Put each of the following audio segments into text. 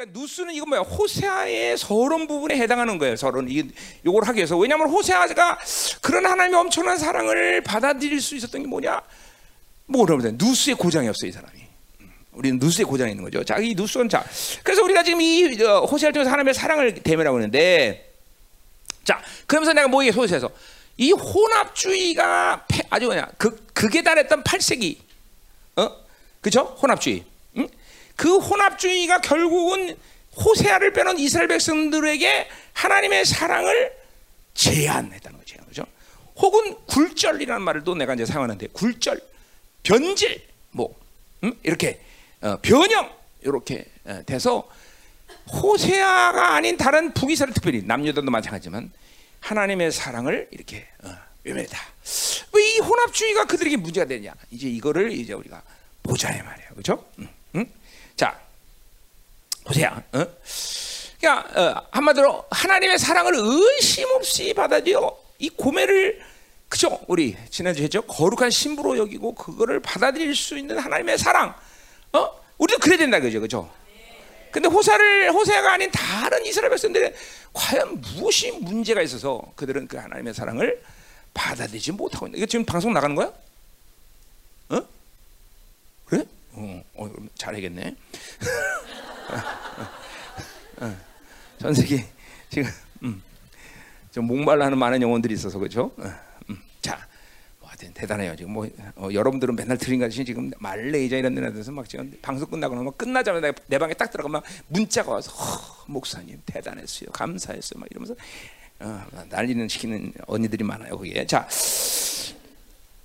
그러니까 누스는 이건 뭐야? 호세아의 서론 부분에 해당하는 거예요. 서론 이 요걸 하기 위해서 왜냐하면 호세아가 그런 하나님의 엄청난 사랑을 받아들일 수 있었던 게 뭐냐? 뭐 그러면 누스의 고장이 없어 이 사람이. 우리는 누스의 고장이 있는 거죠. 자, 이 누스는 자. 그래서 우리가 지금 이 어, 호세아를 통해서 하나님의 사랑을 대면하고 있는데, 자, 그러면서 내가 뭐 이게 호세에서 이 혼합주의가 패- 아주 그냥 그 극에 달했던 8세기, 어, 그죠? 혼합주의. 응? 그 혼합주의가 결국은 호세아를 빼놓은 이스라엘 백성들에게 하나님의 사랑을 제한했다는 거죠. 그죠? 혹은 굴절이라는 말을 또 내가 이제 사용하는데 굴절, 변질, 뭐 음? 이렇게 어, 변형 이렇게 어, 돼서 호세아가 아닌 다른 북이스라엘 특별히 남유다도 마찬가지지만 하나님의 사랑을 이렇게 어, 외면했다. 왜 이 혼합주의가 그들에게 문제가 되냐? 이제 이거를 이제 우리가 보자 이 말이에요, 그렇죠? 음, 호세아, 어? 그러니까 어, 한마디로 하나님의 사랑을 의심 없이 받아들여 이 고매를 그죠? 우리 지난주에 했죠. 거룩한 신부로 여기고 그거를 받아들일 수 있는 하나님의 사랑. 어? 우리도 그래야 된다 그죠, 그죠? 근데 호사를 호세가 아닌 다른 이스라엘 백성들은 과연 무엇이 문제가 있어서 그들은 그 하나님의 사랑을 받아들이지 못하고 있는? 이거 지금 방송 나가는 거야? 어? 그래? 어, 어 잘하겠네. 어, 전 세계 지금 음, 좀 목말라하는 많은 영혼들이 있어서 그렇죠. 어, 음, 자, 뭐 하여튼 대단해요. 지금 뭐 어, 여러분들은 맨날 들은 같이 지금 말레이자 이런 데서 막 지금 방송 끝나고 나면 끝나자마자 내, 내 방에 딱 들어가면 문자가 와서 허, 목사님 대단했어요, 감사했어요, 막 이러면서 어, 난리는 시키는 언니들이 많아요 거기에. 자,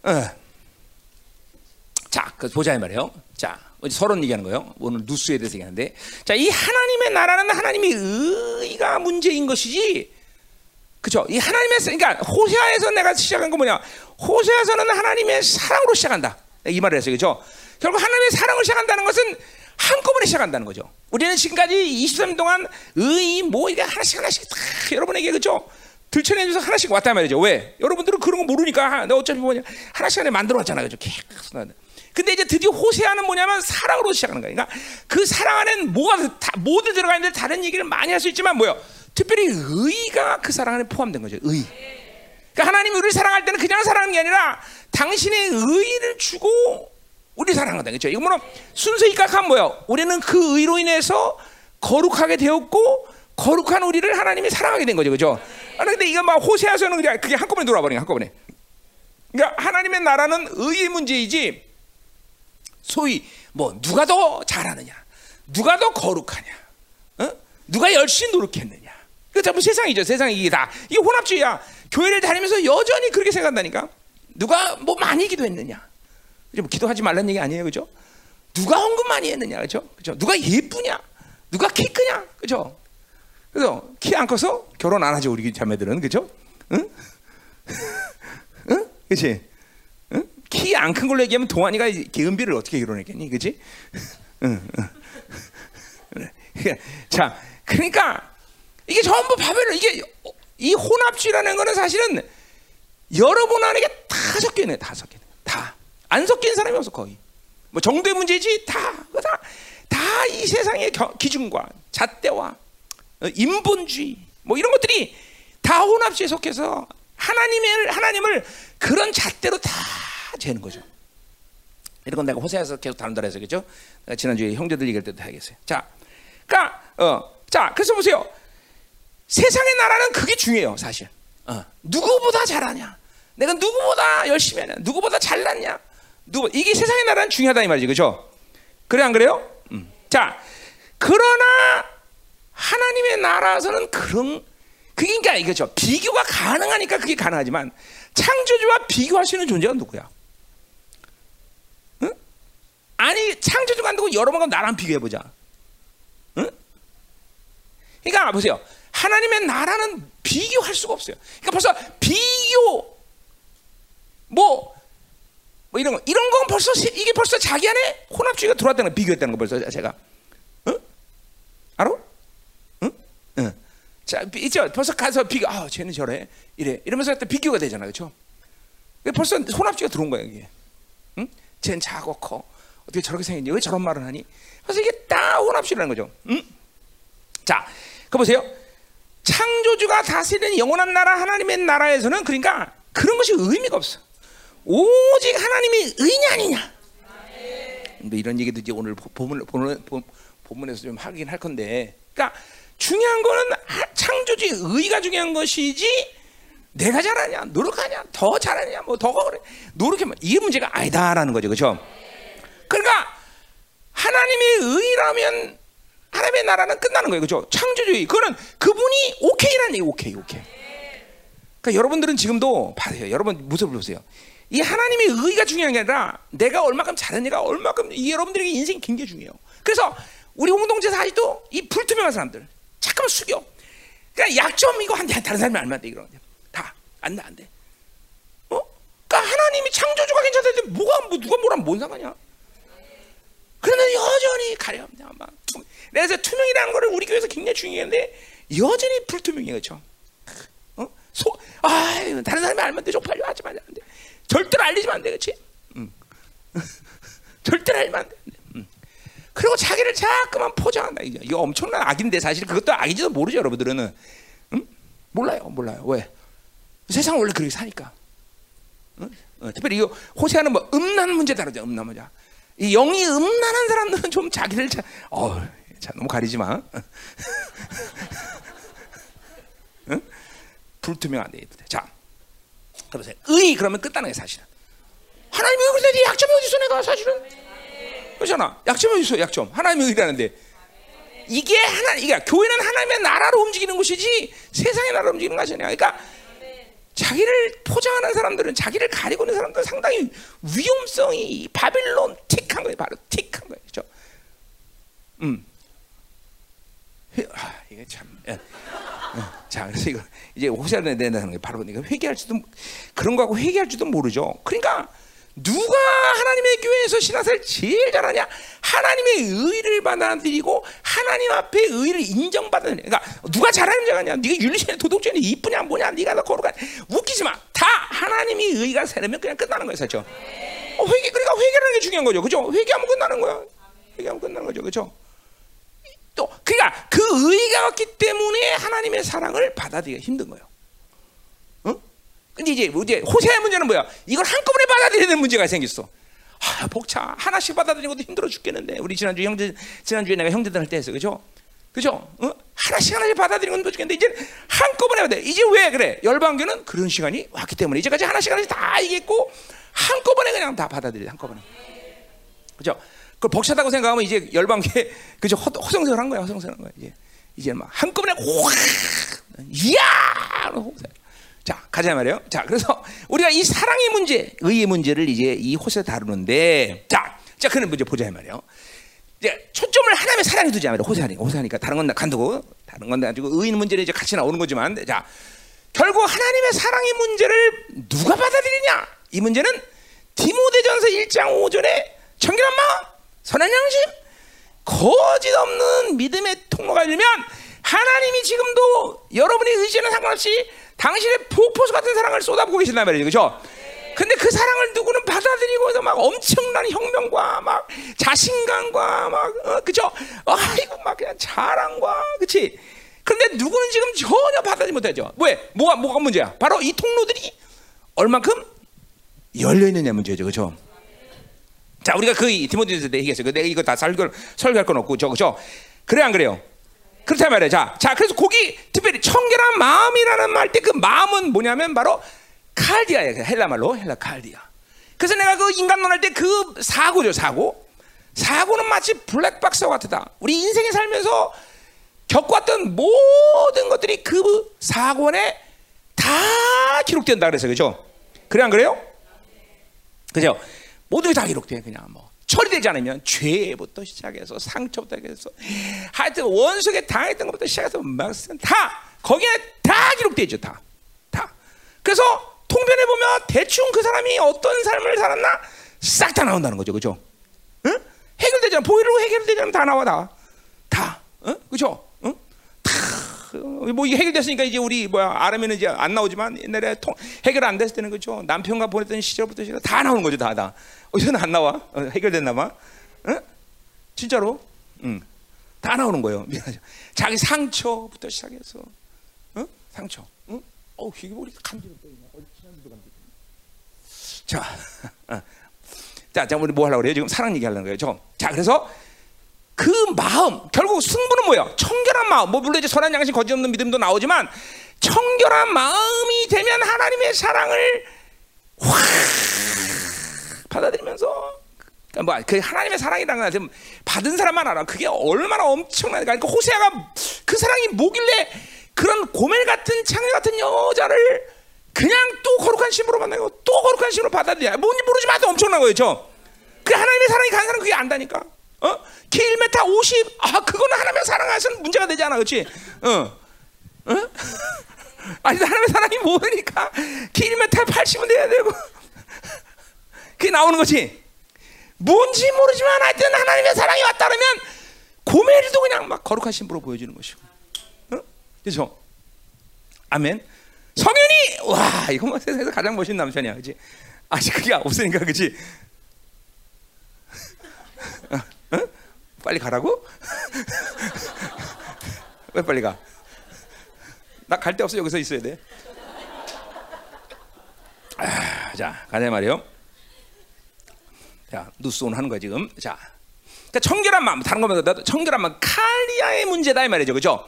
어. 자, 그 보자 이 말이에요. 자, 서론 얘기하는 거예요. 오늘 누스에 대해서 얘기하는데, 자, 이 하나님의 나라는 하나님의 의가 문제인 것이지. 그죠? 이 하나님의 그러니까 호세아에서 내가 시작한 거 뭐냐? 호세아서는 하나님의 사랑으로 시작한다. 이 말을 했어요. 그죠? 결국 하나님의 사랑을 시작한다는 것은 한꺼번에 시작한다는 거죠. 우리는 지금까지 23년 동안 의, 뭐 이게 하나씩 하나씩 다 여러분에게 그죠? 들춰내줘서 하나씩 왔단 말이죠. 왜? 여러분들은 그런 거 모르니까 내가 어차피 뭐냐 하나씩 하나 만들어 왔잖아, 그죠? 계속. 근데 이제 드디어 호세아는 뭐냐면 사랑으로 시작하는 거야. 그러니까 그 사랑 안에는 뭐가 다, 모두 들어가 있는데 다른 얘기를 많이 할 수 있지만 뭐요? 특별히 의가 그 사랑 안에 포함된 거죠. 의. 그러니까 하나님이 우리를 사랑할 때는 그냥 사랑하는 게 아니라 당신의 의를 주고 우리 사랑한다. 그렇죠? 이거 뭐는 순수 입각하면 뭐요? 우리는 그 의로 인해서 거룩하게 되었고 거룩한 우리를 하나님이 사랑하게 된 거죠. 그죠? 아, 근데 이거 막 호세아서는 그냥 그게 한꺼번에 돌아버린 한꺼번에. 그러니까 하나님의 나라는 의의 문제이지 소위 뭐 누가 더 잘하느냐, 누가 더 거룩하냐, 어? 누가 열심히 노력했느냐. 그 전부 세상이죠. 세상이 이게 다 이게 혼합주의야. 교회를 다니면서 여전히 그렇게 생각한다니까. 누가 뭐 많이 기도했느냐. 뭐 기도하지 말라는 얘기 아니에요, 그죠? 누가 헌금 많이 했느냐, 그죠? 그죠? 누가 예쁘냐, 누가 키 크냐, 그죠? 그래서 키 안 커서 결혼 안 하죠 우리 자매들은, 그죠? 응? 응? 그렇지? 응? 키안 큰 걸로 얘기하면 동안이가 개은비를 어떻게 결혼했겠니, 그렇지? 그래. 자, 그러니까 이게 전부 바벨론 이게 이 혼합주의라는 거는 사실은 여러분 안에 다 섞여 있네, 다 섞여 있네, 다. 안 섞인 사람이 없어 거의. 뭐 정도의 문제지 다다 다 이 세상의 겨, 기준과 잣대와 어, 인본주의 뭐 이런 것들이 다 혼합주의에 속해서 하나님을 하나님을 그런 잣대로 다 재는 거죠. 이런 건 내가 호세에서 계속 다룬다 해서 그죠? 지난주에 형제들 얘기할 때도 하겠어요. 자, 그러니까 어, 자 그래서 보세요. 세상의 나라는 그게 중요해요, 사실. 어, 누구보다 잘하냐? 내가 누구보다 열심히 하냐? 누구보다 잘났냐? 누구 이게 세상의 나라는 중요하다 이 말이지, 그렇죠? 그래 안 그래요? 음. 자, 그러나 하나님의 나라에서는 그런 그러니까 이거죠. 비교가 가능하니까 그게 가능하지만 창조주와 비교할 수 있는 존재가 누구야? 응? 아니 안 되고 여러 번 나랑 비교해 보자. 응? 그러니까 보세요. 하나님의 나라는 비교할 수가 없어요. 그러니까 벌써 비교 뭐, 뭐 이런 거 이런 건 벌써 이게 벌써 자기 안에 혼합주의가 들어왔다는 거 비교했다는 거 벌써 제가 응? 알아? 응? 응. 자, 있죠. 벌써 가서 비교. 아, 쟤는 저래. 이래. 이러면서 또 비교가 되잖아, 그렇죠? 벌써 혼합주의가 들어온 거야 이게. 응? 쟤는 작고 커. 어떻게 저렇게 생겼니? 왜 저런 말을 하니? 그래서 이게 다 혼합주의라는 거죠. 응? 자, 그 보세요. 창조주가 다스리는 영원한 나라 하나님의 나라에서는 그러니까 그런 것이 의미가 없어. 오직 하나님의 의냐 아니냐. 근데 이런 얘기도 이제 오늘 본문, 본문, 본문에서 좀 하긴 할 건데, 그러니까 중요한 거는 창조주의 의가 중요한 것이지 내가 잘하냐, 노력하냐, 더 잘하냐, 뭐더 그래 노력하면 이게 문제가 아니다라는 거죠, 그렇죠? 그러니까 하나님의 의라면 하나님의 나라는 끝나는 거예요, 그렇죠? 창조주의 그거는 그분이 오케이라는 얘기, 오케이, 오케이. 그러니까 여러분들은 지금도 봐세요, 여러분 무슨 보세요. 이 하나님의 의가 중요한 게 아니라 내가 얼마큼 잘했느가 얼마큼 이 여러분들에게 인생이 굉장히 중요해요. 그래서 우리 공동체에서 아직도 이 불투명한 사람들 잠깐만 숙여. 그러니까 약점 이거 한 대 다른 사람이 알면 안 돼. 이런 다안 돼, 안 돼. 어? 그러니까 하나님이 창조주가 괜찮다는데 뭐가 뭐 누가 뭐라 뭔 상관이야? 그런데 여전히 가려합니다. 막 투, 그래서 투명이라는 거를 우리 교회에서 굉장히 중요한데 여전히 불투명해 그렇죠? 어? 소, 아, 다른 사람이 알면 돼, 쪽팔려 하지 말자. 절대로 알리지면 안 돼, 그렇지? 응. 절대로 알면 안 돼. 응. 그리고 자기를 자꾸만 포장한다. 이거 엄청난 악인데 사실 그것도 악인지도 모르죠, 여러분들은. 응? 몰라요, 몰라요. 왜? 세상 원래 그렇게 사니까. 응? 어, 특별히 이 호세아는 뭐 음란 문제 다르죠, 음란 문제. 이 영이 음란한 사람들은 좀 자기를 자, 어, 자 너무 가리지 마. 응? 불투명한데. 자, 그러세요. 의 그러면 끝나는 게 사실은. 하나님이 그런데 약점이 어디 있어 내가 사실은? 그렇잖아. 약점이 어디 있어? 약점. 하나님이 의라는데. 이게 하나 이게 교회는 하나님의 나라로 움직이는 곳이지 세상의 나라로 움직이는 것이 아니야. 그러니까 자기를 포장하는 사람들은 자기를 가리고 있는 사람들은 상당히 위험성이 바빌론 틱한 거예요. 바로 틱한 거예요. 그렇죠? 음. 아, 이게 참. 예. 자, 그래서 이거 이제 호세아를 내는 게 바로 이거 회개할지도 그런 거하고 회개할지도 모르죠. 그러니까 누가 하나님의 교회에서 신앙생활 제일 잘하냐? 하나님의 의를 받아들이고 하나님 앞에 의를 인정받는. 그러니까 누가 잘하는 줄 아냐? 네가 윤리신의 도덕적인 이쁘냐 뭐냐? 네가 더 거룩한. 웃기지 마. 다 하나님이 의가 세려면 그냥 끝나는 거예요, 그렇죠? 어, 회개 그러니까 회개라는 게 중요한 거죠, 그렇죠? 회개하면 끝나는 거야. 회개하면 끝나는 거죠, 그렇죠? 또 그러니까 그 의가 없기 때문에 하나님의 사랑을 받아들이기가 힘든 거예요. 어? 근데 이제 이제 호세의 문제는 뭐야? 이걸 한꺼번에 받아들이는 문제가 생겼어. 아, 복차 하나씩 받아들이는 것도 힘들어 죽겠는데 우리 지난주 형제 지난주에 내가 형제들 할 때 했어, 그죠? 그죠? 어? 하나씩 하나씩 받아들이는 것도 죽겠는데 이제 한꺼번에 받아. 이제 왜 그래? 열방교는 그런 시간이 왔기 때문에 이제까지 하나씩 하나씩 다 이겼고 한꺼번에 그냥 다 받아들여 한꺼번에. 그죠? 그걸 벅차다고 생각하면 이제 열방계 그저 허성세한 거야, 허성세한 거야. 이제 이제 막 한꺼번에 확 이야 자 가자 말이에요. 자 그래서 우리가 이 사랑의 문제, 의의 문제를 이제 이 호세 다루는데 자, 자 그는 먼저 보자 말이에요. 이제 초점을 하나님의 사랑에 두자 말이에요. 호세하니까 호세하니까 다른 건 간두고 다른 건 가지고 의의 문제는 이제 같이 나오는 거지만 자 결국 하나님의 사랑의 문제를 누가 받아들이냐 이 문제는 디모데전서 1장 5절에 청결한 마음 선한 양심, 거짓 없는 믿음의 통로가 열면 하나님이 지금도 여러분의 의지는 상관없이 당신의 폭포수 같은 사랑을 쏟아부고 계신단 말이죠. 그죠? 근데 그 사랑을 누구는 받아들이고 막 엄청난 혁명과 막 자신감과 막 어, 그죠? 아이고 막 그냥 자랑과 그치? 그런데 누구는 지금 전혀 받아들이지 못하죠. 왜? 뭐가 뭐가 문제야? 바로 이 통로들이 얼만큼 열려 있느냐 문제죠. 그죠? 자, 우리가 그 디모데전서 때 얘기했어요. 내가 이거 다 설교 설교할 건 없고 저 그죠? 그래 안 그래요? 그렇단 말이에요. 자, 자, 그래서 거기 특별히 청결한 마음이라는 말 때 그 마음은 뭐냐면 바로 칼디아예요. 헬라 말로 헬라 칼디아. 그래서 내가 그 인간론 할 때 그 사고죠, 사고. 사고는 마치 블랙박스와 같다. 우리 인생에 살면서 겪었던 모든 것들이 그 사고 안에 다 기록된다 그래서 그죠? 그래 안 그래요? 그죠? 게다 기록돼 그냥 뭐 되지 않으면 죄부터 시작해서 상처부터 해서 하여튼 원수에게 당했던 것부터 시작해서 막다 거기에 다 기록되죠 다 다. 그래서 통변해 보면 대충 그 사람이 어떤 삶을 살았나 싹 다 나온다는 거죠, 그죠? 응? 해결되잖아. 보이로 해결되잖아. 다 나와 다. 다. 응? 그죠? 응? 다. 뭐 이게 해결됐으니까 이제 우리 뭐야 아르면은 이제 안 나오지만 옛날에 통, 해결 안 됐을 때는 그죠? 남편과 보냈던 시절부터 다 나오는 거죠, 다 다. 어디서는 안 나와. 어, 해결됐나 봐. 응? 진짜로? 응. 다 나오는 거예요. 미안하죠. 자기 상처부터 시작해서, 어? 상처. 응? 어, 이게 머리 간지럽다. 어디 지난주도 간지럽. 자, 어. 자, 자, 우리 뭐 하려고 그래요? 지금 사랑 얘기하려는 거예요. 저. 자, 그래서 그 마음, 결국 승부는 뭐예요? 청결한 마음. 뭐 물론 이제 선한 양심, 거짓 없는 믿음도 나오지만 청결한 마음이 되면 하나님의 사랑을 확 받아들이면서 그러니까 뭐그 하나님의 사랑이라는 건 받은 사람만 알아. 그게 얼마나 엄청나니까. 그러니까 호세아가 그 사랑이 뭐길래 그런 고멜 같은 창녀 같은 여자를 그냥 또 거룩한 심으로 만나고 또 거룩한 심으로 받아들여. 뭔지 모르지만 또 엄청난 거예요, 저. 그 하나님의 사랑이 간 사람 그게 안다니까. 어? 키 1m 50. 아, 그거는 하나님의 사랑하서는 문제가 되지 않아, 그렇지? 어. 어? 아니 하나님의 사랑이 키 1m 80은 돼야 되고 그게 나오는 거지. 뭔지 모르지만 하여튼 하나님의 사랑이 왔다 그러면 고멜도 그냥 막 거룩한 신부로 보여주는 것이고. 어? 그렇죠? 아멘. 성현이 와 이거 뭐 세상에서 가장 멋있는 남편이야, 그렇지? 아직 그게 없으니까, 그렇지? 빨리 가라고? 왜 빨리 가? 나 갈 데 없어 여기서 있어야 돼. 아, 자 가자 말이요. 자 누스온 하는 거야 지금. 자, 그러니까 청결한 마음 다른 거보다 청결한 마음 칼리아의 문제다 이 말이죠, 그렇죠?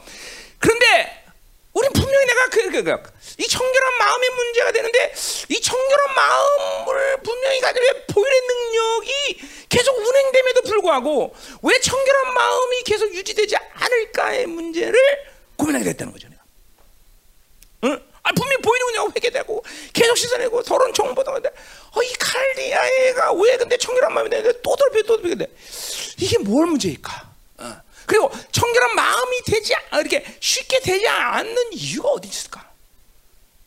그런데 우린 분명히 내가 그, 그, 그, 이 청결한 마음의 문제가 되는데 이 청결한 마음을 분명히 가지고 보혈의 능력이 계속 운행됨에도 불구하고 왜 청결한 마음이 계속 유지되지 않을까의 문제를 고민하게 됐다는 거죠. 내가. 응? 아, 분명히 보이는 그냥 회개되고 계속 씻어내고 더러운 정보도 근데 어, 이 칼리아애가 왜 근데 청결한 마음이 되는데 또 돌비 또 근데 이게 뭘 문제일까? 어. 그리고 청결한 마음이 되지 이렇게 쉽게 되지 않는 이유가 어디 있을까?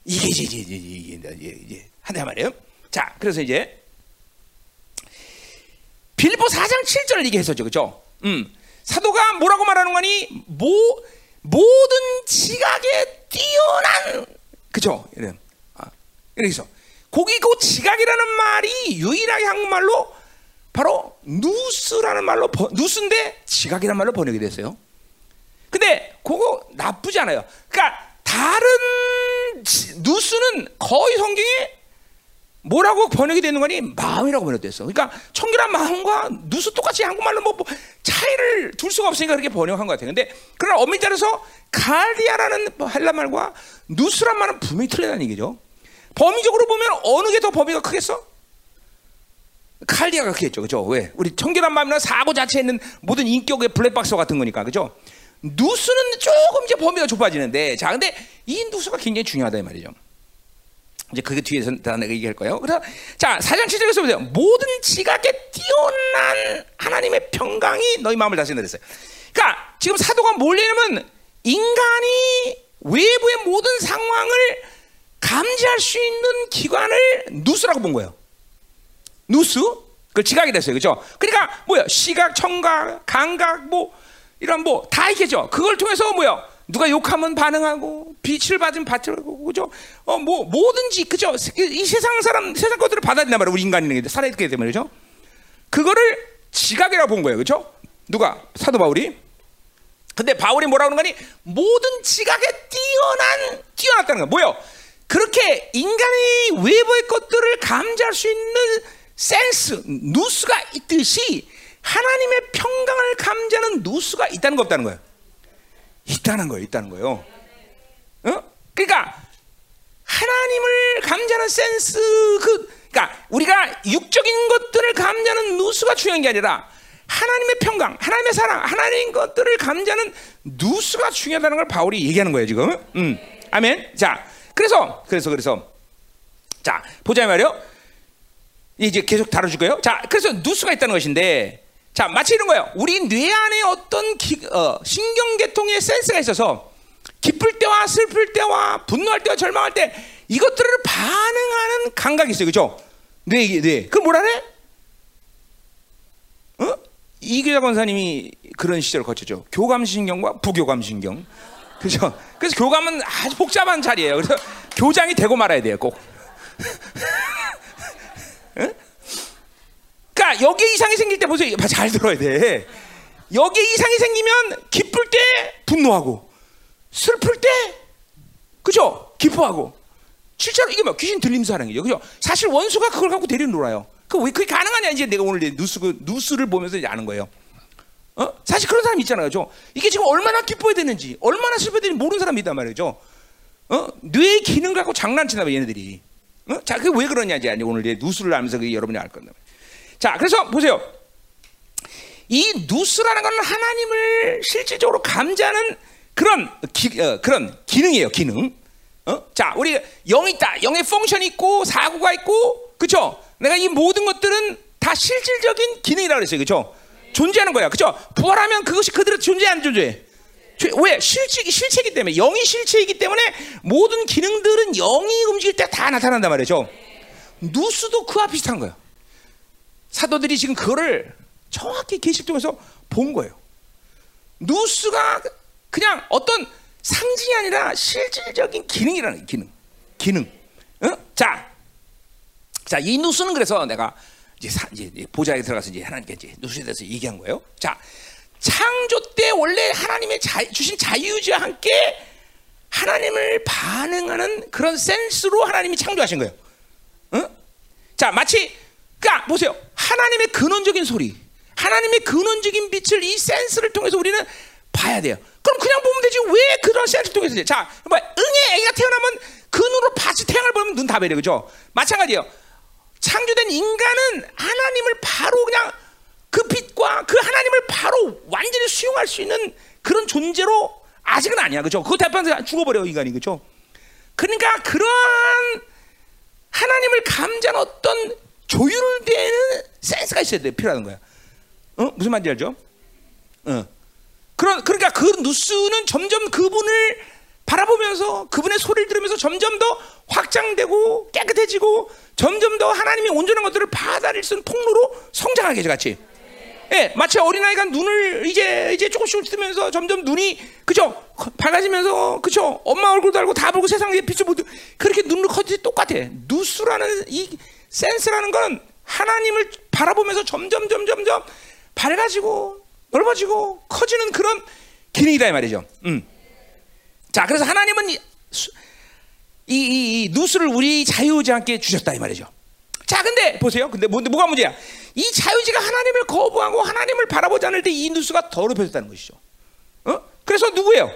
이게 이제 이제 이제 이제, 이제, 이제 한대 말이에요. 자, 그래서 이제 빌보 4장 7절을 얘기했었죠, 그렇죠? 음, 사도가 뭐라고 말하는 거니? 모 모든 지각에 뛰어난 그죠? 이런 아, 이래서 거기 그 지각이라는 말이 유일하게 한국말로 바로 누스라는 말로 누스인데 지각이라는 말로 번역이 됐어요. 근데 그거 나쁘지 않아요. 그러니까 다른 누스는 거의 성경에 뭐라고 번역이 되는 거니 마음이라고 번역됐어. 그러니까 청결한 마음과 누수 똑같이 한국말로 뭐, 뭐 차이를 둘 수가 없으니까 그렇게 번역한 것 같아. 근데 그러나 엄밀히 따라서 갈리아라는 헬라 말과 누스란 말은 분명히 틀리다는 얘기죠. 범위적으로 보면 어느 게 더 범위가 크겠어? 칼리아가 크겠죠, 그죠? 왜? 우리 청결한 마음이나 사고 자체에 있는 모든 인격의 블랙박스 같은 거니까, 그죠? 누수는 조금 이제 범위가 좁아지는데, 자, 근데 이 누수가 굉장히 중요하다 이 말이죠. 이제 그게 뒤에서 다 내가 얘기할 거예요. 그래서 자 사장 7절에서 보세요. 모든 지각에 뛰어난 하나님의 평강이 너희 마음을 다스린다 그랬어요. 그러니까 지금 사도가 뭘 얘기하면 인간이 외부의 모든 상황을 감지할 수 있는 기관을 누스라고 본 거예요. 누스? 그 지각이 됐어요. 그죠? 그러니까 뭐야? 시각, 청각, 감각 뭐 이런 뭐 다 있겠죠. 그걸 통해서 뭐야? 누가 욕하면 반응하고 빛을 받으면 받으고 그죠? 어 뭐 뭐든지 그죠? 이 세상 사람 세상 것들을 받아들인단 말이야. 우리 인간이 살아있게 되면 그죠? 그거를 지각이라고 본 거예요. 그죠? 누가 사도 바울이 근데 바울이 뭐라고 하는 거니? 모든 지각에 뛰어난 뛰어났다는 거야. 뭐요? 그렇게 인간이 외부의 것들을 감지할 수 있는 센스, 누스가 있듯이 하나님의 평강을 감지하는 누스가 있다는 거 없다는 거예요. 있다는 거예요. 있다는 거예요. 어? 그러니까 하나님을 감지하는 센스 그 그러니까 우리가 육적인 것들을 감지하는 누스가 중요한 게 아니라 하나님의 평강, 하나님의 사랑, 하나님 것들을 감지하는 누스가 중요하다는 걸 바울이 얘기하는 거예요 지금. 음, 아멘. 자, 그래서 그래서 그래서 자 보자 말이요. 이제 계속 다뤄줄 거예요. 자, 그래서 누스가 있다는 것인데, 자 마치 이런 거예요. 우리 뇌 안에 어떤 기, 어, 신경계통의 센스가 있어서 기쁠 때와 슬플 때와 분노할 때와 절망할 때 이것들을 반응하는 감각이 있어요, 그렇죠? 뇌, 뇌. 그 뭐라네? 어? 이규자 권사님이 그런 시절을 거쳤죠. 교감신경과 부교감신경. 그죠? 그래서 교감은 아주 복잡한 자리예요. 그래서 교장이 되고 말아야 돼요, 꼭. 그러니까 여기에 이상이 생길 때 보세요. 잘 들어야 돼. 여기에 이상이 생기면 기쁠 때 분노하고 슬플 때 그죠? 기뻐하고 실제로 이게 뭐 귀신 하는 거죠. 그죠? 사실 원수가 그걸 갖고 데려 놀아요. 그왜 그게 가능하냐 이제 내가 오늘 뉴스 그 뉴스를 보면서 이제 아는 거예요. 어? 사실 그런 사람 있잖아요. 저 이게 지금 얼마나 기뻐야 되는지, 얼마나 슬퍼야 되는지 모르는 사람이 있단 말이죠. 어? 뇌의 기능 갖고 장난치나 봐 얘네들이. 어? 자, 그게 왜 그러냐 이제 오늘 이제 뉴스를 그게 여러분이 알 건데. 자, 그래서 보세요. 이 누스라는 것은 하나님을 실질적으로 감지하는 그런 기, 어, 그런 기능이에요, 기능. 어? 자, 우리 영이 있다. 영의 펑션이 있고 사고가 있고, 그렇죠? 내가 이 모든 것들은 다 실질적인 기능이라고 그랬어요, 그렇죠? 존재하는 거야, 그렇죠? 부활하면 그것이 그대로 존재 안 존재? 왜 실체 실체이기 때문에 영이 실체이기 때문에 모든 기능들은 영이 움직일 때 다 나타난단 말이죠. 누스도 그와 비슷한 거예요. 사도들이 지금 그거를 정확히 계시록 통해서 본 거예요. 누스가 그냥 어떤 상징이 아니라 실질적인 기능이라는 기능. 기능. 어? 자, 자, 이 누스는 그래서 내가 이제, 사, 이제 보좌에 들어가서 이제 하나님께 이제 누스에 대해서 얘기한 거예요. 자, 창조 때 원래 하나님의 자, 주신 자유의지와 함께 하나님을 반응하는 그런 센스로 하나님이 창조하신 거예요. 어? 자, 마치 그러니까 보세요. 하나님의 근원적인 소리, 하나님의 근원적인 빛을 이 센스를 통해서 우리는 봐야 돼요. 그럼 그냥 보면 되지 왜 그런 센스를 통해서 돼? 자, 뭐 응애 애가 태어나면 그 눈으로 같이 태양을 보면 눈 다 베려 그죠? 마찬가지예요. 창조된 인간은 하나님을 바로 그냥 그 빛과 그 하나님을 바로 완전히 수용할 수 있는 그런 존재로 아직은 아니야, 그죠? 그거 대판에서 죽어버려 인간이, 그죠? 그러니까 그러한 하나님을 감지하는 어떤 조율되는 센스가 있어야 돼, 필요한 거야. 어? 무슨 말인지 알죠? 어. 그런 그러니까 그 누스는 점점 그분을 바라보면서 그분의 소리를 들으면서 점점 더 확장되고 깨끗해지고 점점 더 하나님이 온전한 것들을 받아들일 수 있는 통로로 성장하게 같이. 예, 마치 어린아이가 눈을 이제 이제 조금씩 뜨면서 점점 눈이 그죠 밝아지면서 그죠 엄마 얼굴도 알고 다 보고 세상에 빛을 보듯 그렇게 눈을 커지 똑같아. 누스라는 이 센스라는 건 하나님을 바라보면서 점점 점점 점 밝아지고 넓어지고 커지는 그런 기능이다 이 말이죠. 음. 자, 그래서 하나님은 이, 이, 이, 이 누스를 우리 자유지 않게 주셨다 이 말이죠. 자, 근데 보세요. 근데 뭐, 뭐가 문제야? 이 자유지가 하나님을 거부하고 하나님을 바라보지 않을 때 이 누스가 더럽혀졌다는 것이죠. 어? 그래서 누구예요?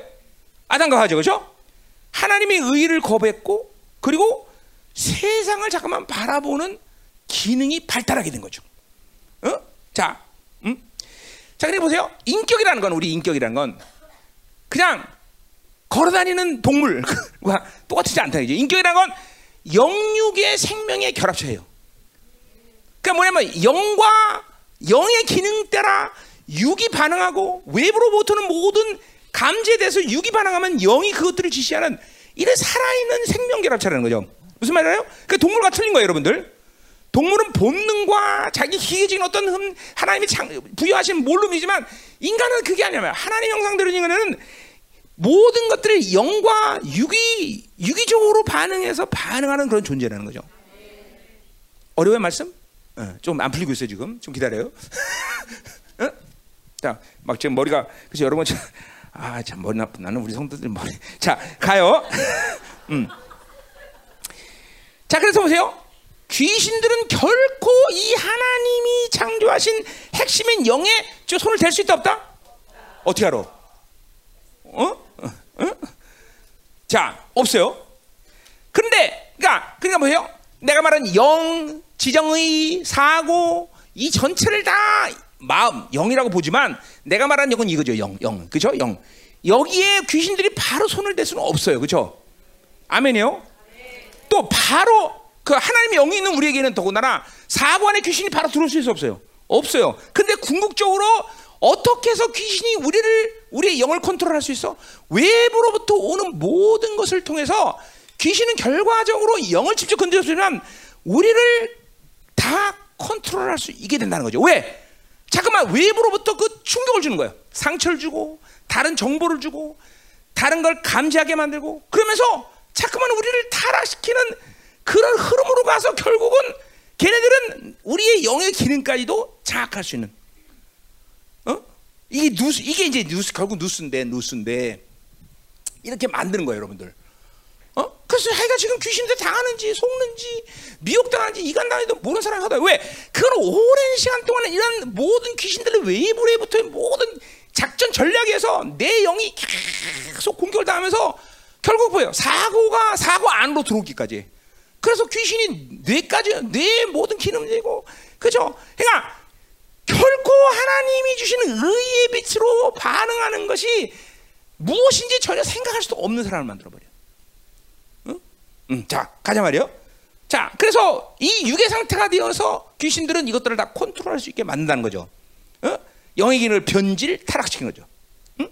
아담과 하죠, 그렇죠? 하나님의 의를 거부했고 그리고 세상을 잠깐만 바라보는 기능이 발달하게 된 거죠. 어? 자, 음? 자, 그래 보세요. 인격이라는 건 우리 인격이라는 건 그냥 걸어다니는 동물과 똑같지 않다. 죠 인격이라는 건 영육의 생명의 결합체예요. 그러니까 뭐냐면 영과 영의 기능 따라 육이 반응하고 외부로부터는 모든 감지에 대해서 육이 반응하면 영이 그것들을 지시하는 이런 살아있는 생명 결합체라는 거죠. 무슨 말이에요? 그 동물과 틀린 거예요, 여러분들. 동물은 본능과 자기 기계적인 어떤 흠, 하나님이 부여하신 몰룸이지만 인간은 그게 아니라 하나님 형상대로 인간은 모든 것들을 영과 유기 유기적으로 반응해서 반응하는 그런 존재라는 거죠. 어려운 말씀? 어, 좀안 풀리고 있어요 지금. 좀 기다려요. 어? 자, 막 지금 머리가 그래서 여러분 아 참 머리 나쁜 나는 우리 성도들 머리. 자 가요. 음. 자 그래서 보세요. 귀신들은 결코 이 하나님이 창조하신 핵심인 영에 저 손을 댈 수 있다 없다? 어떻게 알아? 어? 어? 자, 없어요. 근데, 그러니까, 그러니까 뭐예요? 내가 말한 영, 지정의, 사고, 이 전체를 다 마음, 영이라고 보지만, 내가 말한 영은 이거죠, 영, 영. 그죠? 영. 여기에 귀신들이 바로 손을 댈 수는 없어요. 그죠? 아멘이요? 또 바로 그 하나님의 영이 있는 우리에게는 더군다나 안에 귀신이 바로 들어올 수 없어요. 없어요. 근데 궁극적으로 어떻게 해서 귀신이 우리를 우리의 영을 컨트롤할 수 있어? 외부로부터 오는 모든 것을 통해서 귀신은 결과적으로 영을 직접 건드렸으면 우리를 다 컨트롤할 수 있게 된다는 거죠. 왜? 잠깐만 외부로부터 그 충격을 주는 거예요. 상처를 주고 다른 정보를 주고 다른 걸 감지하게 만들고 그러면서 자꾸만 우리를 타락시키는 그런 흐름으로 가서 결국은 걔네들은 우리의 영의 기능까지도 장악할 수 있는 이게 누스 이게 이제 누스 결국 누스인데 누스인데 이렇게 만드는 거예요, 여러분들. 어? 그래서 자기가 지금 귀신한테 당하는지 속는지 미혹당하는지 이간당하는지 모르는 사람이 하다. 왜? 그건 오랜 시간 동안 이런 모든 귀신들의 외부로부터의 모든 작전 전략에서 내 영이 계속 공격을 당하면서 결국 뭐예요? 사고가 사고 안으로 들어오기까지. 그래서 귀신이 뇌까지 뇌 모든 기능 되고 그죠? 그러니까 결코 하나님이 주시는 의의 빛으로 반응하는 것이 무엇인지 전혀 생각할 수도 없는 사람을 만들어 버려. 응? 응. 자 가자 말이요. 자 그래서 이 육의 상태가 되어서 귀신들은 이것들을 다 컨트롤할 수 있게 만든다는 거죠. 어? 영의 기능을 변질 타락시킨 거죠. 응?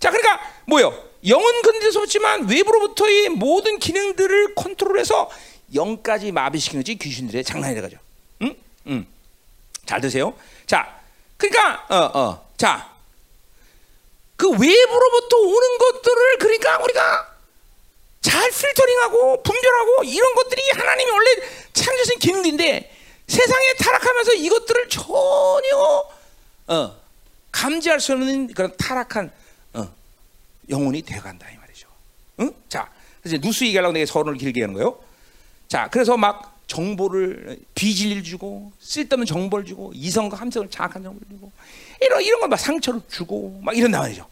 자 그러니까 뭐요? 영은 건드릴 수 없지만 외부로부터의 모든 기능들을 컨트롤해서 영까지 마비시키는 것이 귀신들의 장난이 되가죠. 응? 응. 잘 드세요. 자, 그러니까 어 어. 자. 그 외부로부터 오는 것들을 그러니까 우리가 잘 필터링하고 분별하고 이런 것들이 하나님이 원래 창조신 기능인데 세상에 타락하면서 이것들을 전혀 어, 감지할 수 없는 그런 타락한 어, 영혼이 되어간다 이 말이죠. 응? 자, 그래서 누수 얘기하려고 내가 서론을 길게 하는 거예요. 자, 그래서 막 정보를 비질를 주고 쓸데없는 정보를 주고 이성과 함성을 장악한 정보를 주고 이런 이런 걸 막 상처를 주고 막 이런단 말이죠.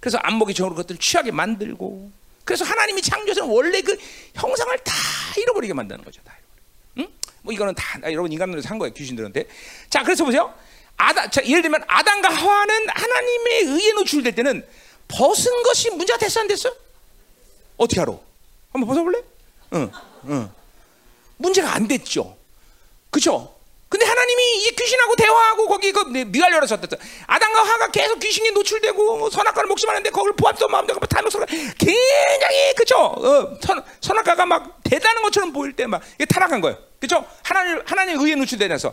그래서 안목이 정으로 것들을 취하게 만들고 그래서 하나님이 창조에서 원래 그 형상을 다 잃어버리게 만드는 거죠. 다 잃어버려. 응? 뭐 이거는 다 여러분 인간들에서 한 거예요 귀신들한테. 자, 그래서 보세요. 아다, 자, 예를 들면 아담과 하와는 하나님의 의에 노출될 때는 벗은 것이 문제가 됐어 안 됐어? 어떻게 알아? 한번 벗어볼래? 응, 응. 문제가 안 됐죠. 그죠? 근데 하나님이 이 귀신하고 대화하고 거기 그 미갈려라 섰댔어. 아담과 하가 계속 귀신이 노출되고 뭐 선악과를 목심하는데 거기를 보았어 마음대로 다 먹서 굉장히 그죠? 어, 선, 선악과가 막 대단한 것처럼 보일 때막 타락한 거예요. 그죠? 하나님 하나님 의에 노출되면서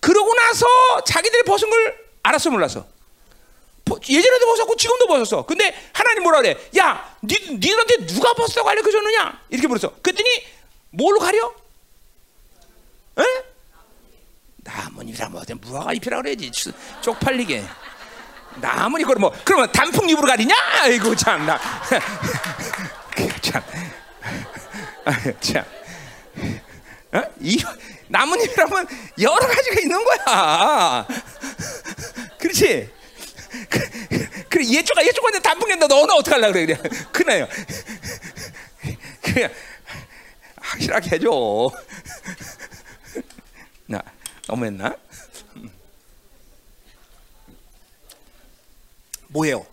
그러고 나서 자기들이 벗은 걸 알았어 몰랐어. 예전에도 벗었고 지금도 벗었어. 근데 하나님 뭐라 그래? 야, 니, 니들한테 누가 벗었다고 알려줬느냐? 이렇게 물었어. 그랬더니 뭘로 가려? 에? 나뭇잎이라 뭐 무화과 잎이라 그래야지 쪽팔리게. 나뭇잎 그럼 뭐 그러면 단풍잎으로 가리냐? 아이고 참나. 참. 참. 어? 이 나뭇잎이라면 여러 가지가 있는 거야. 그렇지? 그, 그 얘쪽가 얘쪽한테 단풍인데 너는 어떻게 하려 그래 그래. 그나요. 그냥 확실하게 해줘. 나 너무했나? 뭐예요?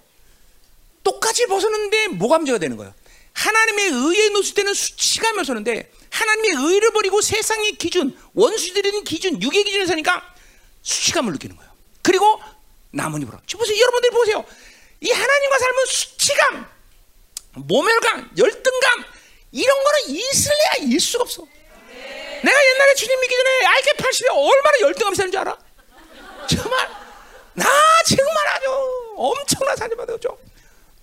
똑같이 벗었는데 뭐가 문제가 되는 거예요? 하나님의 의에 노출되는 수치가 묘사는데 하나님의 의를 버리고 세상의 기준, 원수들의 기준, 육의 기준에 서니까 수치감을 느끼는 거예요. 그리고 나뭇잎으로. 보세요. 여러분들 보세요. 이 하나님과 삶은 수치감, 모멸감, 열등감 이런 거는 있을래야 있을 수가 없어. 내가 옛날에 주님 믿기 전에 알게 80에 얼마나 열등감이 사는 줄 알아? 정말 나 정말 아주 엄청난 사람 받았죠.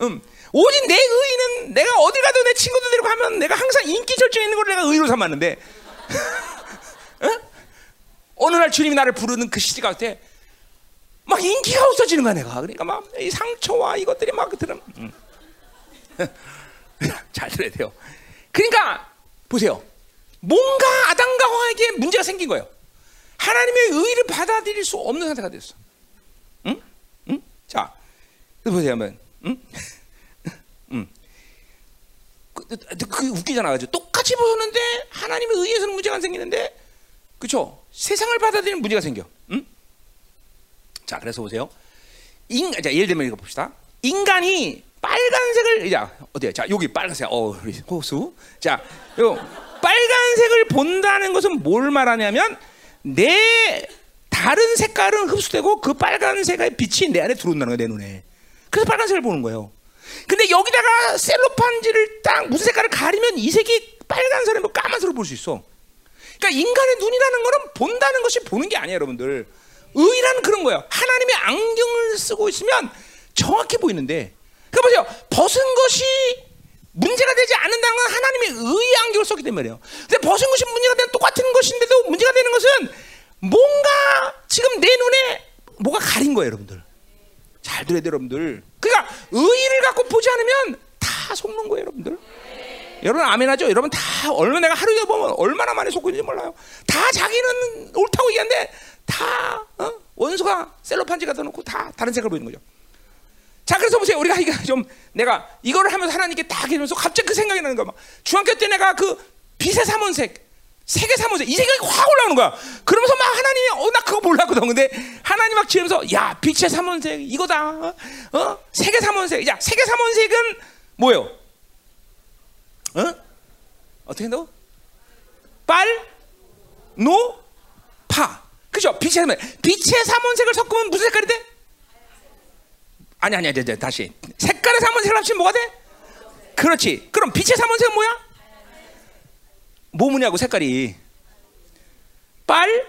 음. 오직 내 의의는 내가 어디 가도 내 친구들 데리고 가면 내가 항상 인기 절정에 있는 걸 내가 의로 삼았는데 어? 어느 날 주님이 나를 부르는 그 시기가 때 막 인기가 없어지는 거야 내가 그러니까 막 이 상처와 이것들이 막 들은 음. 잘 들어야 돼요. 그러니까 보세요. 뭔가 아담과 하에게 문제가 생긴 거예요. 하나님의 의를 받아들일 수 없는 상태가 됐어. 응? 응? 자, 보세요 한번. 응? 응. 그, 그 웃기잖아, 가지고 똑같이 보셨는데 하나님의 의에서는 문제가 안 생기는데, 그렇죠? 세상을 받아들이는 문제가 생겨. 응? 자, 그래서 보세요. 인, 자, 예를 들면 이거 봅시다. 인간이 빨간색을 자 어디야? 자 여기 빨간색. 어 호수. 자 요 빨간색을 본다는 것은 뭘 말하냐면 내 다른 색깔은 흡수되고 그 빨간색의 빛이 내 안에 들어온다는 거야 내 눈에. 그래서 빨간색을 보는 거예요. 근데 여기다가 셀로판지를 딱 무슨 색깔을 가리면 이 색이 빨간색을 뭐 까만색으로 볼 수 있어. 그러니까 인간의 눈이라는 거는 본다는 것이 보는 게 아니에요, 여러분들. 의라는 그런 거예요. 하나님의 안경을 쓰고 있으면 정확히 보이는데 그러니까 보세요. 벗은 것이 문제가 되지 않는다는 건 하나님의 의의 안경을 썼기 때문이에요. 근데 벗은 것이 문제가 되는 똑같은 것인데도 문제가 되는 것은 뭔가 지금 내 눈에 뭐가 가린 거예요, 여러분들. 잘잘 들어야 돼요, 여러분들. 그러니까 의의를 갖고 보지 않으면 다 속는 거예요, 여러분들. 여러분 아멘하죠? 여러분 다 얼마 내가 하루에 보면 얼마나 많이 속고 있는지 몰라요. 다 자기는 옳다고 얘기하는데 다 어? 원수가 셀로판지 갖다 놓고 다 다른 색을 보이는 거죠. 자, 그래서 보세요. 우리가 이거 좀 내가 이거를 하면서 하나님께 딱 이러면서 갑자기 그 생각이 나는 거야. 막 중학교 때 내가 그 빛의 삼원색, 색의 삼원색 이 생각이 확 올라오는 거야. 그러면서 막 하나님이 어나 그거 몰랐거든. 근데 하나님 막 지으면서 야 빛의 삼원색 이거다. 어? 색의 삼원색. 야 색의 삼원색은 뭐예요? 어? 어떻게 한다고? 빨, 노, 파. 그죠? 빛의 삼원 빛의 삼원색을 섞으면 무슨 색깔이 돼? 아니 아니 아니 다시 색깔의 삼원색을 합치면 뭐가 돼? 그렇지. 그럼 빛의 삼원색은 뭐야? 뭐 뭐냐고 색깔이 빨,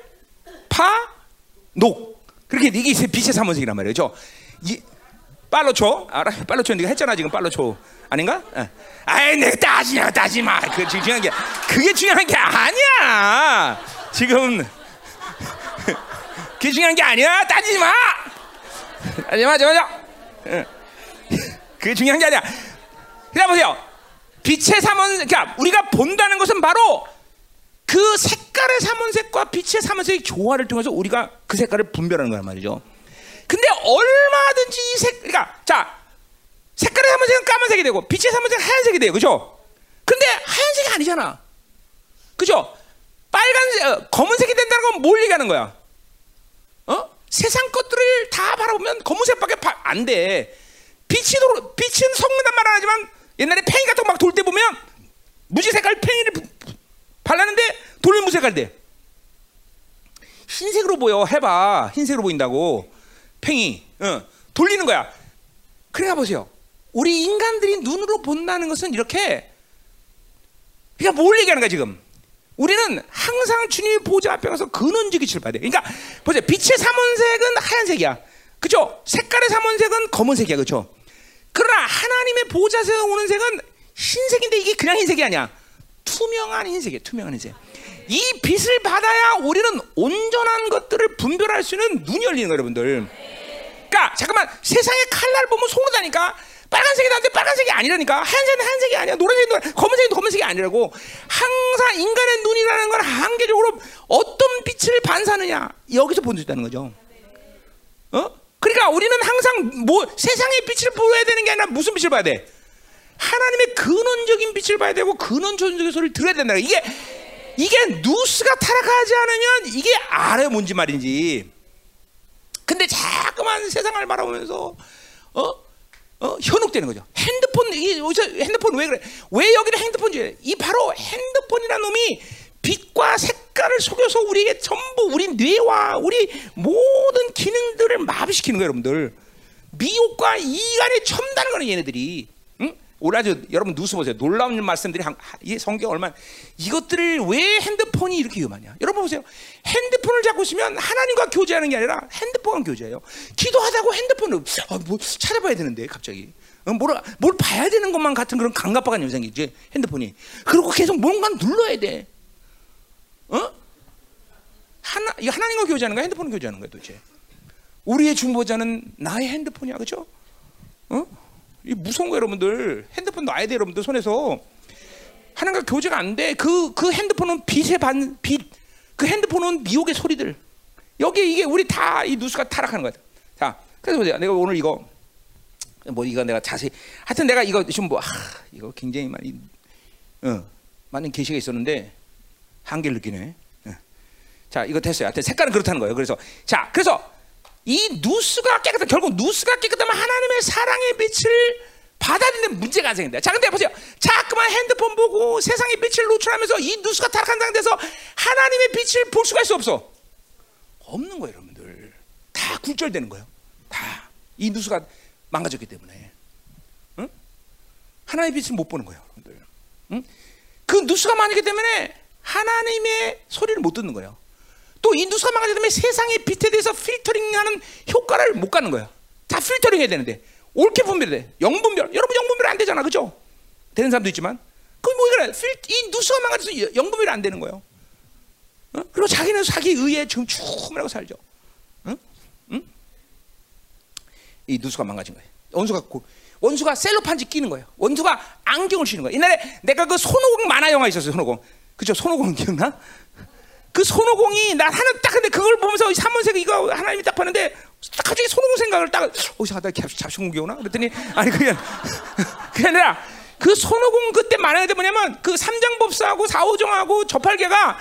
파, 녹. 그렇게 이게 빛의 삼원색이란 말이죠. 이 빨로 초 알아? 빨로 초 네가 했잖아 지금 빨로 초 아닌가? 어. 아이 내 따지냐 따지 마. 그 중요한 게 그게 중요한 게 아니야. 지금 그게 중요한 게 아니야. 따지지 마. 따지지 마, 따지 마. 그게 중요한 게 아니야. 그냥 보세요. 빛의 삼원, 그러니까 우리가 본다는 것은 바로 그 색깔의 삼원색과 빛의 삼원색의 조화를 통해서 우리가 그 색깔을 분별하는 거란 말이죠. 근데 얼마든지 이 색, 그러니까 자 색깔의 삼원색은 까만색이 되고 빛의 삼원색은 하얀색이 돼요, 그죠? 근데 하얀색이 아니잖아, 그죠? 빨간색, 어, 검은색이 된다는 건 뭘 얘기하는 거야? 어? 세상 것들을 다 바라보면 검은색밖에 바, 안 돼. 빛이 도, 빛은 섞는단 말 하지만 옛날에 팽이 같은 거 막 돌 때 보면 무지 색깔 팽이를 발랐는데 돌면 무슨 색깔 돼? 흰색으로 보여. 해봐. 흰색으로 보인다고. 팽이. 어. 돌리는 거야. 그래가 보세요. 우리 인간들이 눈으로 본다는 것은 이렇게 그러니까 뭘 얘기하는 거야 지금? 우리는 항상 주님의 보좌 앞에 가서 근원적인 빛을 봐야 돼. 그러니까 보세요. 빛의 삼원색은 하얀색이야. 그죠? 색깔의 삼원색은 검은색이야. 그죠? 그러나 하나님의 보좌에서 오는 색은 흰색인데 이게 그냥 흰색이 아니야. 투명한 흰색이야. 투명한 흰색. 이 빛을 받아야 우리는 온전한 것들을 분별할 수 있는 눈이 열리는 거예요, 여러분들. 그러니까 잠깐만 세상의 칼날 보면 속는다니까. 빨간색이 나한테 빨간색이 아니라니까. 하얀색은 하얀색이 아니야. 노란색이 노란, 검은색이 검은색이 아니라고. 항상 인간의 눈이라는 건 한계적으로 어떤 빛을 반사하느냐 여기서 본다는 거죠. 어? 그러니까 우리는 항상 뭐 세상의 빛을 보여야 되는 게 아니라 무슨 빛을 봐야 돼? 하나님의 근원적인 빛을 봐야 되고 근원적인 소리를 들어야 된다. 이게 이게 누스가 타락하지 않으면 이게 알아요 뭔지 말인지. 근데 자꾸만 세상을 바라보면서 어? 어, 현혹되는 거죠. 핸드폰 이 핸드폰 왜 그래? 왜 여기를 핸드폰 지? 이 바로 핸드폰이라는 놈이 빛과 색깔을 속여서 우리에게 전부 우리 뇌와 우리 모든 기능들을 마비시키는 거예요, 여러분들. 미혹과 이간에 첨다는 거는 얘네들이. 아주 여러분 뉴스 보세요. 놀라운 말씀들이 한, 이 성경 얼마 이것들을 왜 핸드폰이 이렇게 위험하냐? 여러분 보세요. 핸드폰을 잡고 있으면 하나님과 교제하는 게 아니라 핸드폰과 교제해요. 기도하다고 핸드폰을 아, 뭐 찾아봐야 되는데 갑자기. 뭘, 뭘 봐야 되는 것만 같은 그런 강갑박한 현상이지 핸드폰이. 그리고 계속 뭔가 눌러야 돼. 어? 하나, 이 하나님과 교제하는 거야? 핸드폰 교제하는 거야 도대체? 우리의 중보자는 나의 핸드폰이야, 그죠? 어? 이 무서운 거 여러분들. 핸드폰 놔야 돼, 여러분들 손에서. 하나님과 교제가 안 돼. 그, 그 핸드폰은 빛의 반, 빛. 그 핸드폰은 미혹의 소리들. 여기 이게 우리 다 이 누수가 타락하는 거야. 자, 그래서 보세요. 내가 오늘 이거, 뭐 이거 내가 자세히, 하여튼 내가 이거 지금 뭐, 하, 이거 굉장히 많이, 어, 많은 계시가 있었는데, 한계를 느끼네. 예. 자, 이거 됐어요. 하여튼 색깔은 그렇다는 거예요. 그래서 자, 그래서 이 누스가 깨끗한 결국 누스가 깨끗하면 하나님의 사랑의 빛을 받아들이는 문제가 안 생긴다. 자, 근데 보세요. 자꾸만 핸드폰 보고 세상의 빛을 노출하면서 이 누스가 타락한 상태에서 하나님의 빛을 볼 수가 있어 없어? 없는 거예요, 여러분들. 다 굴절되는 거예요. 다 이 누스가 망가졌기 때문에. 응? 하나님의 빛을 못 보는 거예요, 여러분들. 응? 그 누스가 많기 때문에 하나님의 소리를 못 듣는 거예요. 또 인두스가 망하게 되면 세상의 빛에 대해서 필터링하는 효과를 못 가는 거야. 다 필터링 해야 되는데 옳게 분별해 돼. 영분별. 여러분 영분별 안 되잖아, 그죠? 되는 사람도 있지만 그뭐 그래? 이 누수가 망가져서 영분별이 안 되는 거예요. 어? 그리고 자기는 자기 의에 지금 충분하고 살죠. 응? 응? 이 누수가 망가진 거예요. 원수가 고, 원수가 셀로판지 끼는 거예요. 원수가 안경을 쓰는 거예요. 옛날에 내가 그 손오공 만화 영화 있었어요. 손오공. 그죠? 손오공 기억나? 그 손오공이 나 하나 딱 근데 그걸 보면서 삼문색 이거 하나님이 딱 봤는데 딱 갑자기 손오공 생각을 딱 어, 잠깐 나 잡식공기 오나? 그랬더니 아니 그게 그게 아니라 그 손오공 그때 만화에 뭐냐면 그 삼장법사하고 사오정하고 저팔계가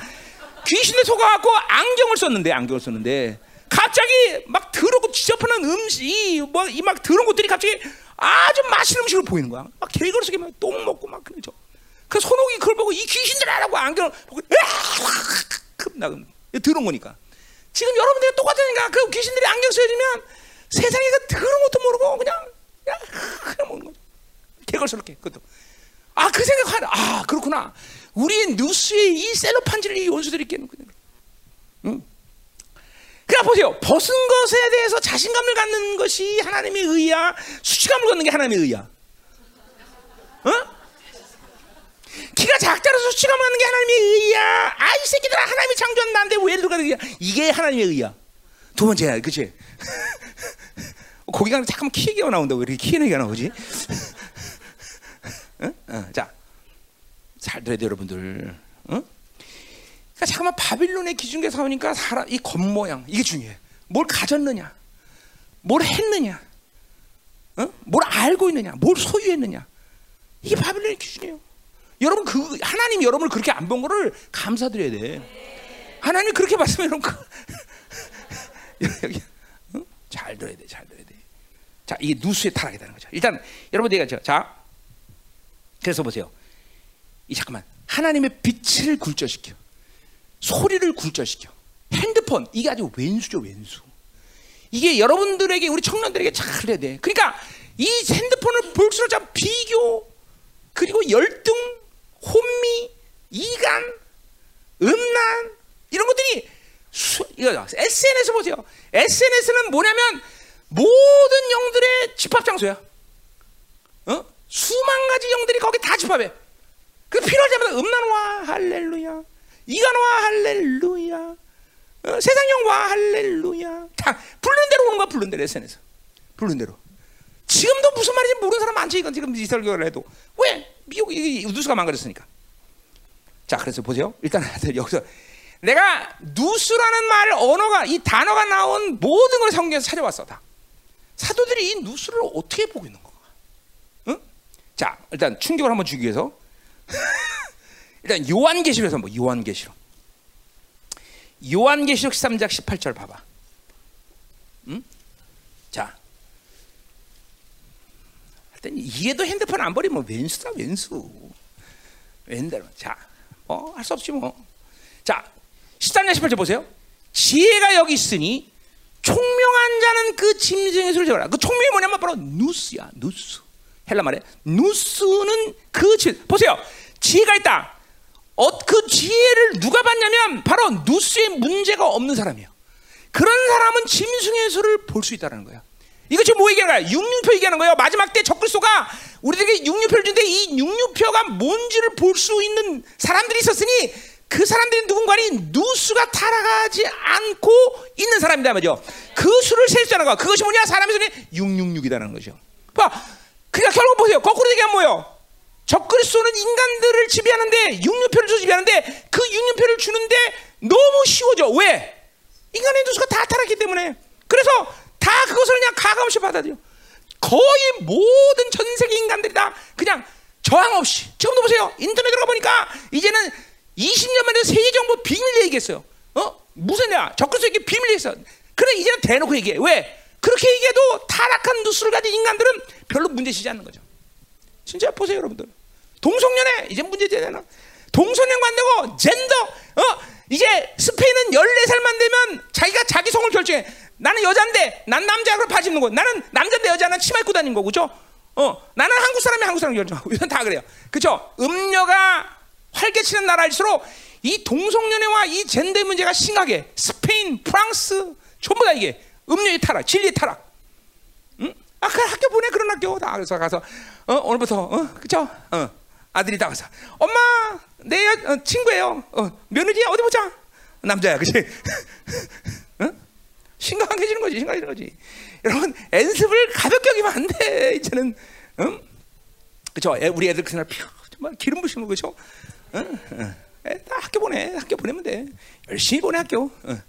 귀신에 속아갖고 안경을 썼는데 안경을 썼는데 갑자기 막 더럽고 지저분한 음식 뭐이 막 더러운 것들이 갑자기 아주 맛있는 음식을 보이는 거야. 막 개걸 속에 막똥 먹고 막 그러죠. 그 손옥이 그걸 보고 이 귀신들아라고 안경을 보고 나금 더러운 거니까. 지금 여러분들이 똑같으니까 그 귀신들이 안경 써주면 세상에 그 더러운 것도 모르고 그냥 그냥 그냥 먹는 거죠. 개걸스럽게 그것도. 아 그 생각하나 아 그렇구나. 우리 뉴스에 이 셀로판지를 이 원수들이 끼는거든. 응? 그러니까 보세요. 벗은 것에 대해서 자신감을 갖는 것이 하나님의 의야. 수치감을 갖는 게 하나님의 의야. 어? 키가 작다라서 갖는 게 하나님의 의야. 아, 이 새끼들아, 하나님이 창조한 나인데 왜 들어가는 거야? 이게 하나님의 의야. 두 번째야, 그치? 거기가 잠깐만 키 얘기가 나온다고 왜 이렇게 키 얘기가 나오지? 어? 어, 자, 잘 들어야 돼, 여러분들. 어? 그러니까 잠깐만 바빌론의 기준에서 나오니까 사람 이 겉모양 이게 중요해. 뭘 가졌느냐, 뭘 했느냐, 어? 뭘 알고 있느냐, 뭘 소유했느냐. 이게 바빌론의 기준이에요. 여러분 그 하나님 여러분을 그렇게 안 본 거를 감사드려야 돼. 하나님 그렇게 봤으면 여러분 여기 어? 잘 들어야 돼, 잘 들어야 돼. 자 이게 누수의 타락이라는 거죠. 일단 여러분 내가 자 그래서 보세요. 이 잠깐만 하나님의 빛을 굴절시켜. 소리를 굴절시켜. 핸드폰 이게 아주 왼수죠 왼수. 이게 여러분들에게 우리 청년들에게 잘 해야 돼. 그러니까 이 핸드폰을 볼수록 참 비교 그리고 열등, 혼미, 이간, 음란 이런 것들이 수, 이거 SNS 보세요. SNS는 뭐냐면 모든 영들의 집합 장소야. 어? 수만 가지 영들이 거기 다 집합해. 그 필요할 때마다 음란 와 할렐루야. 이간 와 할렐루야. 어, 세상형 와 할렐루야. 다 부르는 대로 오는 거야 부르는 대로 SNS. 부르는 대로. 지금도 무슨 말인지 모르는 사람 많지 이건 지금 이 설교를 해도 왜 미국 이 누수가 망가졌으니까. 자 그래서 보세요. 일단 여기서 내가 누수라는 말 언어가 이 단어가 나온 모든 걸 성경에서 찾아왔어 다. 사도들이 이 누수를 어떻게 보고 있는 건가? 응? 자 일단 충격을 한번 주기 위해서 일단 요한계시록에서 뭐 요한계시록 요한계시록 13장 18절 봐봐. 응? 자 일단 이게도 핸드폰 안 버리면 왼수다 왼수. 왼대로 자, 어, 할 수 없지 뭐. 자, 13장 18절 보세요. 지혜가 여기 있으니 총명한 자는 그 짐승의 소리를 들어라. 그 총명이 뭐냐면 바로 누스야, 누스. 헬라 말에 누스는 그 지, 보세요. 지혜가 있다. 어, 그 지혜를 누가 받냐면 바로 누스의 문제가 없는 사람이에요. 그런 사람은 짐승의 소를 볼 수 있다는 거야. 이거 지금 뭐 얘기하는 거야? 육류표 얘기하는 거예요. 마지막 때 적글소가 우리에게 육류표를 주는데 이 육류표가 뭔지를 볼 수 있는 사람들이 있었으니 그 사람들이 누군가니 누수가 타락하지 않고 있는 사람이다 말이죠. 그 수를 셀 수 있는 거. 그것이 뭐냐? 사람의 손에 666이라는 거죠. 봐. 그러니까 결국 보세요. 거꾸로 얘기하면 뭐예요? 적그리스도는 인간들을 지배하는데 육류표를 지배하는데 그 육류표를 주는데 너무 쉬워져. 왜? 인간의 누수가 다 타락했기 때문에. 그래서 다 그것을 그냥 가감없이 받아들여. 거의 모든 전 세계 인간들이 다 그냥 저항 없이. 지금도 보세요. 인터넷 들어가 보니까 이제는 20년 만에 세계 정부 비밀 얘기했어요. 어? 무슨 야 적그리스도에게 비밀 얘기했어. 그래 이제는 대놓고 얘기해. 왜? 그렇게 얘기해도 타락한 누수를 가진 인간들은 별로 문제시지 않는 거죠. 진짜 보세요, 여러분들. 동성연애 이제 문제되잖아. 동성연 관 되고 젠더 어 이제 스페인은 14살만 되면 자기가 자기 성을 결정해. 나는 여잔데 난 남자 그럼 바지 입는 거. 나는 남자인데 여자는 치마 입고 다니는 거고, 그죠? 어, 나는 한국 사람이 한국 사람 결정하고 이건 다 그래요. 그죠? 음녀가 활개치는 나라일수록 이 동성연애와 이 젠더 문제가 심하게 스페인, 프랑스 전부 다 이게 음료의 타락, 진리의 타락. 응? 아, 그 학교 보내 그런 학교 다 그래서 가서 어, 오늘부터 어, 그죠? 어, 아들이 다 가서 엄마 내 어, 친구예요. 어, 며느리야 어디 보자. 남자야, 그치? 어? 심각해지는 거지, 심각해지는 거지. 여러분 연습을 가볍게 하기만 안 돼. 이제는 응? 그죠? 우리 애들 그날 피 정말 기름 부시는 거죠. 응? 응. 다 학교 보내. 학교 보내면 돼. 열심히 보내 학교. 응.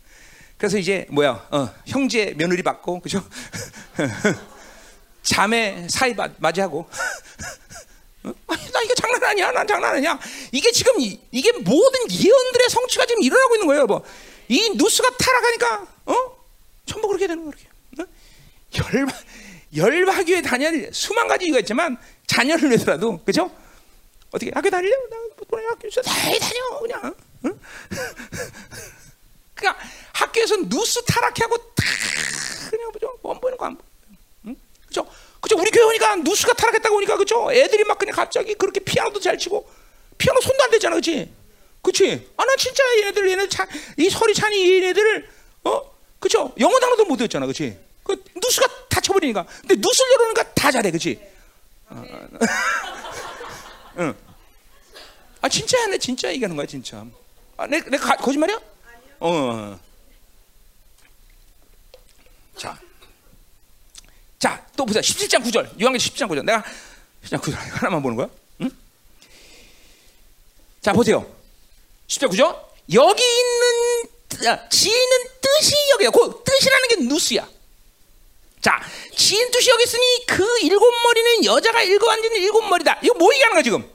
그래서 이제 뭐야? 어, 형제 며느리 받고 그죠? 자매 사이 맞이하고. 어? 나 이게 장난 아니야. 난 장난 아니야. 이게 지금 이, 게 모든 예언들의 성취가 지금 일어나고 있는 거예요. 뭐. 이 누스가 타락하니까 어? 전부 그렇게 되는 거예요. 어? 열박 열박교에 다녀야 수만 가지 이유가 있지만 자녀를 위해서라도 그죠? 어떻게 학교 다닐래? 나 보내 학교 있어. 다 다녀 그냥. 응? 그러니까 학교에서 누스 타락하고 다 그냥 뭐죠? 원 보이는 거안 보여. 응? 그죠? 그죠? 우리 교회 오니까 누스가 타락했다고 오니까 그죠? 애들이 막 그냥 갑자기 그렇게 피아노도 잘 치고 피아노 손도 안 대잖아, 그렇지? 그렇지? 아, 나 진짜 얘네들 얘네 차, 이 서리 찬이 얘네들을 어, 그죠? 영어 단어도 못 외웠잖아, 그렇지? 그 누스가 다쳐버리니까. 근데 누스를 열어놓으니까 다 잘해, 그렇지? 어, 응. 아 진짜야, 내 진짜 얘기하는 거야, 진짜. 아, 내, 내 가, 거짓말이야? 어. 자. 자, 또 보자. 17장 9절. 요한계 17장 9절. 내가 17장 9절 하나만 보는 거야? 응? 자, 보세요. 10절 9절. 여기 있는 아, 지는 뜻이 여기야. 그 뜻이라는 게 누스야. 자, 지인 뜻이 여기 있으니 그 일곱 머리는 여자가 일곱 앉는 일곱 머리다. 이거 뭐 얘기하는 거야 지금?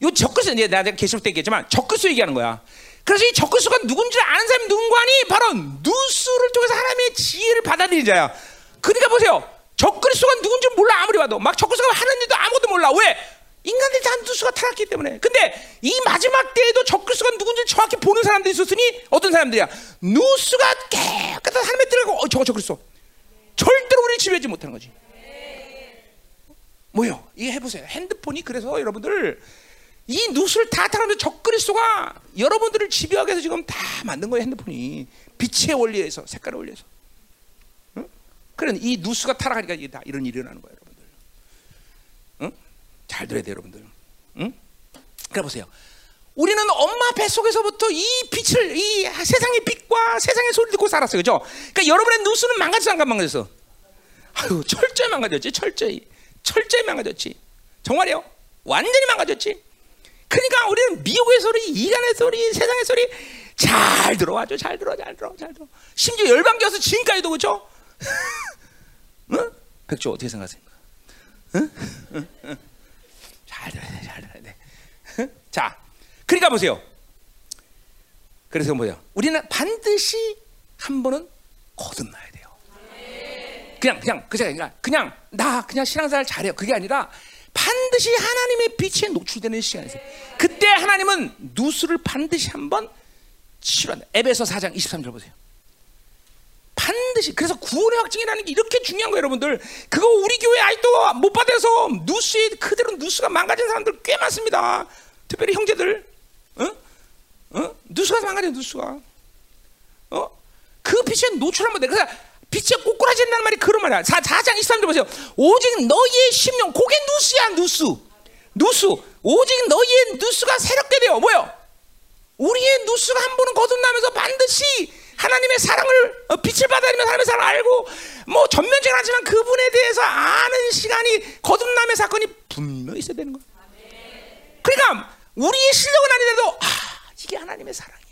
이 적글수 이제 내가 계속 얘기했지만 적글수 얘기하는 거야. 그래서 이 적글수가 누군지 아는 사람이 누군가 하니 바로 누스를 통해서 하나님의 지혜를 받아들인 자야. 그러니까 보세요. 적글수가 누군지 몰라 아무리 봐도 막 적글수가 하는 일도 아무것도 몰라. 왜? 인간들이 다 누수가 타락했기 때문에. 근데 이 마지막 때에도 적그리스도가 누군지 정확히 보는 사람들이 있었으니 어떤 사람들이야? 누수가 깨끗한 하나님의 들어가고 어, 저거 적그리스도. 절대로 우리를 지배하지 못하는 거지. 뭐요? 이거 해보세요. 핸드폰이 그래서 여러분들 이 누수를 다 타라면 적그리스도가 여러분들을 지배하기 위해서 지금 다 만든 거예요. 핸드폰이 빛의 원리에서 색깔의 원리에서. 응? 그런 이 누수가 타락하니까 이게 다 이런 일이 일어나는 거예요? 잘 들어야 돼요, 여러분들. 응? 그래 보세요. 우리는 엄마 뱃속에서부터 이 빛을 이 세상의 빛과 세상의 소리를 듣고 살았어요. 그죠? 그러니까 여러분의 누수는 망가졌어 안 망가졌어? 아유, 철저히 망가졌지. 철저히. 철저히 망가졌지. 정말이요. 완전히 망가졌지. 그러니까 우리는 미국의 소리, 이란의 소리, 세상의 소리 잘 들어와줘. 잘 들어. 잘 들어. 잘 들어. 심지어 열방교에서 지금까지도 그죠? 응? 백조 어떻게 생각하십니까? 응? 응? 응? 잘 들어야 돼. 잘 들어야 돼. 자, 그러니까 보세요. 그래서 뭐야? 우리는 반드시 한 번은 거듭나야 돼요. 그냥 그냥 그게 아니라 그냥 나 그냥 신앙생활 잘해요. 그게 아니라 반드시 하나님의 빛에 노출되는 시간이세요. 그때 하나님은 누수를 반드시 한 번 치료한다. 에베소 4장 23절 보세요. 반드시 그래서 구원의 확증이라는 게 이렇게 중요한 거예요, 여러분들. 그거 우리 교회 아직도 못 받아서 누수에 그대로 누수가 망가진 사람들 꽤 많습니다. 특별히 형제들, 어? 어? 누수가 망가져 누수가. 어? 그 빛에 노출하면 돼. 그래서 빛에 꼬꾸라진다는 말이 그런 말이야. 4, 4장 23절 보세요. 오직 너희의 심령, 그게 누수야, 누수. 누수. 오직 너희의 누수가 새롭게 되어. 뭐요? 우리의 누수가 한 번은 거듭나면서 반드시 하나님의 사랑을 어, 빛을 받아들이면 하나님의 사랑을 알고 뭐 전면적인 하지만 그분에 대해서 아는 시간이 거듭남의 사건이 분명히 있어야 되는 거야. 그러니까 우리의 실력은 아니더라도 아 이게 하나님의 사랑이야.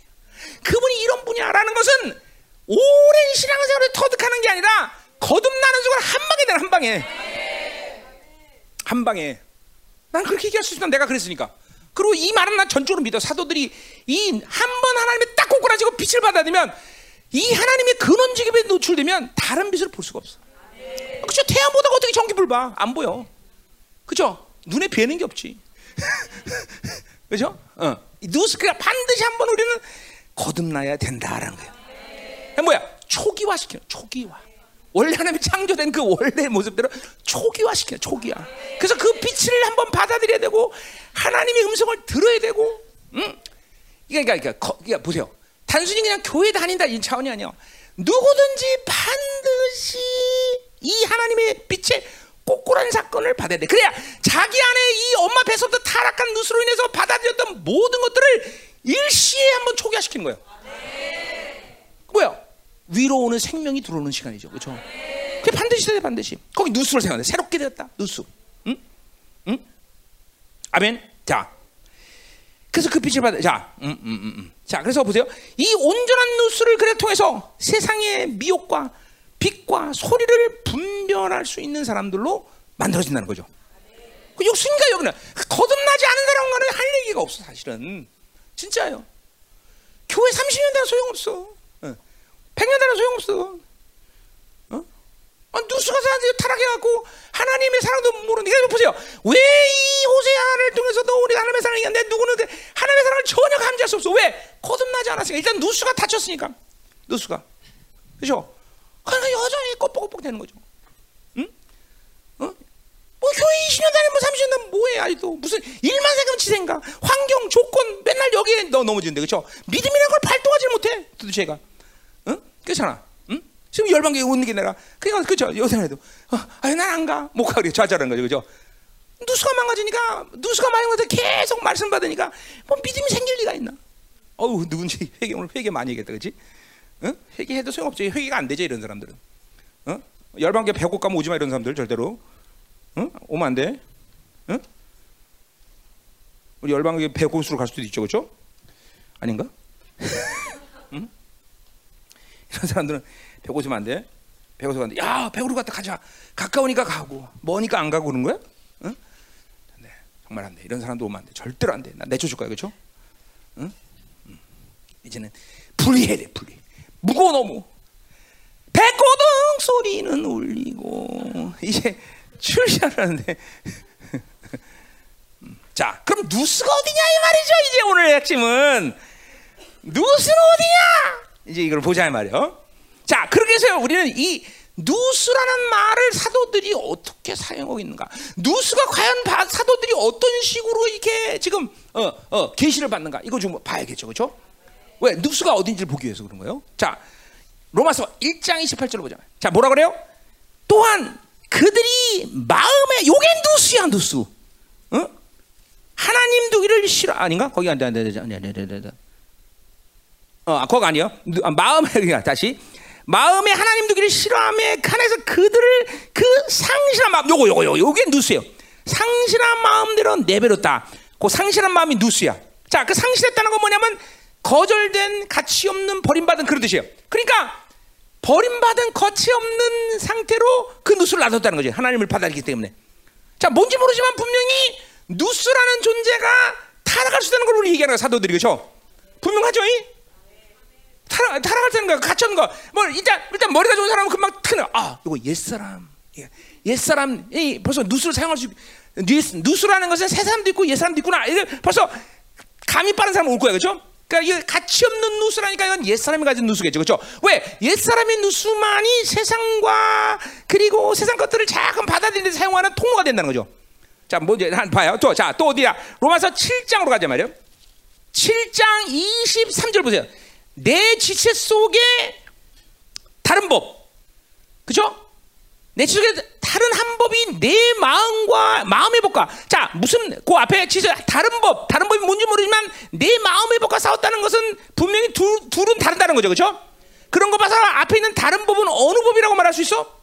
그분이 이런 분이야라는 것은 오랜 신앙생활을 터득하는 게 아니라 거듭나는 순간 한 방에 되는 한 방에 한 방에 난 그렇게 얘기할 수 있다 내가 그랬으니까 그리고 이 말은 난 전적으로 믿어 사도들이 이 한 번 하나님의 딱 꼬꾸라지고 빛을 받아들면 이 하나님의 근원직입에 노출되면 다른 빛을 볼 수가 없어 그죠 태양 보다 어떻게 전기 불 봐 안 보여 그죠 눈에 뵈는 게 없지 그죠 어. 누스크가 반드시 한번 우리는 거듭나야 된다라는 거예요 뭐야? 초기화 시켜. 초기화. 원래 하나님이 창조된 그 원래 모습대로 초기화 시켜. 초기화. 그래서 그 빛을 한번 받아들여야 되고 하나님의 음성을 들어야 되고. 응? 그러니까, 그러니까, 그러니까 보세요. 단순히 그냥 교회 다닌다 이 차원이 아니야. 누구든지 반드시 이 하나님의 빛에 꼬꾸란 사건을 받아야 돼. 그래야 자기 안에 이 엄마 뱃속부터 타락한 누수로 인해서 받아들였던 모든 것들을 일시에 한번 초기화시키는 거예요. 뭐야? 위로 오는 생명이 들어오는 시간이죠. 그렇죠? 그 반드시 돼 반드시. 거기 누수를 생각해. 새롭게 되었다. 누수. 응? 응? 아멘. 자. 그래서 그 빛을 받아. 자, 음, 음, 음, 음. 자, 그래서 보세요. 이 온전한 누수를 그래 통해서 세상의 미혹과 빛과 소리를 분별할 수 있는 사람들로 만들어진다는 거죠. 그 육수인가 여기는 거듭나지 않은 사람과는 할 얘기가 없어 사실은 진짜요. 교회 30년 되나 소용없어. 100년 되나 소용없어. 어? 아, 누수가 사람들이 타락해갖고 하나님의 사랑도 모르는 게 보세요. 왜 이 호세아를 통해서도 우리 하나님의 사랑을 얘기하는데 누구는 하나님의 사랑을 전혀 감지할 수 없어. 왜? 거듭나지 않았으니까. 일단 누수가 다쳤으니까. 누수가. 그죠? 그러니까 여전히 껍벅껍벅 되는 거죠. 응? 어? 뭐 교회 20년 다니면 뭐 30년 다니면 뭐해 아직도 무슨 일만 생각하면 지생가 환경 조건 맨날 여기에 너 넘어지는데 그렇죠? 믿음이라는 걸 발동하지 못해 도대체가 응? 그렇잖아 응? 지금 열방교회 오는 게 내가 그러니까 그죠 요새에도 어, 아유 난안 가 못 가 그래 좌절하는 거죠 그죠? 누수가 망가지니까 누수가 망가져 계속 말씀 받으니까 뭐 믿음이 생길 리가 있나? 어우 누군지 회개 오늘 회개 많이 했겠다 그렇지? 응? 회개해도 소용없지 회개가 안 되죠 이런 사람들은 어? 열방교 배고 가면 오지 마 이런 사람들 절대로 응? 오면 안 돼. 응? 우리 열방교 배고수로 갈 수도 있죠, 그렇죠? 아닌가? 응? 이런 사람들은 배고수면 안 돼. 배고수 간다. 야, 배고로 갔다 가자. 가까우니까 가고, 머니까 안 가고 그런 거야? 응? 네, 정말 안 돼. 이런 사람도 오면 안 돼. 절대로 안 돼. 나 내쳐줄 거야, 그렇죠? 응? 응. 이제는 분리해야 돼, 분리. 무거워 너무. 배고등 소리는 울리고 이제 출시하는데 자 그럼 누스가 어디냐 이 말이죠 이제 오늘 핵심은 누스는 어디냐 이제 이걸 보자 이 말이요 자 그렇게 해서 우리는 이 누스라는 말을 사도들이 어떻게 사용하고 있는가? 누스가 과연 사도들이 어떤 식으로 이렇게 지금 어, 어, 계시를 받는가? 이거 좀 봐야겠죠. 그렇죠? 왜? 누스가 어딘지를 보기 위해서 그런 거예요. 자 로마서 1장 28절을 보자. 자 뭐라 그래요? 또한 그들이 마음에 요게 누수야 누수. 어? 하나님도 이를 싫어 아닌가? 거기 안돼 안돼 안돼 안돼 안돼 어 거기 아니요. 마음에 그냥 다시 마음에 하나님 두기를 싫어함에 칸에서 그들을 그 상실한 마음 요거 요거 요거 요게 누수예요. 상실한 마음대로 내버렸다. 그 상실한 마음이 누수야. 자, 그 상실했다는 건 뭐냐면 거절된 가치 없는 버림받은 그런 뜻이에요. 그러니까 버림받은 거치 없는 상태로 그 누수를 놔뒀다는 거지. 하나님을 받아들이기 때문에. 자, 뭔지 모르지만 분명히 누수라는 존재가 타락할 수 있다는 걸 우리 얘기하는 거야, 사도들이. 그죠? 분명하죠? 이? 타락, 있는 거야, 갇혔는 거. 뭐, 일단, 일단 머리가 좋은 사람은 금방 트는 아, 이거 옛 사람. 예, 옛사람이 벌써 누수를 사용할 수, 누수라는 것은 새 사람도 있고 옛 사람도 있구나. 이거 벌써 감이 빠른 사람 올 거야, 그죠? 그러니까 이 가치 없는 누수라니까 이건 옛 사람이 가진 누수겠죠. 그렇죠? 왜? 옛 사람의 누수만이 세상과 그리고 세상 것들을 자꾸 받아들이는 데 사용하는 통로가 된다는 거죠. 자, 먼저 한 봐요. 또 자, 또 어디야? 로마서 7장으로 가자 말이요. 7장 23절 보세요. 내 지체 속에 다른 법. 그죠? 내 속에 다른 한 법이 내 마음과 마음의 법과 자 무슨 그 앞에 진짜 다른 법 다른 법이 뭔지 모르지만 내 마음의 법과 싸웠다는 것은 분명히 둘, 둘은 다른다는 거죠 그렇죠? 그런 거 봐서 앞에 있는 다른 법은 어느 법이라고 말할 수 있어?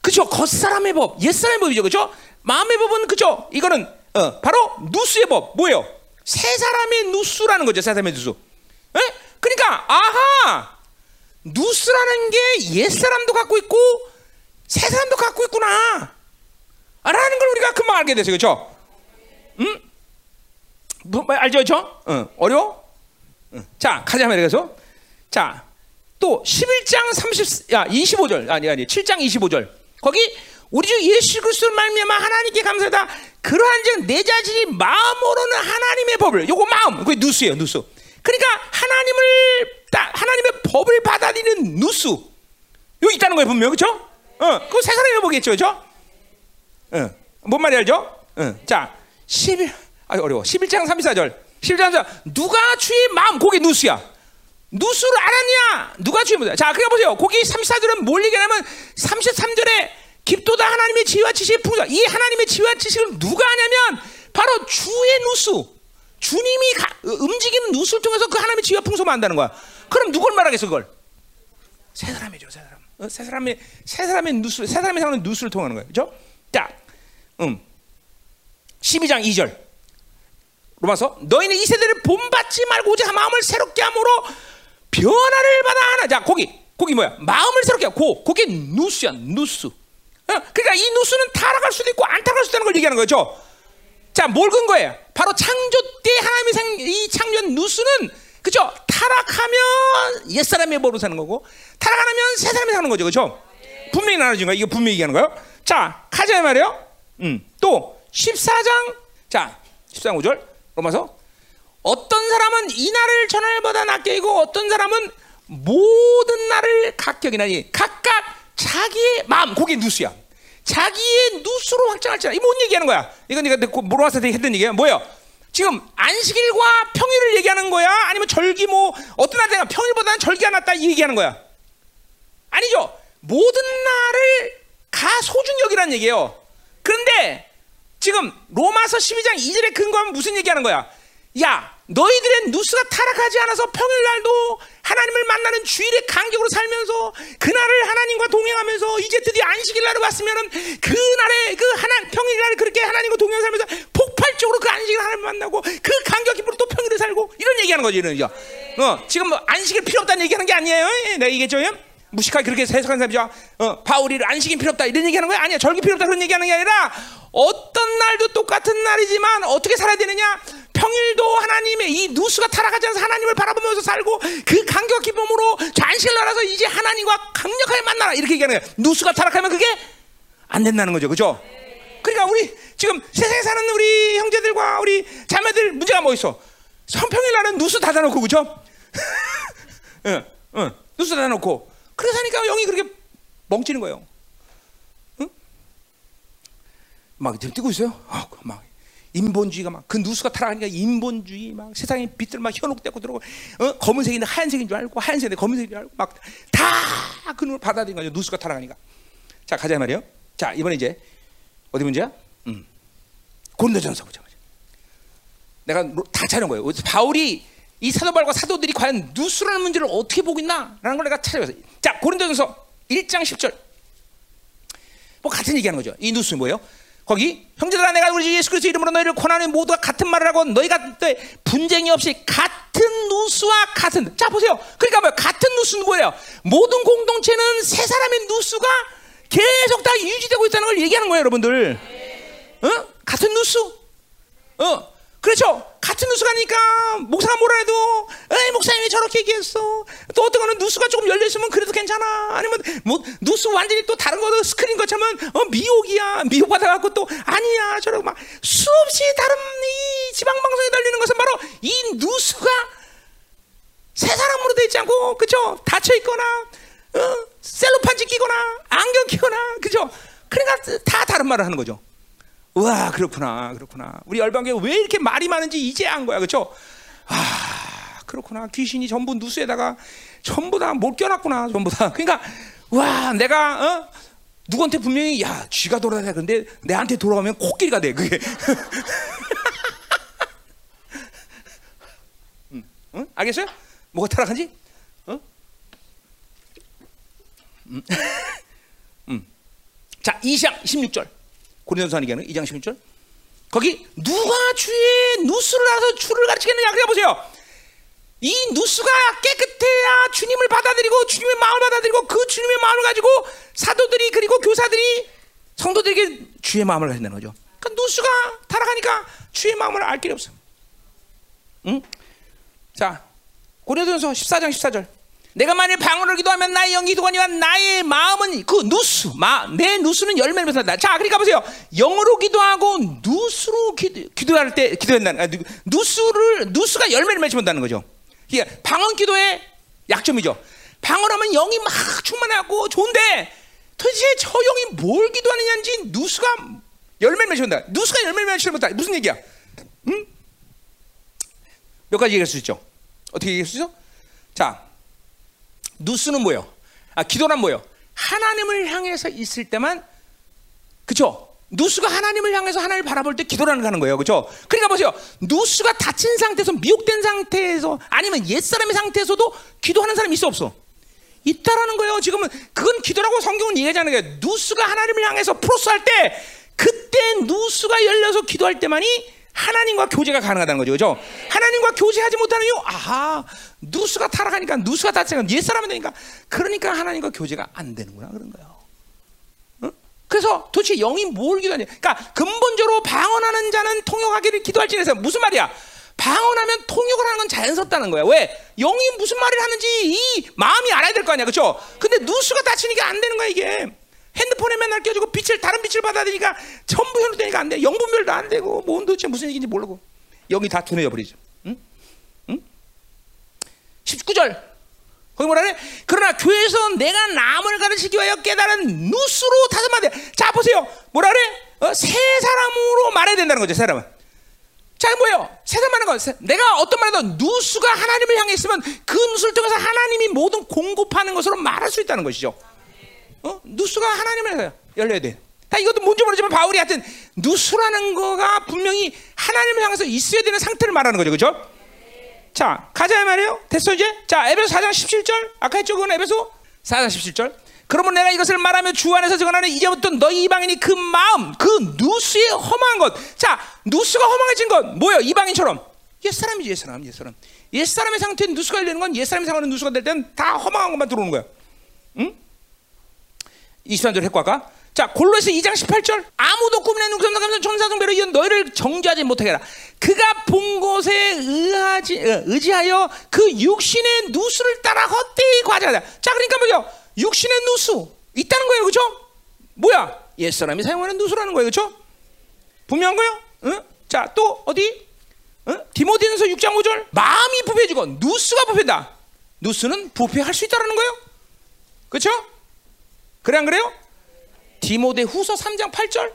그죠 겉사람의 법 옛사람의 법이죠 그죠? 마음의 법은 그죠 이거는 어, 바로 누수의 법 뭐예요? 새 사람의 누수라는 거죠 새 사람의 누수 에? 그러니까 아하 누수라는 게 옛 사람도 갖고 있고 새 사람도 갖고 있구나. 라는 걸 우리가 금방 알게 됐어요. 그렇죠? 응? 뭐, 뭐 알죠? 그렇죠? 응. 어려워? 응. 자, 가자 말이서 자, 또 11장 30, 야, 25절. 아니, 아니, 7장 25절. 거기 우리 주 예수 그리스도를 말미암아 하나님께 감사하다. 그러한즉 내 자신이 마음으로는 하나님의 법을 요거 마음 그게 누수예요 누수. 그러니까 하나님을 하나님의 법을 받아들이는 누수 여기 있다는 거예요 분명 그렇죠? 어, 그거 세 사람이 보겠죠, 그죠? 어, 뭔 말이 알죠? 어, 자, 11, 아 어려워. 11장 34절. 11장 34절. 누가 주의 마음, 거기 누수야. 누수를 알았냐? 누가 주의 마음. 자, 그래 보세요. 거기 34절은 뭘 얘기하냐면 33절에 깊도다 하나님의 지혜와 지식의 풍성. 이 하나님의 지혜와 지식을 누가 하냐면 바로 주의 누수. 주님이 가, 움직이는 누수를 통해서 그 하나님의 지혜와 풍성을 한다는 거야. 그럼 누굴 말하겠어, 그걸? 세 사람이죠, 세 사람. 어? 새 사람의 새 사람의 누수, 새 사람의 상은 누수를 통하는 거예요. 그렇죠? 자, 음. 12장 2절. 로마서 너희는 이 세대를 본받지 말고 오직 마음을 새롭게 함으로 변화를 받아 하나. 자, 거기 거기 뭐야? 마음을 새롭게 하고 그게 누수야, 누수. 어? 그러니까 이 누수는 타락할 수도 있고 안 타락할 수도 있다는 걸 얘기하는 거죠. 자, 뭘 근거예요? 바로 창조 때 하나님이 생, 이 창조한 누수는 그죠? 타락하면 옛 사람의 법으로 사는 거고 타락하면 새 사람이 사는 거죠, 그죠? 분명히 나눠진 거야. 이거 분명히 얘기하는 거예요. 자, 가자 말이에요. 음, 또 14장, 자, 14장 5절 로마서 어떤 사람은 이 날을 전날보다 낮게 이고 어떤 사람은 모든 날을 각격이나니 각각 자기의 마음, 그게 누수야. 자기의 누수로 확장할지라. 이뭔 얘기하는 거야? 이건 네가 모로마서 했던 얘기야. 뭐예요? 지금 안식일과 평일을 얘기하는 거야? 아니면 절기 뭐 어떤 날 내가 평일보다는 절기가 낫다 이 얘기하는 거야? 아니죠. 모든 날을 가 소중 여기라는 얘기예요. 그런데 지금 로마서 12장 2절에 근거하면 무슨 얘기하는 거야? 야, 너희들의 누스가 타락하지 않아서 평일날도 하나님을 만나는 주일의 간격으로 살면서 그날을 하나님과 동행하면서 이제 드디어 안식일 날을 왔으면은 그날에 그 하나 평일날 그렇게 하나님과 동행 살면서 폭발적으로 그 안식일 하나님 만나고 그 간격 기쁨으로 또 평일에 살고 이런 얘기하는 거지 이런 어, 지금 뭐 안식일 필요 없다는 얘기하는 게 아니에요. 예, 내가 얘기했죠. 무식하게 그렇게 해석하는 사람이죠. 어, 바울이 안식이 필요 없다 이런 얘기하는 거야? 아니야. 절기 필요 없다 그런 얘기하는 게 아니라 어떤 날도 똑같은 날이지만 어떻게 살아야 되느냐? 평일도 하나님의 이 누수가 타락하지 않아서 하나님을 바라보면서 살고 그 간격 기쁨으로 안식을 날아서 이제 하나님과 강력하게 만나라 이렇게 얘기하는 거야. 누수가 타락하면 그게 안 된다는 거죠. 그죠? 그러니까 우리 지금 세상에 사는 우리 형제들과 우리 자매들 문제가 뭐 있어? 성평일 날은 누수 닫아놓고 그죠? 응, 응, 누수 닫아놓고 그래서 하니까 영이 그렇게 멍치는 거예요. 응? 막 뛰고 있어요. 아, 막 인본주의가 막 그 누수가 타락하니까 인본주의 막 세상의 빛들 막 현혹되고 들어오고 어? 검은색인데 하얀색인 줄 알고 하얀색인데 검은색인 줄 알고 막 다그 눈을 받아들인 거죠. 누수가 타락하니까. 자 가자 말이요. 자 이번에 이제 어디 문제야? 음. 고린도전서 보자. 내가 다 찾은 거예요. 바울이 이 사도발과 사도들이 과연 누수라는 문제를 어떻게 보고 있나라는 걸 내가 찾아봤어요. 자, 고린도전서 1장 10절. 뭐 같은 얘기하는 거죠. 이 누수 뭐예요? 거기 형제들아 내가 우리 예수 그리스도 이름으로 너희를 권하는 모두가 같은 말을 하고 너희가 분쟁이 없이 같은 누수와 같은 자 보세요. 그러니까 뭐 같은 누수는 뭐예요? 모든 공동체는 세 사람의 누수가 계속 다 유지되고 있다는 걸 얘기하는 거예요, 여러분들. 어? 같은 누수. 어? 그렇죠. 같은 누수가니까 목사가 뭐라 해도 에이 목사님이 저렇게 얘기했어. 또 어떤 거는 누수가 조금 열려 있으면 그래도 괜찮아. 아니면 뭐 누수 완전히 또 다른 거 스크린 것처럼 어, 미혹이야. 미혹 받아 갖고 또 아니야. 저러고 막 수없이 다른 이 지방 방송에 달리는 것은 바로 이 누수가 새 사람으로 되지 않고 그죠? 닫혀 있거나 어, 셀로판지 끼거나 안경 끼거나 그죠? 그러니까 다 다른 말을 하는 거죠. 와 그렇구나 그렇구나 우리 열방교회 왜 이렇게 말이 많은지 이제 안 거야 그렇죠? 아 그렇구나 귀신이 전부 누수에다가 전부 다 못 껴놨구나 전부 다 그러니까 와 내가 어? 누구한테 분명히 야 쥐가 돌아다녀 근데 내한테 돌아오면 코끼리가 돼 그게 응, 응? 알겠어요? 뭐가 타락한지? 어? 음. 음. 자 2장 16절 고린도서 얘기하는 2장 16절. 거기 누가 주의 누수를 알아서 주를 가르치겠느냐 그래 보세요. 이 누수가 깨끗해야 주님을 받아들이고 주님의 마음을 받아들이고 그 주님의 마음을 가지고 사도들이 그리고 교사들이 성도들에게 주의 마음을 가진다는 거죠. 그러니까 누수가 타락하니까 주의 마음을 알 길이 없어. 응? 자, 고린도전서 14장 14절. 내가 만일 방언을 기도하면 나의 영이 기도하니와 나의 마음은 그 누수, 마, 내 누수는 열매를 맺는다. 자, 그러니까 보세요. 영으로 기도하고 누수로 기도, 기도할 때 기도한다는 아, 누수를 누수가 열매를 맺는다는 거죠. 이게 방언 기도의 약점이죠. 방언하면 영이 막 충만하고 좋은데 도대체 저 영이 뭘 기도하느냐인지 누수가 열매를 맺는다. 누수가 열매를 맺지 못다. 무슨 얘기야? 응? 몇 가지 얘기할 수 있죠. 어떻게 얘기할 수 있어? 자, 누스는 뭐예요? 아, 기도란 뭐예요? 하나님을 향해서 있을 때만 그쵸? 누수가 하나님을 향해서 하나님을 바라볼 때 기도라는 하는 거예요. 그죠? 그러니까 보세요. 누수가 닫힌 상태에서 미혹된 상태에서 아니면 옛사람의 상태에서도 기도하는 사람이 있어 없어? 있다라는 거예요. 지금은 그건 기도라고 성경은 얘기하자는 거예요. 누수가 하나님을 향해서 프로스할 때 그때 누수가 열려서 기도할 때만이 하나님과 교제가 가능하다는 거죠. 그죠? 하나님과 교제하지 못하는 이유, 아하, 누수가 타락하니까, 누수가 타락하니까, 옛사람이 되니까, 그러니까 하나님과 교제가 안 되는구나, 그런 거예요. 어? 그래서 도대체 영이 뭘 기도하냐. 그러니까 근본적으로 방언하는 자는 통역하기를 기도할지 해서 무슨 말이야? 방언하면 통역을 하는 건 자연스럽다는 거야. 왜? 영이 무슨 말을 하는지 이 마음이 알아야 될 거 아니야. 그렇죠? 근데 누수가 다치니까 안 되는 거야, 이게. 핸드폰에 맨날 껴주고 빛을 다른 빛을 받아들이니까 전부 현혹되니까 안 돼. 영분별도 안 되고 뭔 도대체 무슨 얘기인지 모르고 영이 다 둔해져 버리죠. 응? 응? 19절 거기 뭐라 그래? 그러나 교회에서 내가 남을 가르치기 위하여 깨달은 누스로 다섯 마디. 자 보세요. 뭐라 그래? 어, 세 사람으로 말해야 된다는 거죠. 세 사람은. 자 뭐예요? 세 사람 하는 거. 내가 어떤 말해도 누수가 하나님을 향해 있으면 그 누수를 통해서 하나님이 모든 공급하는 것으로 말할 수 있다는 것이죠. 어? 누수가 하나님을 열려야 돼. 다 이것도 뭔지 모르지만 바울이 하여튼 누수라는 거가 분명히 하나님을 향해서 있어야 되는 상태를 말하는 거죠. 그죠? 자, 가자 말이에요. 됐어 이제? 자, 에베소 4장 17절. 아까 했죠 그건 에베소 4장 17절. 그러면 내가 이것을 말하며 주 안에서 증언하는 이제부터 너희 이방인이 그 마음, 그 누수의 허망한 것. 자, 누수가 허망해진 건 뭐예요? 이방인처럼. 옛사람이지 옛사람, 옛사람. 옛사람의 상태에 누수가 열리는 건 옛사람의 상황에 누수가 될 때는 다 허망한 것만 들어오는 거야. 응? 23절 했고 아까 자 골로에서 2장 18절. 아무도 꿈에 눈감사 감사 천사성배로 이은 너희를 정죄하지 못하게 하라. 그가 본 것에 의하지, 어, 의지하여 그 육신의 누수를 따라 헛되이 과제하자 자 그러니까 뭐죠? 육신의 누수. 있다는 거예요. 그죠 뭐야? 옛사람이 사용하는 누수라는 거예요. 그죠 분명한 거예요? 응? 자또 어디? 응? 디모데전서 6장 5절. 마음이 부패지고 누수가 부패다. 누수는 부패할 수 있다는 거예요. 그렇죠 그래 안 그래요? 디모데 후서 3장 8절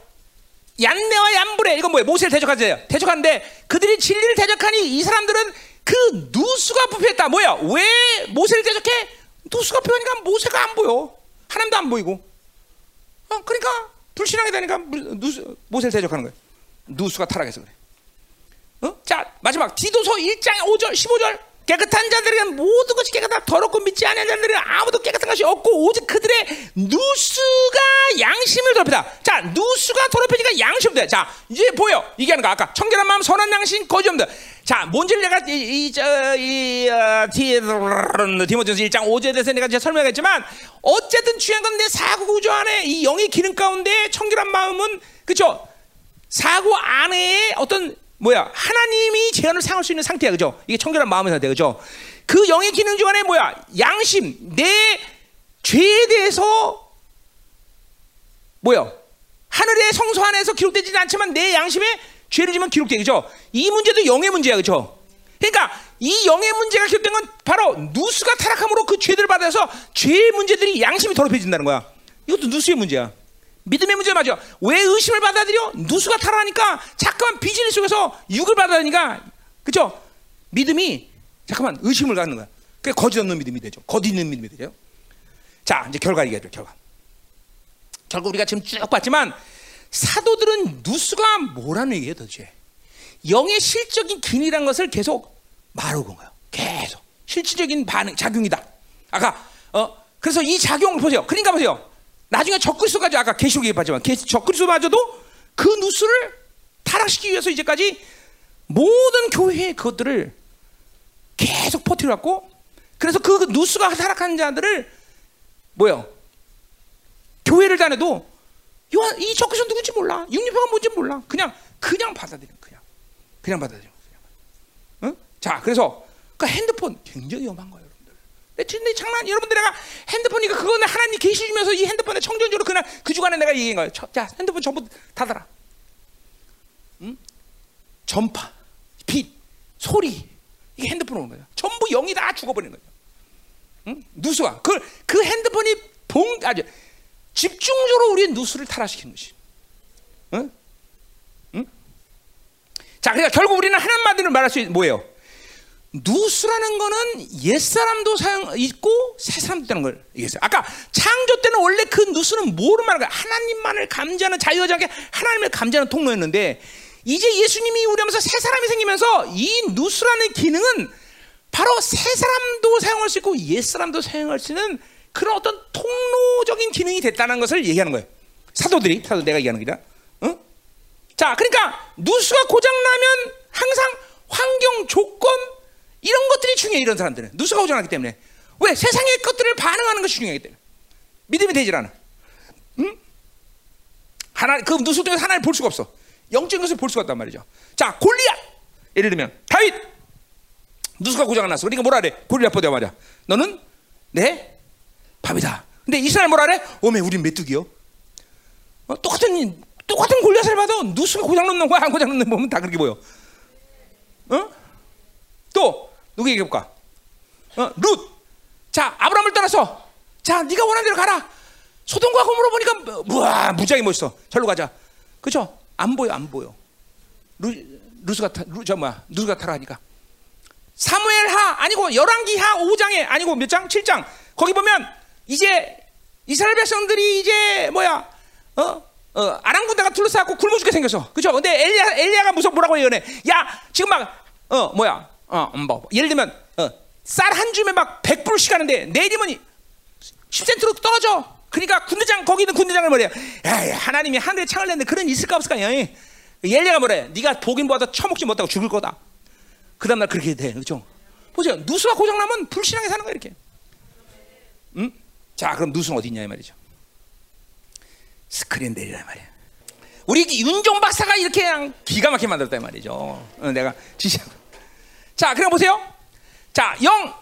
얀네와 얀브레 이건 뭐예요? 모세를 대적하세요. 대적하는데 그들이 진리를 대적하니 이 사람들은 그 누수가 부패했다. 뭐야? 왜 모세를 대적해? 누수가 부패하니까 모세가 안 보여. 하나님도 안 보이고. 어, 그러니까 불신하게 되니까 누수, 모세를 대적하는 거예요. 누수가 타락해서 그래. 어? 자 마지막 디도서 1장 5절 15절 깨끗한 자들에게는 모든 것이 깨끗하다 더럽고 믿지 않는 자들은 아무도 깨끗한 것이 없고 오직 그들의 누수가 양심을 더럽히다. 자 누수가 더럽히니까 양심 돼. 자 이제 보여. 이게 하는 거. 아까 청결한 마음 선한 양심 거짓 없다 자 뭔지를 내가 이이 어, 디모데서 1장 5절에 대해서 내가 이제 설명했지만 어쨌든 중요한 건 내 사고 구조 안에 이 영의 기능 가운데 청결한 마음은 그죠 사고 안에 어떤 뭐야 하나님이 제한을 상할 수 있는 상태야 그죠? 이게 청결한 마음의 상태 그죠? 그 영의 기능 중 안에 뭐야 양심 내 죄에 대해서 뭐야 하늘의 성소 안에서 기록되지는 않지만 내 양심에 죄를 지면 기록돼 그죠? 이 문제도 영의 문제야 그죠? 그러니까 이 영의 문제가 기록된 건 바로 누수가 타락함으로 그 죄들을 받아서 죄의 문제들이 양심이 더럽혀진다는 거야. 이것도 누수의 문제야. 믿음의 문제 맞아. 왜 의심을 받아들여? 누수가 타라니까 잠깐만 비즈니스 속에서 육을 받아들니까 그죠? 믿음이 잠깐만 의심을 갖는 거야. 그게 거짓 없는 믿음이 되죠. 거짓 있는 믿음이 되죠. 자 이제 결과 얘기하죠. 결과. 결국 우리가 지금 쭉 봤지만 사도들은 누수가 뭐라는 얘기예요 도대체. 영의 실적인 기이란 것을 계속 말하고 온 거예요. 계속 실질적인 반응 작용이다. 아까 어 그래서 이 작용을 보세요. 그러니까 보세요. 나중에 적그리스도까지 아까 계시록 얘기했지만 적그리스도마저도 그 누수를 타락시키기 위해서 이제까지 모든 교회의 그것들을 계속 퍼뜨려갖고 그래서 그 누수가 타락한 자들을 뭐요? 교회를 다녀도 이 적그리스도 누군지 몰라 육립파가 뭔지 몰라 그냥 그냥 받아들여 그냥 그냥 받아들여 그냥. 응? 자 그래서 그 핸드폰 굉장히 위험한 거예요. 내 진짜 장난 여러분들 내가 핸드폰이니까 그거는 하나님 계시 주면서 이 핸드폰에 청전적으로 그냥 그 주간에 내가 얘기한 거예요. 자 핸드폰 전부 닫아라. 응? 전파, 빛, 소리 이게 핸드폰 오는 거예요. 전부 영이 다 죽어버리는 거예요. 응? 누수가 그, 그 핸드폰이 봉 아주 집중적으로 우리의 누수를 타락시키는 것이. 응? 응? 자, 그러니까 결국 우리는 하나님만으로 말할 수 있는 뭐예요? 누수라는 거는 옛 사람도 사용 있고 새 사람도 있다는 걸 얘기했어요. 아까 창조 때는 원래 그 누수는 말하는 거야? 하나님만을 감지하는 자유자게 하나님을 감지하는 통로였는데 이제 예수님이 우리 하면서 새 사람이 생기면서 이 누수라는 기능은 바로 새 사람도 사용할 수 있고 옛 사람도 사용할 수 있는 그런 어떤 통로적인 기능이 됐다는 것을 얘기하는 거예요. 사도들이 사도 내가 얘기하는 게다. 어? 자, 그러니까 누수가 고장 나면 항상 환경 조건 이런 것들이 중요해 이런 사람들은 누수가 고장나기 때문에 왜 세상의 것들을 반응하는 것이 중요하기 때문에 믿음이 되질 않아. 응? 하나 그 누수 중에 하나를 볼 수가 없어. 영적인 것을 볼 수가 없단 말이죠. 자, 골리앗 예를 들면 다윗 누수가 고장 났어. 그러니까 뭐라 그래? 골리앗 보자마자 너는 내 밥이다. 근데 이스라엘 뭐라 그래? 오메 우린 메뚜기요. 어, 똑같은 똑같은 골리앗을 봐도 누수가 고장 났는 거야 안 고장 났는 보면 다 그렇게 보여. 어? 또 누구 얘기해 볼까? 어, 룻. 자, 아브라함을 떠나서 자, 네가 원하는 대로 가라. 소돔과 고모로 보니까 우와 무지하게 멋있어. 절로 가자. 그죠? 안 보여, 안 보여. 루, 루스가 타, 루, 저 뭐야, 누가 타라니까. 사무엘하 아니고 열왕기하 5장에 아니고 몇 장? 7장. 거기 보면 이제 이스라엘 백성들이 이제 뭐야? 어? 어, 아람 군대가 둘러싸고 굶어 죽게 생겼어. 그죠? 근데 엘리야 엘리야가 무슨 뭐라고 얘기해? 야, 지금 막 어, 뭐야? 어, 음, 뭐 예를 들면 어, 쌀한 줌에 막 100불씩 하는데 내리면 10센트로 떨어져. 그러니까 군대장 거기 있는 군대장을 뭐래? 야, 하나님이 하늘에 창을 냈는데 그런 있을까 없을까? 엘리야가 뭐래? 네가 복인 보다 처먹지 못하고 죽을 거다. 그 다음날 그렇게 돼. 그죠? 보세요. 누수가 고장 나면 불신하게 사는 거야, 이렇게. 음? 자, 그럼 누수는 어디 있냐, 이 말이죠. 스크린 내리라 말이야. 우리 윤종 박사가 이렇게 기가 막히게 만들었다, 이 말이죠. 어, 내가 지시 자, 그럼 보세요. 자, 영.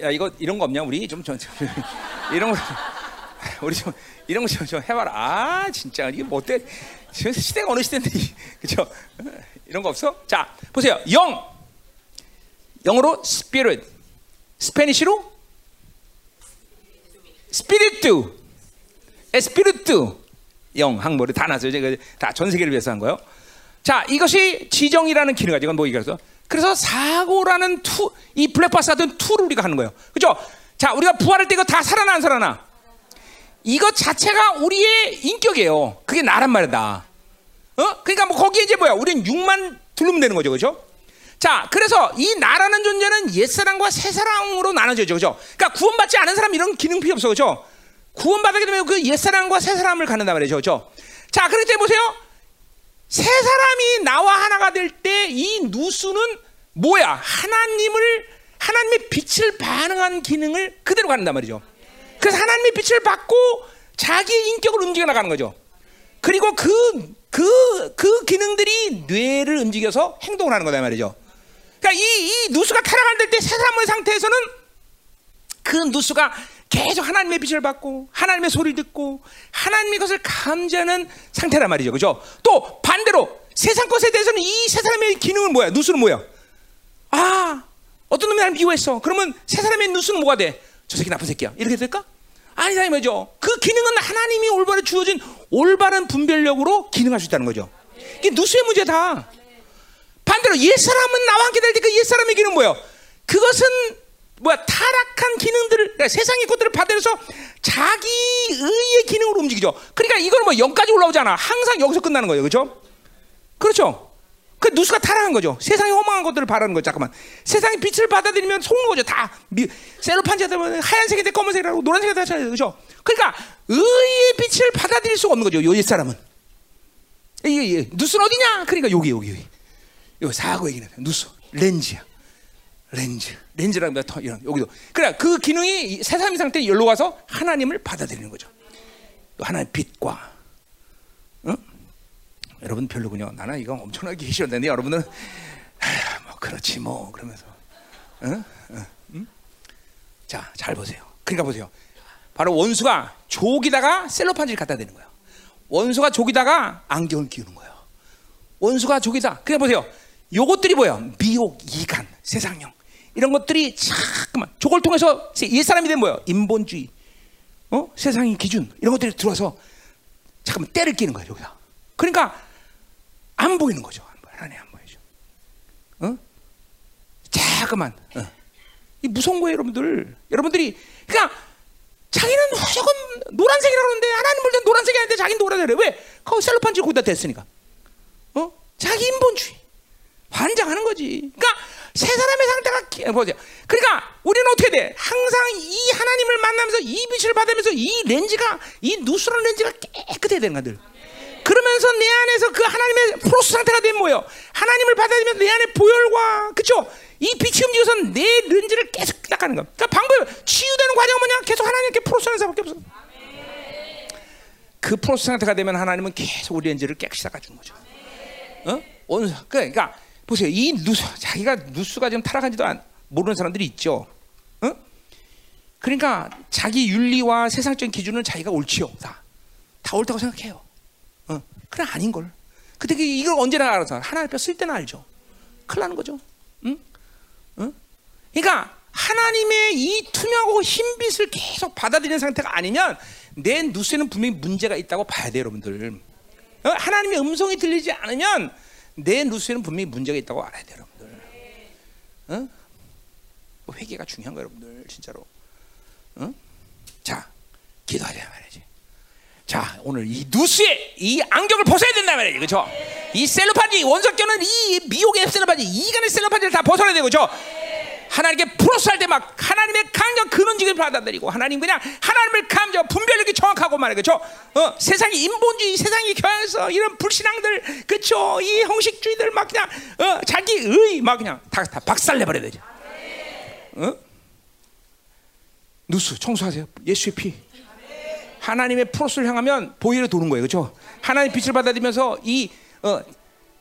야, 이거, 이런 거 없냐, 우리? 좀, 좀, 좀 이런 거. 우리 좀, 이런 거 좀, 좀 해봐라. 아, 진짜. 이게 뭐 어때? 시대가 어느 시대인데, 그죠? 이런 거 없어? 자, 보세요. 영. 영어로 spirit, 스페니쉬로 스피리트, 에스피리트, 영 항모를 다 나서요. 제가 다전 세계를 위해서 한 거예요. 자, 이것이 지정이라는 기능 가지고 뭐 얘기해서 그래서 사고라는 투, 이 블랙박스 같은 툴을 우리가 하는 거예요. 그죠? 자, 우리가 부활할 때 이거 다 살아나 안 살아나? 이것 자체가 우리의 인격이에요. 그게 나란 말이다. 어? 그러니까 뭐 거기에 이제 뭐야? 우리는 육만 두르면 되는 거죠. 그죠? 자, 그래서 이 나라는 존재는 옛사람과 새사람으로 나눠져죠. 그죠? 그러니까 구원받지 않은 사람 이런 기능 필요 없어. 그죠? 구원받게 되면 그 옛사람과 새사람을 갖는단 말이죠. 그죠? 자, 때 보세요. 새사람이 나와 하나가 될 때 이 누수는 뭐야? 하나님을 하나님의 빛을 반응한 기능을 그대로 갖는단 말이죠. 그래서 하나님의 빛을 받고 자기 인격을 움직여 나가는 거죠. 그리고 그, 그, 그 기능들이 뇌를 움직여서 행동을 하는 거다 말이죠. 그러니까 이, 이 누수가 타락할 때 새사람의 상태에서는 그 누수가 계속 하나님의 빛을 받고 하나님의 소리를 듣고 하나님의 것을 감지하는 상태란 말이죠. 그죠? 또 반대로 세상 것에 대해서는 이세 사람의 기능은 뭐야? 누수는 뭐야? 아, 어떤 놈이 나를 미워했어. 그러면 세 사람의 누수는 뭐가 돼? 저 새끼 나쁜 새끼야. 이렇게 될까? 아니다 이 말이죠. 그 기능은 하나님이 올바로 주어진 올바른 분별력으로 기능할 수 있다는 거죠. 이게 누수의 문제다. 반대로 옛사람은 나와 함께 될 때 그 옛사람의 기능은 뭐예요? 그것은 뭐야 타락한 기능들을 그러니까 세상의 것들을 받아서 자기 의의 기능으로 움직이죠. 그러니까 이걸 뭐 영까지 올라오잖아. 항상 여기서 끝나는 거예요. 그렇죠? 그렇죠? 그 누수가 타락한 거죠. 세상의 허망한 것들을 바라는 거죠. 잠깐만. 세상의 빛을 받아들이면 속는 거죠. 다 미, 셀로판지가 되면 하얀색이 돼 검은색이라고 노란색이 다 차요. 그렇죠? 그러니까 의의 빛을 받아들일 수가 없는 거죠. 요옛 사람은. 이게 누수는 어디냐? 그러니까 여기 여기 여기. 요 사고 얘기는 누수 렌즈야. 렌즈. 렌즈라는 거 이런 여기도. 그래 그 기능이 세상의 상태 열로 가서 하나님을 받아들이는 거죠. 하나의 빛과 응? 여러분 별로군요. 나는 이거 엄청나게 싫었는데 여러분은 뭐 그렇지 뭐 그러면서 응? 응? 자, 잘 보세요. 그러니까 보세요. 바로 원수가 족이다가 셀로판지를 갖다 대는 거예요. 원수가 족이다가 안경을 끼우는 거예요. 원수가 족이다. 그냥 보세요. 요것들이 뭐예요? 미혹, 이간, 세상형. 이런 것들이 잠깐만 저걸 통해서 옛 사람이 된 뭐야? 인본주의, 어 세상의 기준 이런 것들이 들어와서 잠깐만 때를 끼는 거야 여기다. 그러니까 안 보이는 거죠. 하나님 안 보이죠. 어? 잠깐만. 어. 이 무서운 거예요, 여러분들. 여러분들이 그러니까 자기는 무조건 노란색이라고 그러는데 하나님 볼땐 노란색이 아닌데 자기는 노란색이래. 왜? 그 셀로판지 거기다 댔으니까. 어? 자기 인본주의. 환장하는 거지. 그러니까 세 사람의 상태가 보세요. 그러니까 우리는 어떻게 돼? 항상 이 하나님을 만나면서 이 빛을 받으면서 이 렌즈가 이 누스런 렌즈가 깨끗해야 되는 거들. 그러면서 내 안에서 그 하나님의 프로스 상태가 되면 뭐요? 하나님을 받아들이면 내 안에 보혈과 그쵸? 이 빛이 움직여서 내 렌즈를 계속 닦아는 거. 그러니까 방법 치유되는 과정은 뭐냐? 계속 하나님께 프로스하는 사람밖에 없어. 그 프로스 상태가 되면 하나님은 계속 우리 렌즈를 깨끗이 닦아주는 거죠. 어? 온 그러니까 보세요. 이 누수 자기가 누수가 좀 타락한지도 안, 모르는 사람들이 있죠. 어? 그러니까 자기 윤리와 세상적인 기준은 자기가 옳지요. 다. 다 옳다고 생각해요. 어. 그래 아닌 걸. 근데 이걸 언제나 알아서 하나님 앞에 쓸 때는 알죠. 큰일 나는 거죠. 응? 응? 그러니까 하나님의 이 투명하고 흰 빛을 계속 받아들이는 상태가 아니면 내 누수에는 분명히 문제가 있다고 봐야 돼요, 여러분들. 어? 하나님의 음성이 들리지 않으면 내 누수에는 분명히 문제가 있다고 알아야 돼요, 여러분들. 어? 뭐 회개가 중요한 거예요, 여러분들, 진짜로. 어? 자, 기도하자 말이지. 자, 오늘 이 누수의 이 안경을 벗어야 된다 말이지, 그렇죠? 이 셀로판지 원석교는 이 미혹의 셀로판지, 이간의 셀로판지를 다 벗어야 되고, 그렇죠? 하나님께 플러스할 때막 하나님의 강력 근원직을 받아들이고 하나님 그냥 하나님을 감정 분별력이 정확하고 말이야 그죠? 어, 세상이 인본주의 세상이 경향해서 이런 불신앙들 그쵸? 이 형식주의들 막 그냥 어, 자기 의 막 그냥 다, 다 박살내 버려야 되죠. 어? 누수 청소하세요. 예수의 피. 하나님의 프로스를 향하면 보혈로 도는 거예요, 그렇죠? 하나님 빛을 받아들이면서 이 어,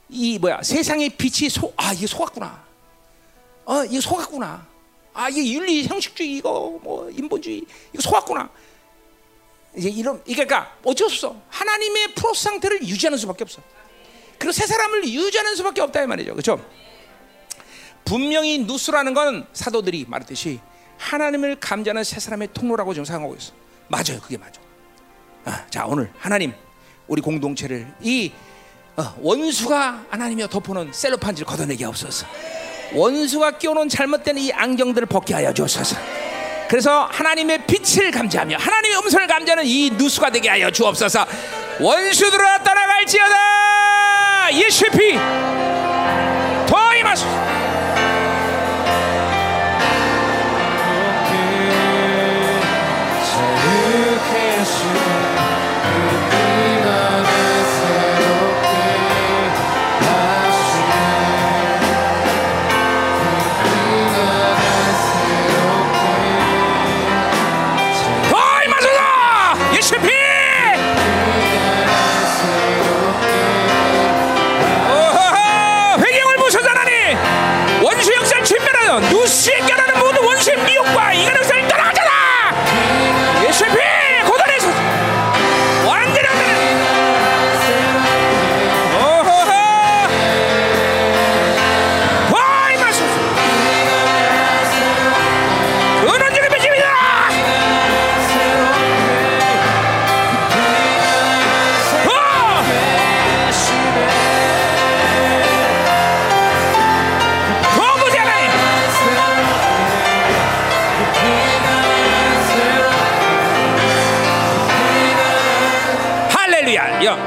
이 뭐야 세상의 빛이 소, 아 이게 속았구나. 어, 이거 속았구나. 아, 이게 윤리 형식주의 이거 뭐 인본주의 이거 속았구나. 이제 이런 이게 그러니까 어쩔 수 없어. 하나님의 프로스 상태를 유지하는 수밖에 없어. 그리고 새 사람을 유지하는 수밖에 없다 이 말이죠. 그렇죠? 분명히 누스라는 건 사도들이 말했듯이 하나님을 감지하는 새 사람의 통로라고 지금 생각하고 있어. 맞아요, 그게 맞아. 아, 자 오늘 하나님 우리 공동체를 이 어, 원수가 하나님이여 덮어놓은 셀로판지를 걷어내게 없어서 원수가 끼워놓은 잘못된 이 안경들을 벗게 하여 주옵소서. 그래서 하나님의 빛을 감지하며 하나님의 음성을 감지하는 이 누수가 되게 하여 주옵소서. 원수들아 떠나갈지어다 예수의 피더 임하소서.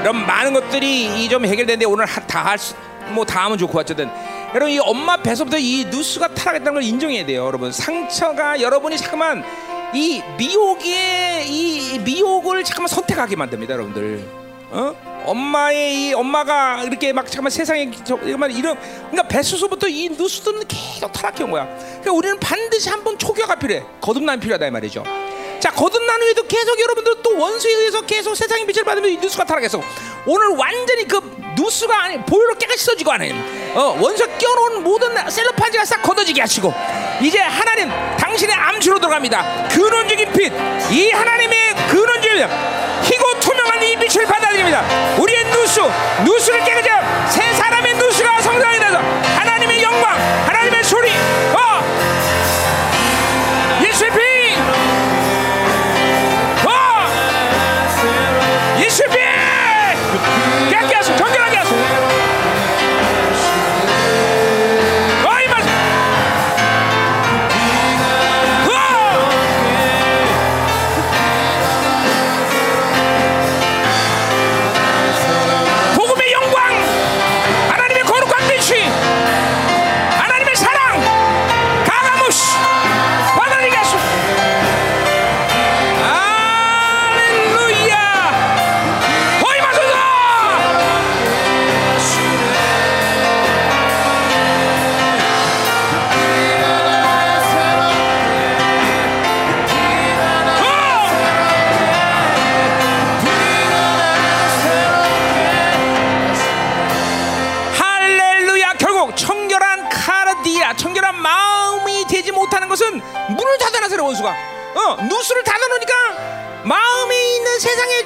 이런 많은 것들이 좀 해결되는데 오늘 다할뭐다 하면 좋고 어쨌든 여러분 이 엄마 배서부터 이 누수가 타락했다는 걸 인정해야 돼요 여러분 상처가 여러분이 잠깐만 이 미혹의 이 미혹을 잠깐만 선택하게 만듭니다 여러분들 어? 엄마의 이 엄마가 이렇게 막 잠깐만 세상에 정말 이런 그러니까 배수소부터 이 누수들은 계속 타락해 온 거야. 그러니까 우리는 반드시 한번 초기화가 필요해. 거듭남이 필요하다 이 말이죠. 자 거듭난 후에도 계속 여러분들 또 원수에 의해서 계속 세상의 빛을 받으면 이 누수가 타락해서 오늘 완전히 그 누수가 아니 보혈로 깨끗이 써지고 하는 어, 원수 껴놓은 모든 셀럽판지가 싹 걷어지게 하시고 이제 하나님 당신의 암수로 들어갑니다. 근원적인 빛이 하나님의 근원적인 희고 투명한 이 빛을 받아들입니다. 우리의 누수 누수를 깨끗이 새 사람의 누수가 성장이 돼서 하나님의 영광 하나님의 소리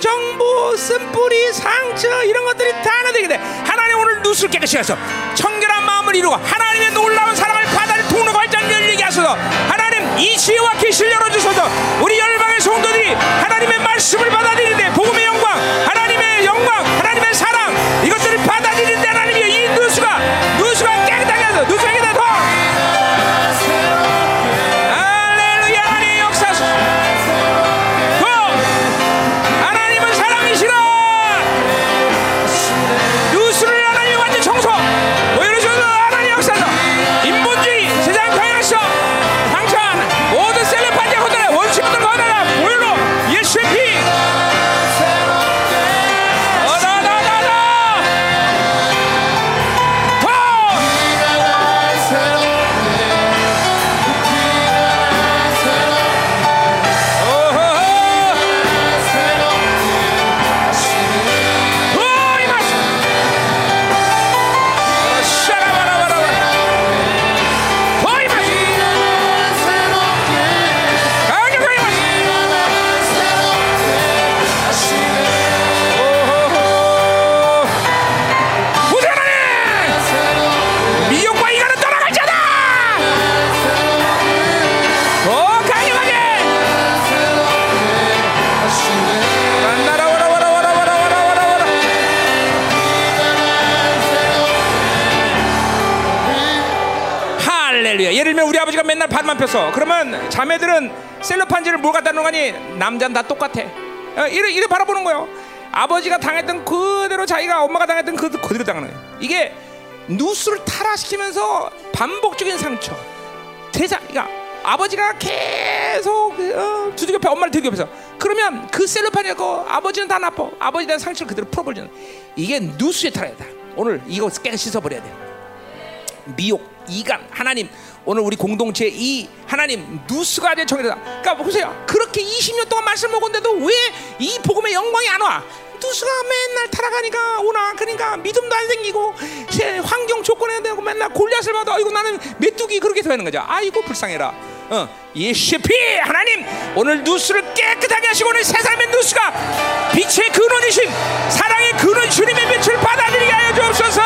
정보, 쓴뿌리, 상처 이런 것들이 다 하나 되게 돼. 하나님 오늘 누수를 깨끗이 해서 청결한 마음을 이루고 하나님의 놀라운 사랑을 받아들 통로가 활짝 열리게 하소서. 하나님 이 지혜와 계시를 열어주소서. 우리 열방의 성도들이 하나님의 말씀을 받아들이는데 복음의 영광, 하나님의 영광, 하나님 반만 펴서 그러면 자매들은 셀로판지를 뭘 갖다 놓으니 남자는 다 똑같아. 어, 이래 이래 바라보는 거예요. 아버지가 당했던 그대로 자기가 엄마가 당했던 그 그대로 당하는 거예요. 이게 누수를 타락시키면서 반복적인 상처. 대사, 그러니까 아버지가 계속 어, 두들겨 엄마를 두들겨서 그러면 그 셀로판이고 아버지는 다 나빠. 아버지에 대한 상처를 그대로 풀어버리는 이게 누수의 타락이다. 오늘 이거 깨끗이 씻어버려야 돼. 미혹, 이간, 하나님 오늘 우리 공동체 이 하나님 누수가 된 정이다. 그러니까 보세요. 그렇게 20년 동안 말씀 먹었는데도 왜 이 복음의 영광이 안 와? 누수가 맨날 타락하니까 오나 그러니까 믿음도 안 생기고 세- 환경 조건에 대고 맨날 골리앗을 받아 아이고 나는 메뚜기 그렇게 되는 거죠 아이고 불쌍해라 어, 예수의 피 하나님 오늘 누수를 깨끗하게 하시고 오늘 세상의 누수가 빛의 근원이신 사랑의 근원 주님의 빛을 받아들이게 하여 주옵소서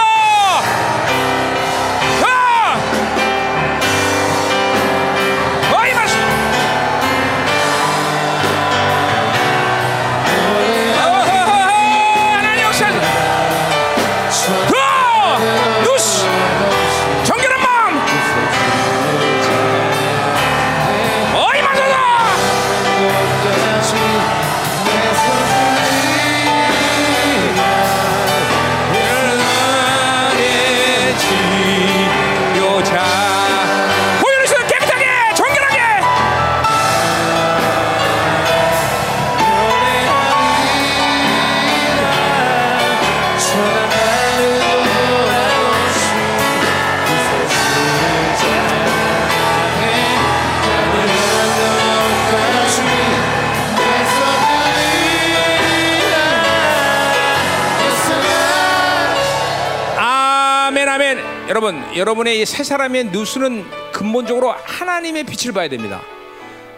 여러분 여러분의 이새 사람의 누수는 근본적으로 하나님의 빛을 봐야 됩니다.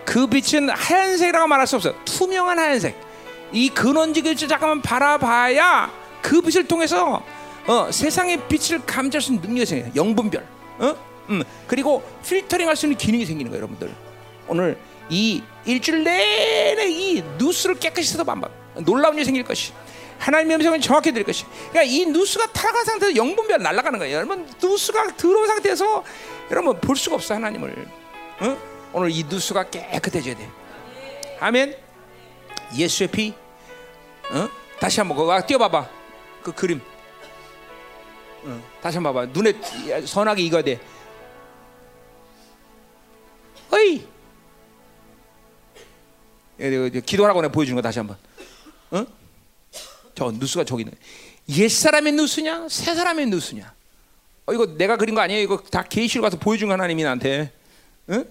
그 빛은 하얀색이라고 말할 수 없어요. 투명한 하얀색. 이 근원직을 잠깐만 바라봐야 그 빛을 통해서 어, 세상의 빛을 감지할 수 있는 능력이 생겨요. 영분별. 어? 음, 그리고 필터링 할 수 있는 기능이 생기는 거예요 여러분들. 오늘 이 일주일 내내 이 누수를 깨끗이 씻어 봐봐 놀라운 일이 생길 것이 하나님의 음성을 정확히 들을 것이. 그러니까 이 누수가 타락한 상태에서 영분별 날아가는 거예요. 여러분 누수가 들어온 상태에서 여러분 볼 수가 없어 하나님을. 어? 오늘 이 누수가 깨끗해져야 돼. 아멘. 예수의 피. 어? 다시 한번 그거 띄워봐봐. 그 그림. 어, 다시 한번 봐봐. 눈에 선하게 익어야 돼. 어이! 기도하라고 내가 보여주는 거 다시 한번. 어? 저 누수가 저기 있네 옛 사람의 누수냐 새 사람의 누수냐 어 이거 내가 그린 거 아니에요 이거 다 계시로 가서 보여준 거 하나님이 나한테 응?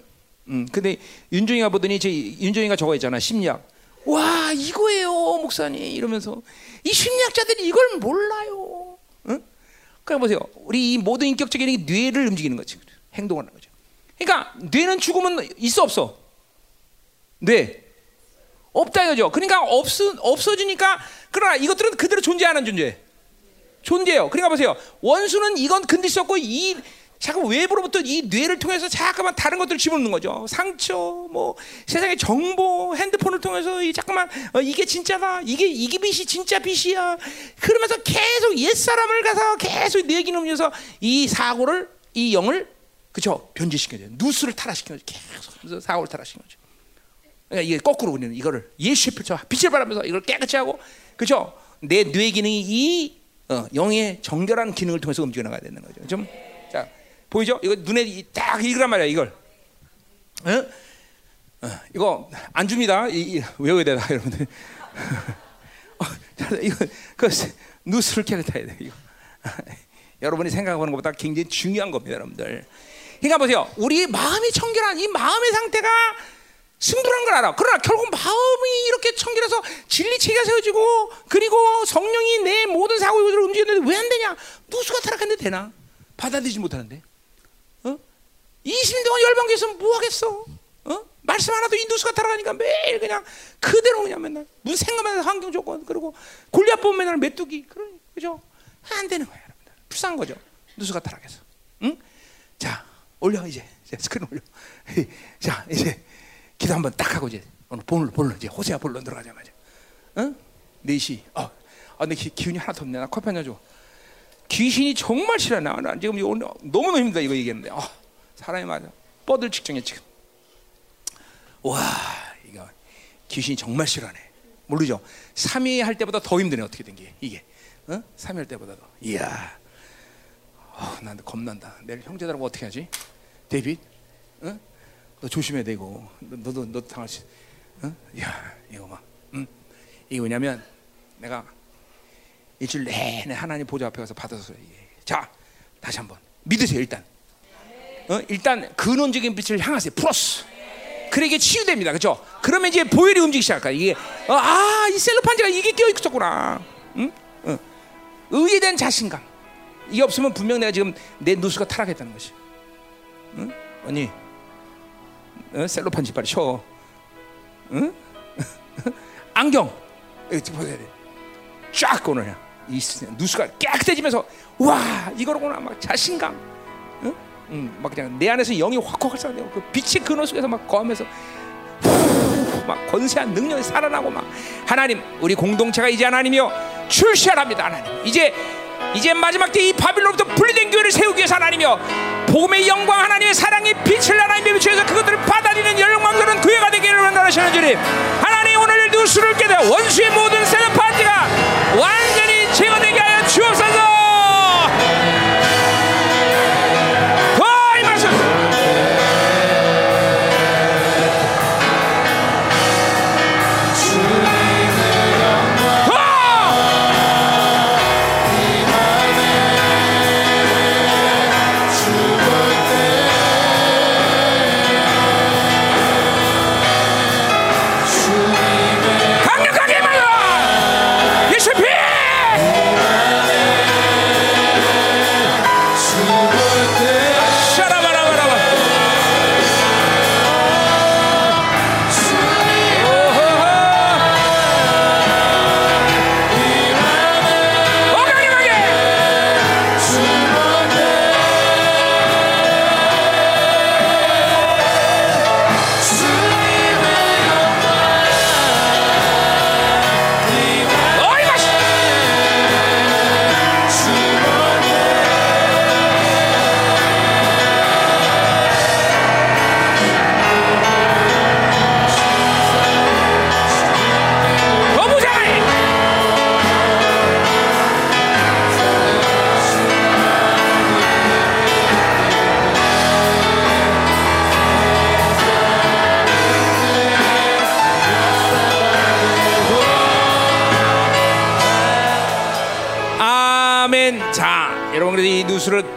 음, 근데 윤종이가 보더니 제 윤종이가 저거 있잖아 심리학 와 이거예요 목사님 이러면서 이 심리학자들이 이걸 몰라요 응? 그러니까 보세요. 우리 이 모든 인격적인 게 뇌를 움직이는 거지. 행동을 하는 거죠. 그러니까 뇌는 죽으면 있어 없어? 뇌 없다 이거죠. 그러니까 없 없어지니까 그러나 이것들은 그대로 존재하는 존재. 존재해요. 그러니까 보세요. 원수는 이건 수 없고 이 자꾸 외부로부터 이 뇌를 통해서 자꾸만 다른 것들을 집어넣는 거죠. 상처, 뭐 세상의 정보, 핸드폰을 통해서 이 자꾸만 어, 이게 진짜다, 이게 이게 빛이 진짜 빛이야. 그러면서 계속 옛 사람을 가서 계속 내 얘기 넘겨서 이 사고를 이 영을 그죠 변제시켜줘. 누스를 타락시켜줘. 계속 사고를 타락시켜줘. 그러니까 이게 거꾸로 우리는 이거를 예수의 필터 빛을 발하면서 이걸 깨끗이 하고 그죠? 내 뇌 기능이 이 어, 영의 정결한 기능을 통해서 움직여 나가야 되는 거죠. 좀 자. 보이죠? 이거 눈에 딱 읽으란 말이야 이걸. 어? 어, 이거 안 줍니다. 이, 이, 외워야 되나 여러분들. 어, 이거 그 누스를 깨끗해야 돼 이거. 여러분이 생각하는 것보다 굉장히 중요한 겁니다, 여러분들. 그러니까 보세요. 우리 마음이 청결한 이 마음의 상태가 승부란 걸 알아. 그러나 결국 마음이 이렇게 청결해서 진리 체계가 세워지고 그리고 성령이 내 모든 사고 요소를 움직이는데 왜 안 되냐? 누수가 타락했는데 되나? 받아들이지 못하는데. 20년 동안 있으면 뭐 하겠어? 어? 말씀 하나도 인도수가 타락하니까 매일 그냥 그대로 그냥 맨날 무슨 생각만 환경 조건 그리고 골리앗 보면 맨날 메뚜기 그런 그죠? 안 되는 거야 여러분들 불쌍한 거죠 누수가 타락해서 응? 자 올려 이제, 이제 스크린 올려 자 이제 기도 한번 딱 하고 이제 오늘 본론 본론 이제 호세아 본론 들어가자마자 응? 4시 어, 아 근데 기, 기운이 하나도 없네 나 커피 한 잔 줘 귀신이 정말 싫어 나, 나 지금 오늘 너무너무 힘들다 이거 얘기했는데 어. 사람이 맞아. 뻗을 직전에 지금. 와, 이거 귀신이 정말 싫어하네. 모르죠? 3위 할 때보다 더 힘드네. 어떻게 된 게. 이게. 어? 3위 할 때보다 더. 이야. 어, 난 겁난다. 내일 형제들하고 어떻게 하지? 데이빗? 어? 너 조심해야 되고. 너, 도 너도 당할 수. 어? 야, 이거 막. 응? 이게 뭐냐면 내가 일주일 내내 하나님 보좌 앞에 가서 받아서 이게. 자, 다시 한번 믿으세요, 일단. 어? 일단 근원적인 빛을 향하세요. 플러스. 그래 이게 치유됩니다. 그렇죠? 그러면 이제 보혈이 움직이기 시작할까? 이게 어, 아, 이 셀로판지가 이게 끼어 있었구나. 응? 어. 의에 대한 자신감. 이게 없으면 분명 내가 지금 내 누수가 타락했다는 것이. 응? 언니, 어? 셀로판지 빨리 쳐. 응? 안경. 이거 보여야 돼. 쫙 오늘 이 누수가 깨끗해지면서 와 이거로구나 막 자신감. 응? 음, 막 그냥 내 안에서 영이 확확 활성화되고 그 빛의 근원 속에서 막 거하면서 막 권세한 능력이 살아나고 막 하나님 우리 공동체가 이제 하나님이여 출시하랍니다 하나님 이제 이제 마지막 때 이 바빌론부터 분리된 교회를 세우기 위해서 하나님이여 복음의 영광 하나님의 사랑의 빛을 하나님의 비추어서 그것들을 받아들이는 열망스러운 교회가 되기를 원하시는 주님 하나님 오늘 누수를 깨닫 원수의 모든 세력파티가 완전히 제거되게 하여 주옵소서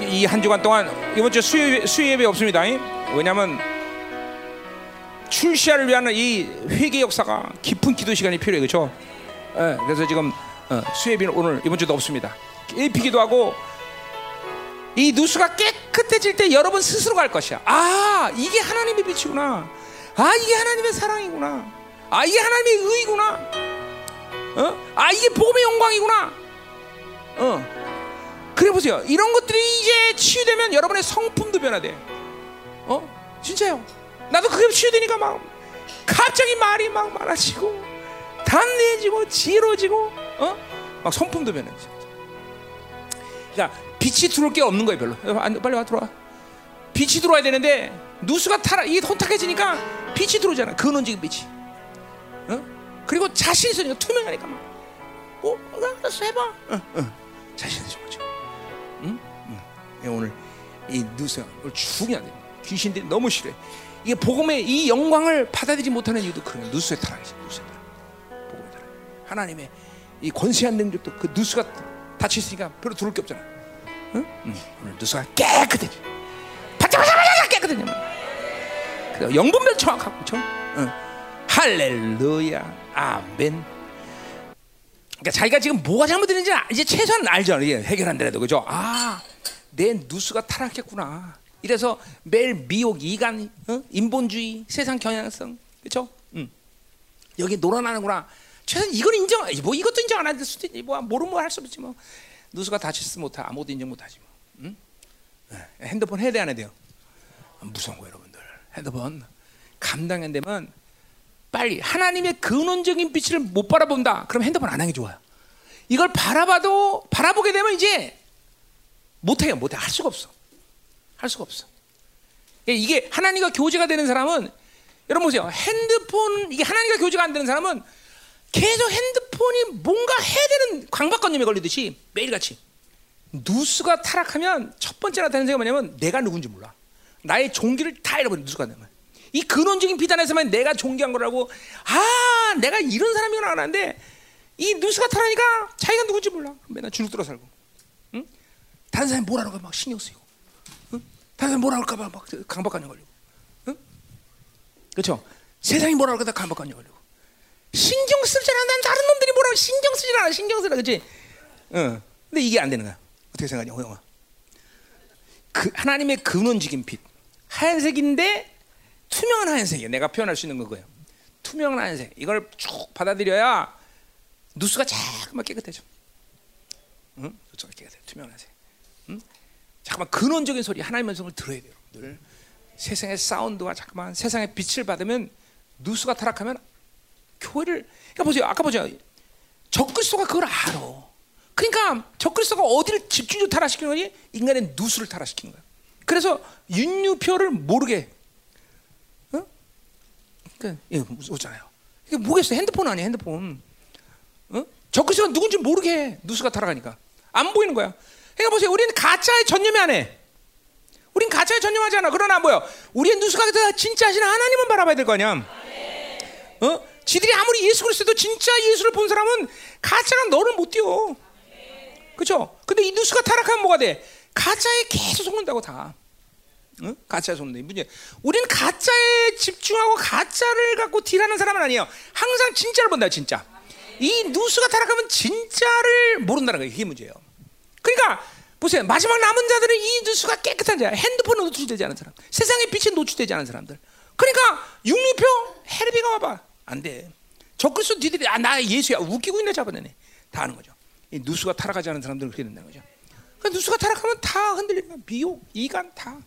이 한 주간 동안 이번 주 수요, 수요 예배 없습니다. 왜냐하면 출시를 위한 이 회개 역사가 깊은 기도 시간이 필요해 그렇죠? 예, 그래서 지금 어, 수예비는 오늘 이번 주도 없습니다. 일피 기도하고 이 누수가 깨끗해질 때 여러분 스스로가 알 것이야. 아, 이게 하나님의 빛이구나. 아, 이게 하나님의 사랑이구나. 아, 이게 하나님의 의구나. 어? 아, 이게 복음의 영광이구나. 어. 그래 보세요. 이런 것들이 이제 치유되면 여러분의 성품도 변화돼. 어? 진짜요. 나도 그게 치유되니까 막 갑자기 말이 막 많아지고 단단해지고 지혜로워지고 어? 막 성품도 변해지. 그러니까 빛이 들어올 게 없는 거예요, 별로. 안, 빨리 와 들어와. 빛이 들어와야 되는데 누수가 타라 이게 혼탁해지니까 빛이 들어오잖아. 근원적인 빛이. 어? 그리고 자신 있으니까 투명하니까 막. 어, 알았어 해봐. 어, 어. 자신 거죠. 응? 응. 오늘 이 누수가 오늘 안 돼. 귀신들이 너무 싫어해. 이게 복음의 이 영광을 받아들이지 못하는 이유도 그런 누수의 타락이지. 누수의 타락. 복음의 타락. 하나님의 이 권세한 능력도 그 누수가 닫혔으니까 별로 들을 게 없잖아. 응? 응. 오늘 누수가 깨끗해. 바짝바짝바짝 깨끗해. 그래 영분별 정확하고 죠 응. 할렐루야, 아멘. 그러니까 자기가 지금 뭐가 잘못됐는지 이제 최소한 알죠. 이게 해결한다라도 그죠? 아, 내 누수가 타락했구나. 이래서 매일 미혹, 이간, 어? 인본주의, 세상 경향성, 그렇죠? 음. 여기 놀아나는구나. 최소한 이걸 인정, 뭐 이것도 인정 안 할 수도 있지. 뭐 모르면 뭐 할수 없지 뭐. 누수가 다쳤으면 못해. 아무것도 인정 못하지 뭐. 음? 핸드폰 해야 돼 안 해야 돼요? 무서운 거 여러분들. 핸드폰 감당 안 되면 빨리 하나님의 근원적인 빛을 못 바라본다. 그럼 핸드폰 안 하는 게 좋아요. 이걸 바라봐도 바라보게 되면 이제 못해요. 못해. 할 수가 없어. 할 수가 없어. 예, 이게 하나님과 교제가 되는 사람은 여러분 보세요. 핸드폰 이게 하나님과 교제가 안 되는 사람은 계속 핸드폰이 뭔가 해야 되는 강박관념에 걸리듯이 매일같이 누수가 타락하면 첫 번째 나타나는 생각이 뭐냐면 내가 누군지 몰라. 나의 종기를 다 잃어버린 누수가 되면 이 근원적인 비단에서만 내가 존귀한 거라고 아 내가 이런 사람이구나 하는데 이 누수가 타라니까 자기가 누군지 몰라. 맨날 주눅 들어 살고. 응? 다른 사람이 뭐라는 거막 신경 쓰이고. 다른 사람 뭐라 할까 봐 막 강박관념 걸리고, 응? 그렇죠? 세상이 뭐라 할까 봐 강박관념 걸리고, 신경 쓰지. 난 다른 놈들이 뭐라고 신경 쓰지 않아. 신경 쓰라, 그렇지? 응. 근데 이게 안 되는 거야. 어떻게 생각하냐, 호영아? 그 하나님의 근원적인 빛, 하얀색인데 투명한 하얀색이야. 내가 표현할 수 있는 거고요. 투명한 하얀색. 이걸 쭉 받아들여야 누수가 자꾸만 깨끗해져. 응? 누수가 깨끗해. 투명한 하얀색. 응? 잠깐만 근원적인 소리 하나님의 성을 들어야 돼요, 여러분들. 세상의 사운드와 잠깐만 세상의 빛을 받으면 누수가 타락하면 교회를 그러니까 보세요. 아까 보죠. 적그리스도가 그걸 알아. 그러니까 적그리스도가 어디를 집중적으로 타락시키는 거니? 인간의 누수를 타락시키는 거야. 그래서 윤유표를 모르게 어? 그러니까 이거 웃잖아요. 이게 뭐겠어? 핸드폰 아니야, 핸드폰. 어? 적그리스도가 누군지 모르게 해. 누수가 타락하니까. 안 보이는 거야. 그러니까 보세요. 우리는 가짜에 전념이 안 해. 우린 가짜에 전념하지 않아. 그러나 뭐요? 우리의 누수가 진짜 하시는 하나님은 바라봐야 될 거 아니야. 어? 지들이 아무리 예수 그리스도 진짜 예수를 본 사람은 가짜가 너를 못 띄워. 그렇죠? 근데 이 누수가 타락하면 뭐가 돼? 가짜에 계속 속는다고 다. 응? 가짜에 속는다. 문제. 우리는 가짜에 집중하고 가짜를 갖고 딜하는 사람은 아니에요. 항상 진짜를 본다, 진짜. 이 누수가 타락하면 진짜를 모른다는 거예요. 그게 문제예요. 그러니까 보세요. 마지막 남은 자들은 이 누수가 깨끗한 자, 핸드폰에 노출되지 않은 사람, 세상의 빛에 노출되지 않은 사람들. 그러니까 육류표 헤르비가 와봐. 안 돼. 적그리스도 니들이 아 나 예수야 웃기고 있네 잡아내네. 다 하는 거죠. 이 누수가 타락하지 않은 사람들은 그렇게 된다는 거죠. 그 누수가 타락하면 다 흔들리는 거야. 미혹, 이간 다.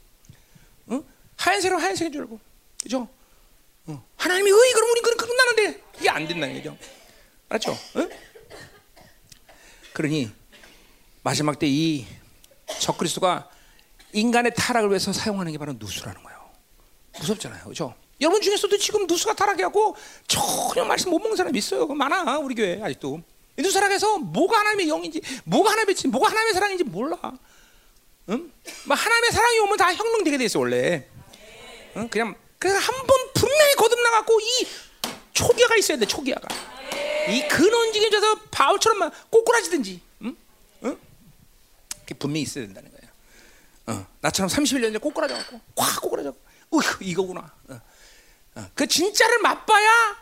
어? 하얀색은 하얀색인 줄 알고, 그죠? 어. 하나님이 의 그럼 우리 그럼 끝나는데 이게 안 된다는 거죠. 알았죠? 어? 그러니 마지막 때 이 적그리스도가 인간의 타락을 위해서 사용하는 게 바로 누수라는 거예요. 무섭잖아요, 그렇죠? 여러분 중에서도 지금 누수가 타락해갖고 전혀 말씀 못 먹는 사람 있어요. 많아 우리 교회 아직도. 누수 타락해서 뭐가 하나님의 영인지, 뭐가 하나님의 진, 뭐가 하나님의 사랑인지 몰라. 응? 뭐 하나님의 사랑이 오면 다 혁명되게 돼 있어 원래. 응? 그냥 그래서 한 번 분명히 거듭나 갖고 이 초기화가 있어야 돼 초기화가. 이 근원적인 자서 바울처럼 막 꼬꾸라지든지. 응? 응? 그게 분명히 있어야 된다는 거예요. 어, 나처럼 31년 전에 꼬꾸라져 갖고 확 꼬꾸라져. 으 이거구나. 어. 어. 그 진짜를 맛봐야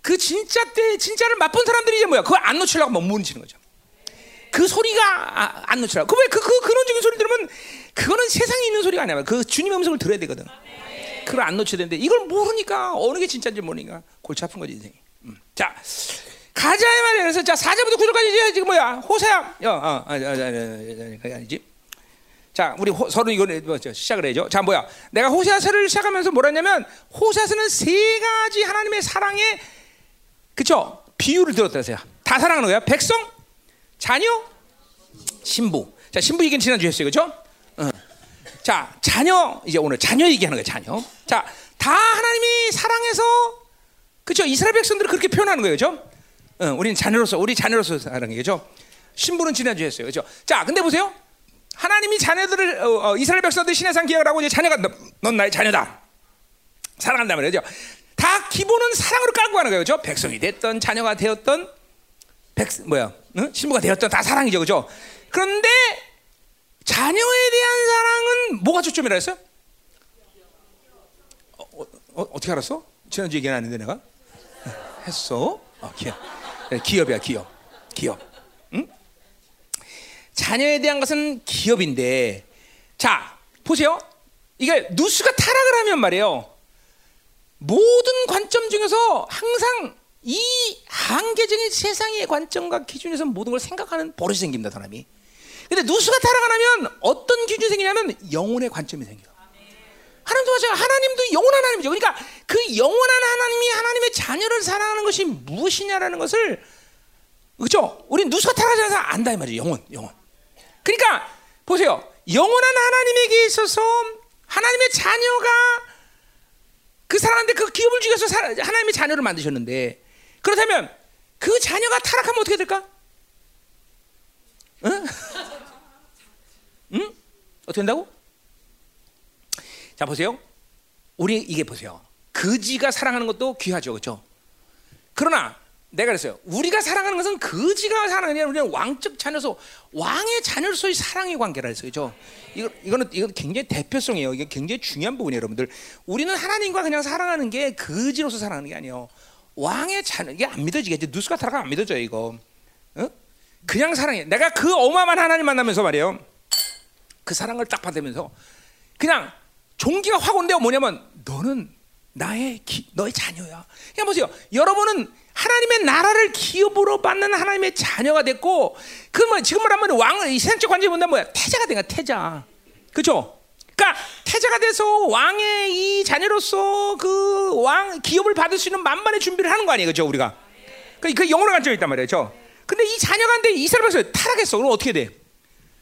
그 진짜 때 진짜를 맛본 사람들이 이제 뭐야? 그걸 안 놓치려고 못 무너지는 거죠. 그 소리가 아, 안 놓치라. 그 왜 그, 그 근원적인 소리 들으면 그거는 세상에 있는 소리가 아니야. 그 주님의 음성을 들어야 되거든. 그걸 안 놓쳐야 되는데 이걸 모르니까 어느 게 진짜인지 모르니까 골치 아픈 거지 인생이. 음. 자 가자의 말이야. 그래서 자 4절부터 9절까지 이제 지금 뭐야 호세야. 어, 어, 아, 아, 아, 그게 아니지. 자, 우리 호, 서로 이거는 뭐, 시작을 해죠. 자, 뭐야? 내가 호세아서를 시작하면서 뭐라 했냐면 호세아서는 세 가지 하나님의 사랑의 그쵸 비유를 들었다세요. 다 사랑하는 거야. 백성, 자녀, 신부. 자, 신부 얘기는 지난주에 했어요. 그죠? 어. 자, 자녀, 이제 오늘 자녀 얘기하는 거예요, 자녀. 자, 다 하나님이 사랑해서, 그죠? 이스라엘 백성들을 그렇게 표현하는 거예요, 그죠? 어, 우리는 자녀로서, 우리 자녀로서 사랑해, 그죠? 신부는 지난주에 했어요, 그죠? 자, 근데 보세요. 하나님이 자녀들을, 어, 어, 이스라엘 백성들 신해상 기억을 하고 이제 자녀가, 너, 넌 나의 자녀다. 사랑한다 말이죠. 다 기본은 사랑으로 깔고 가는 거예요, 그죠? 백성이 됐던, 자녀가 되었던, 백, 뭐야, 응? 신부가 되었던 다 사랑이죠, 그죠? 그런데 자녀에 대한 사랑은 뭐가 초점이라 했어요? 어, 어, 떻게 알았어? 지난주 얘기 안 했는데 내가 했어? 어, 기업. 네, 기업이야 기업. 기업. 응? 자녀에 대한 것은 기업인데, 자 보세요. 이게 누수가 타락을 하면 말이에요. 모든 관점 중에서 항상 이 한계적인 세상의 관점과 기준에서 모든 걸 생각하는 버릇이 생깁니다, 사람이. 근데 누수가 타락하면 어떤 기준이 생기냐면 영혼의 관점이 생겨요. 하나님도 마찬 하나님도 영원한 하나님이죠. 그러니까 그 영원한 하나님이 하나님의 자녀를 사랑하는 것이 무엇이냐라는 것을 그렇죠? 우리 누수가 타락하지 않아서 안다 이 말이에요. 영원, 영원. 그러니까 보세요. 영원한 하나님에게 있어서 하나님의 자녀가 그 사람한테 그 기업을 위해서 하나님의 자녀를 만드셨는데 그렇다면 그 자녀가 타락하면 어떻게 될까? 응? 응? 어떻게 된다고? 자 보세요. 우리 이게 보세요. 그지가 사랑하는 것도 귀하죠, 그렇죠? 그러나 내가 그랬어요. 우리가 사랑하는 것은 그지가 사랑하는 우리는 왕적 자녀서 왕의 자녀로서의 사랑의 관계라 했어요, 그렇죠? 이거 이거는 이거 굉장히 대표성이에요. 이게 굉장히 중요한 부분이에요, 여러분들. 우리는 하나님과 그냥 사랑하는 게 그지로서 사랑하는 게 아니에요. 왕의 자녀 이게 안 믿어지겠지. 누수가 타락하면 안 믿어져요, 이거. 어? 그냥 사랑해. 내가 그 어마어마한 하나님 만나면서 말이에요. 그 사랑을 딱 받으면서 그냥 종기가 확 온대요. 뭐냐면 너는 나의 기, 너의 자녀야. 그냥 보세요. 여러분은 하나님의 나라를 기업으로 받는 하나님의 자녀가 됐고 그뭐 지금 말하면 왕 세상적 관점이 뭔가 뭐야? 태자가 된 거야. 태자. 그렇죠? 그러니까 태자가 돼서 왕의 이 자녀로서 그 왕 기업을 받을 수 있는 만반의 준비를 하는 거 아니에요, 그렇죠? 우리가. 그러니까 그 영혼의 관점이 있단 말이죠. 근데 이 자녀가 한데 이스라엘에서 타락했어. 그럼 어떻게 돼?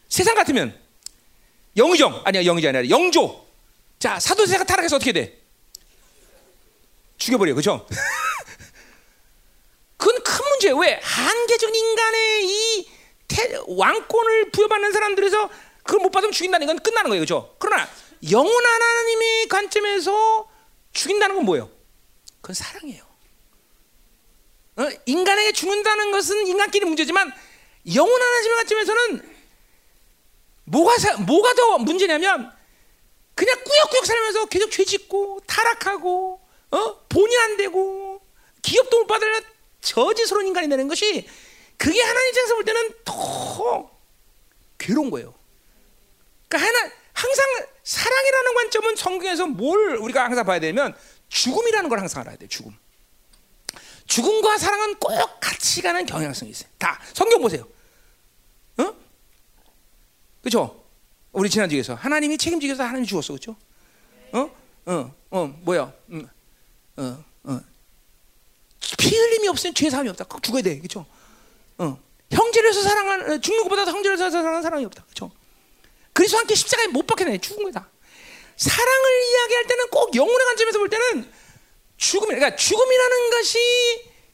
세상 같으면 영의정 아니야 영의정 아니라 영조. 자 사도세가 타락해서 어떻게 돼? 죽여버려, 그죠? 그건 큰 문제예요. 왜 한계적 인간의 이 태, 왕권을 부여받는 사람들에서 그걸 못 받으면 죽인다는 건 끝나는 거예요, 그죠? 그러나 영원한 하나님의 관점에서 죽인다는 건 뭐예요? 그건 사랑이에요. 어? 인간에게 죽는다는 것은 인간끼리 문제지만 영원한 하나님의 관점에서는 뭐가 사, 뭐가 더 문제냐면 그냥 꾸역꾸역 살면서 계속 죄짓고 타락하고 어? 본의 안 되고 기업도 못 받으려 저지스러운 인간이 되는 것이 그게 하나님 입장에서 볼 때는 더 괴로운 거예요. 그러니까 하나 항상 사랑이라는 관점은 성경에서 뭘 우리가 항상 봐야 되면 죽음이라는 걸 항상 알아야 돼. 죽음. 죽음과 사랑은 꼭 같이 가는 경향성이 있어요. 다 성경 보세요. 어? 그렇죠? 우리 지난주에서 하나님이 책임지기 위해서 하나님이 죽었어, 그렇죠? 어? 어, 어, 뭐야? 음, 어, 어. 피 흘림이 없으면 죄 사함이 없다. 꼭 죽어야 돼, 그렇죠? 어. 형제를 서 사랑하는 죽는 것보다 형제를 서 사랑하는 사랑이 없다, 그렇죠? 그리스도 함께 십자가에 못 박혀내 죽은 거다. 사랑을 이야기할 때는 꼭 영혼의 관점에서 볼 때는 죽음, 그러니까 죽음이라는 것이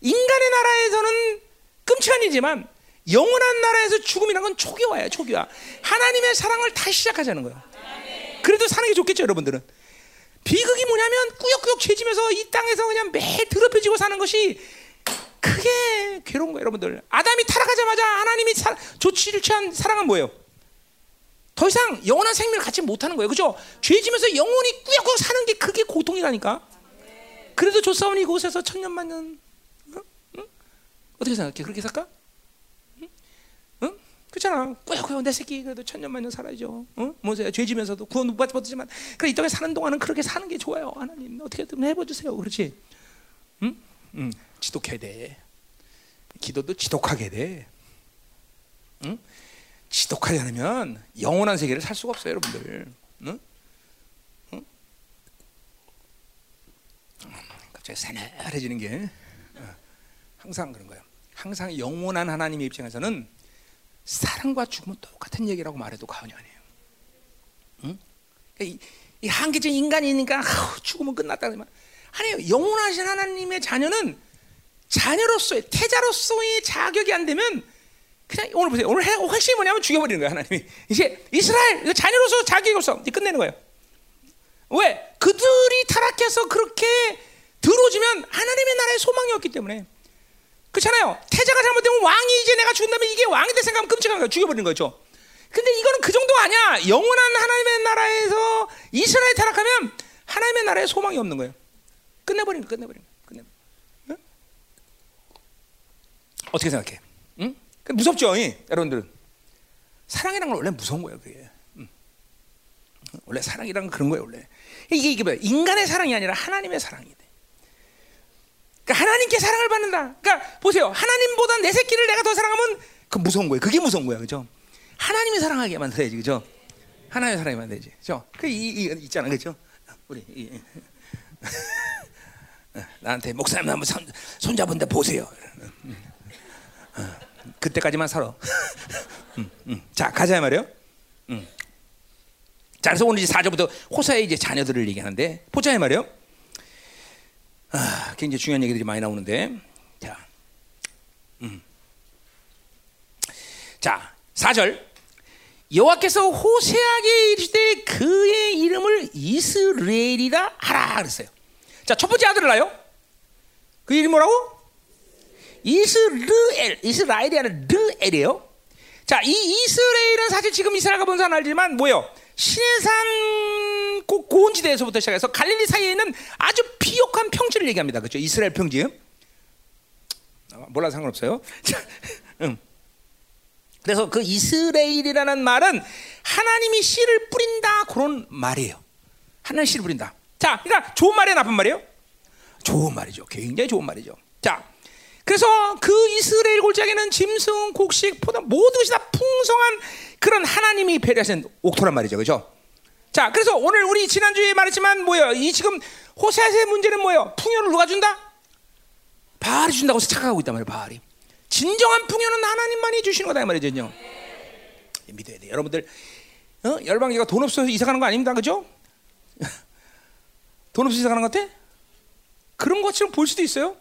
인간의 나라에서는 끔찍한 일이지만 영원한 나라에서 죽음이라는 건 초기화야, 초기화. 하나님의 사랑을 다시 시작하자는 거야. 그래도 사는 게 좋겠죠, 여러분들은. 비극이 뭐냐면 꾸역꾸역 죄지면서 이 땅에서 그냥 매일 더럽혀지고 사는 것이 그게 괴로운 거예요, 여러분들. 아담이 타락하자마자 하나님이 사, 조치를 취한 사랑은 뭐예요? 더 이상 영원한 생명을 갖지 못하는 거예요. 그죠? 죄 지면서 영원히 꾸역꾸역 사는 게 그게 고통이라니까. 그래도 조사원이 이곳에서 천년만 년 응? 응? 어떻게 생각해? 그렇게 살까? 응? 그렇잖아. 꾸역꾸역 내 새끼 그래도 천년만 년 살아야죠. 어? 뭐세요? 죄 지면서도 구원 못 받지만 그래 이 땅에 사는 동안은 그렇게 사는 게 좋아요. 하나님 어떻게든 해봐주세요. 그렇지? 응? 응. 지독해야 돼. 기도도 지독하게 돼. 응? 지독하지 않으면 영원한 세계를 살 수가 없어요, 여러분들. 응? 응? 갑자기 사나해지는 게 어, 항상 그런 거예요. 항상 영원한 하나님의 입장에서는 사랑과 죽음은 똑같은 얘기라고 말해도 과언이 아니에요. 응? 이, 이 한계적인 인간이니까 죽으면 끝났다 그러면 아니 영원하신 하나님의 자녀는 자녀로서의 태자로서의 자격이 안 되면 그냥 오늘 보세요. 오늘 핵심이 뭐냐면 죽여버리는 거예요. 하나님이 이제 이스라엘 자녀로서 자격이 없어. 끝내는 거예요. 왜? 그들이 타락해서 그렇게 들어오면 하나님의 나라에 소망이 없기 때문에 그렇잖아요. 태자가 잘못되면 왕이 이제 내가 죽는다면 이게 왕이 될 생각하면 끔찍한 거야. 죽여버리는 거죠. 근데 이거는 그 정도가 아니야. 영원한 하나님의 나라에서 이스라엘 타락하면 하나님의 나라에 소망이 없는 거예요. 끝내버리는 거, 끝내버리는 거, 끝내. 응? 어떻게 생각해? 응? 무섭죠, 이? 여러분들은 사랑이란 건 원래 무서운 거예요, 그게. 응. 원래 사랑이란 건 그런 거예요, 원래. 이게 이게 뭐야? 인간의 사랑이 아니라 하나님의 사랑이 돼. 그러니까 하나님께 사랑을 받는다. 그러니까 보세요. 하나님보다 내 새끼를 내가 더 사랑하면 그 무서운 거예요. 그게 무서운 거야, 그죠? 하나님이 사랑하게 만들어야지, 그죠? 하나님의 사랑이 만들지, 그죠? 그 이, 이 있잖아, 그죠? 우리 이, 나한테 목사님 한번 손, 손잡은데 보세요. 그때까지만 살아. 자 가자 말이요. 자 그래서 오늘 이제 4절부터 호사의 이제 자녀들을 얘기하는데 보자 말이요. 아, 굉장히 중요한 얘기들이 많이 나오는데 자, 음. 자 4절 여호와께서 호세에게 이르시되 그의 이름을 이스라엘이라 하라 그랬어요. 자, 첫 번째 아들을 낳아요. 그 이름이 뭐라고? 이스르엘, 이스라엘이 아니라 르엘이에요. 자, 이 이스라엘은 사실 지금 이스라엘 가 본 사람 알지만 뭐예요? 시내산 고, 고원지대에서부터 시작해서 갈릴리 사이에 있는 아주 비옥한 평지를 얘기합니다. 그렇죠? 이스라엘 평지. 몰라 상관없어요. 자, 응. 그래서 그 이스라엘이라는 말은 하나님이 씨를 뿌린다 그런 말이에요. 하나님 씨를 뿌린다. 자, 그러니까 좋은 말이에요, 나쁜 말이에요? 좋은 말이죠. 굉장히 좋은 말이죠. 자, 그래서 그 이스라엘 골짜기는 짐승, 곡식, 포도 모든 것이 다 풍성한 그런 하나님이 배려하신 옥토란 말이죠, 그렇죠? 자, 그래서 오늘 우리 지난주에 말했지만 뭐예요? 이 지금 호세아의 문제는 뭐예요? 풍요를 누가 준다? 바알이 준다고 착각하고 있단 말이에요, 바알이. 진정한 풍요는 하나님만이 주시는 거다 이 말이죠. 믿어야 돼. 여러분들 어? 열방계가 돈 없어서 이사 가는 거 아닙니다, 그죠? 돈 없이 생각하는 것 같아? 그런 것처럼 볼 수도 있어요.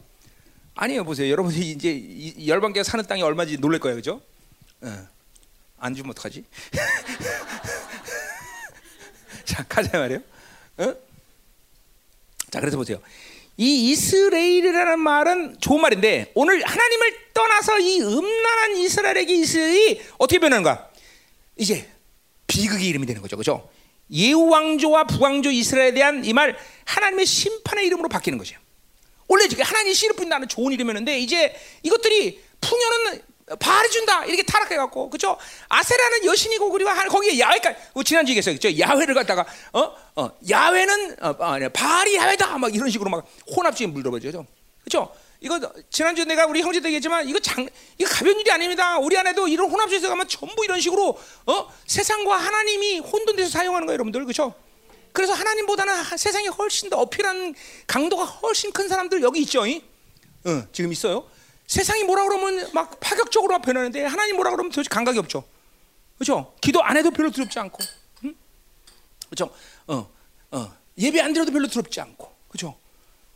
아니에요, 보세요. 여러분이 이제 열방계 사는 땅이 얼마인지 놀랄 거예요, 그죠? 어. 안 주면 어떡하지? 자, 가자 말이에요. 어? 자, 그래서 보세요. 이 이스라엘이라는 말은 좋은 말인데 오늘 하나님을 떠나서 이 음란한 이스라엘에게 이스라엘이 어떻게 변하는가? 이제 비극의 이름이 되는 거죠, 그죠 예우 왕조와 부왕조 이스라엘에 대한 이 말 하나님의 심판의 이름으로 바뀌는 거죠. 원래 하나님 씨를 뿌린다는 좋은 이름이었는데 이제 이것들이 풍요는 바알이 준다 이렇게 타락해 갖고 그죠 아세라는 여신이고 그리고 거기에 야훼가 지난주에 얘기했어요. 그죠 야훼를 갖다가 어? 어, 야훼는 어, 어, 바알이 야훼다! 막 이런 식으로 막 혼합주의 물들어버리죠. 그죠 이거 지난주에 내가 우리 형제들 얘기했지만 이거 장 이거 가벼운 일이 아닙니다. 우리 안에도 이런 혼합주의에 가면 전부 이런 식으로 어? 세상과 하나님이 혼돈돼서 사용하는 거예요, 여러분들. 그렇죠? 그래서 하나님보다는 세상이 훨씬 더 어필한 강도가 훨씬 큰 사람들 여기 있죠. 어, 지금 있어요. 세상이 뭐라 그러면 막 파격적으로 변하는데 하나님 뭐라 그러면 도대체 감각이 없죠. 그렇죠? 기도 안 해도 별로 두렵지 않고. 응? 그렇죠? 어, 어. 예배 안 드려도 별로 두렵지 않고. 그렇죠?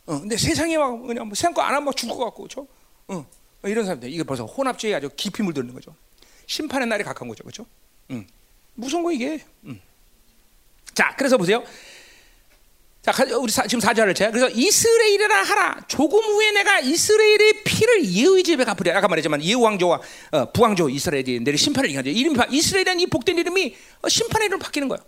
어, 근데 세상에 막 그냥 뭐 세상 거 안 하면 막 죽을 것 같고, 그렇죠? 어, 이런 사람들 이게 벌써 혼합주의 아주 깊이 물드는 거죠. 심판의 날이 가까운 거죠, 그렇죠? 음, 무서운 거 이게. 음. 자, 그래서 보세요. 자, 우리 사, 지금 사절을 제 그래서 이스라엘이라 하라. 조금 후에 내가 이스라엘의 피를 예후의 집에 갚으리라. 아까 말했지만 예후 왕조와 어, 부왕조 이스라엘이 내리 심판을 얘기하죠. 이름 이스라엘이라는 이 복된 이름이 어, 심판의 이름 바뀌는 거예요.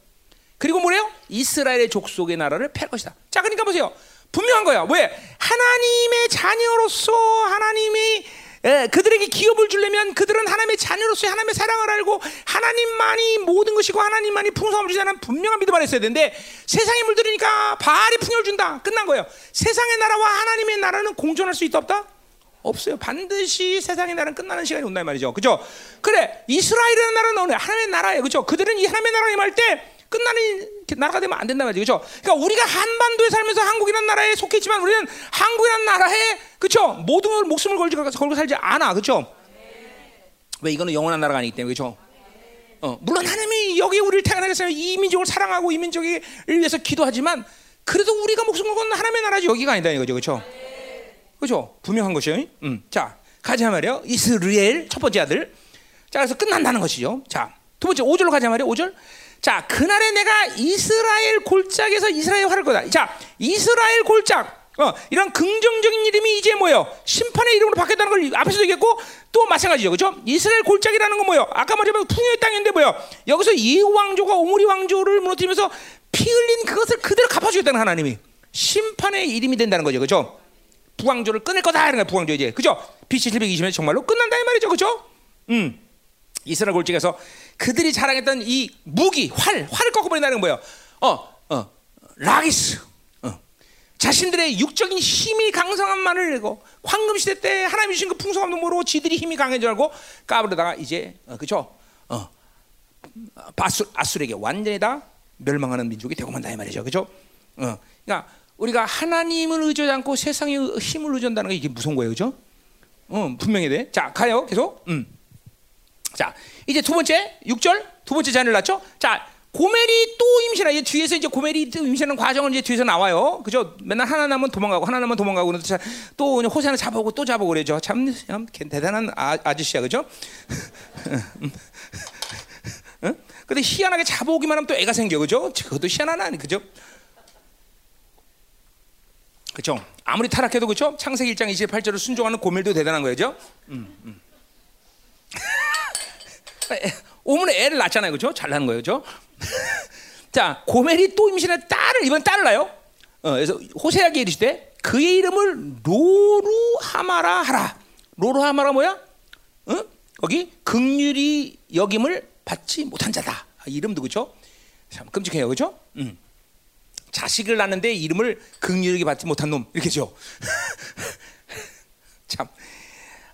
그리고 뭐래요? 이스라엘의 족속의 나라를 팰 것이다. 자, 그러니까 보세요. 분명한 거야. 왜? 하나님의 자녀로서 하나님이 에, 그들에게 기업을 주려면 그들은 하나님의 자녀로서의 하나님의 사랑을 알고 하나님만이 모든 것이고 하나님만이 풍성함을 주자는 분명한 믿음을 했어야 되는데 세상에 물들이니까 바알이 풍요를 준다. 끝난 거예요. 세상의 나라와 하나님의 나라는 공존할 수 있다 없다? 없어요. 반드시 세상의 나라는 끝나는 시간이 온다 말이죠. 그죠? 그래 이스라엘이라는 나라는 오늘 하나님의 나라예요. 그죠? 그들은 이 하나님의 나라에 임할 때 끝나는 나라가 되면 안 된다 말이죠. 그죠? 그러니까 우리가 한반도에 살면서 한국이라는 나라에 속해 있지만 우리는 한국이라는 나라에 그죠? 모든 걸 목숨을 걸고, 걸고 살지 않아. 그죠? 왜 이거는 영원한 나라가 아니기 때문에 그죠? 어, 물론 하나님이 여기 우리를 태어나게 해서 이 민족을 사랑하고 이 민족을 위해서 기도하지만 그래도 우리가 목숨 걸고 하나님의 나라지 여기가 아니다 이거죠. 그죠? 그죠? 분명한 것이요. 음. 자, 가자 말이요. 이스라엘 첫 번째 아들. 자, 그래서 끝난다는 것이죠. 자, 두 번째 5절로 가자 말이요. 5절. 자, 그날에 내가 이스라엘 골짜기에서 이스라엘 화를 거다. 자, 이스라엘 골짝. 어, 이런 긍정적인 이름이 이제 뭐예요? 심판의 이름으로 바뀌었다는 걸 앞에서도 얘기했고 또 마찬가지죠. 그죠? 이스라엘 골짜기라는 건 뭐예요? 아까 말했지만 풍요의 땅인데 뭐예요? 여기서 이 왕조가 오므리 왕조를 무너뜨리면서 피 흘린 그것을 그대로 갚아주겠다는 하나님이 심판의 이름이 된다는 거죠. 그죠? 부왕조를 끊을 거다 이런 거야. 부왕조 이제. 그죠? BC 720년 정말로 끝난다 이 말이죠. 그죠? 음. 이스라엘 골짜기에서 그들이 자랑했던 이 무기, 활, 활을 꺾어버린다는 거예요. 어, 어, 라기스. 어. 자신들의 육적인 힘이 강성한 만을 내고 황금 시대 때 하나님 주신 그 풍성함도 모르고 지들이 힘이 강해진 줄 알고 까부르다가 이제 어, 그죠? 어, 바수, 아술에게 완전히 다 멸망하는 민족이 되고 만다 이 말이죠. 그죠? 어, 그러니까 우리가 하나님을 의지하지 않고 세상의 힘을 의지한다는 게 이게 무서운 거예요. 그죠? 어, 분명히 돼. 자, 가요. 계속. 음. 자, 이제 두 번째 6절 두 번째 자녀를 낳죠. 자, 고멜이 또 임신하. 이제 뒤에서 이제 고멜이 또 임신하는 과정은 이제 뒤에서 나와요. 그죠? 맨날 하나 나면 도망가고 하나 나면 도망가고 또 호세는 잡아오고 또 잡아오고 그러죠. 참, 참 대단한 아, 아저씨야, 그죠? 응? 근데 희한하게 잡아오기만 하면 또 애가 생겨, 그죠? 그것도 희한하나 그죠? 그죠? 아무리 타락해도 그죠? 창세기 1장 28절을 순종하는 고멜도 대단한 거죠. 음, 음. 오면 애를 낳잖아요, 그죠? 잘난 거예요, 그죠? 자, 고멜이 또 임신한 딸을 이번 딸을 낳아요. 어, 그래서 호세아게 이르시되 그의 이름을 로루하마라 하라. 로루하마라 뭐야? 어? 거기 극률이 여김을 받지 못한 자다. 아, 이름도 그죠? 참 끔찍해요, 그죠? 음. 자식을 낳는데 이름을 극률이 받지 못한 놈 이렇게죠. 참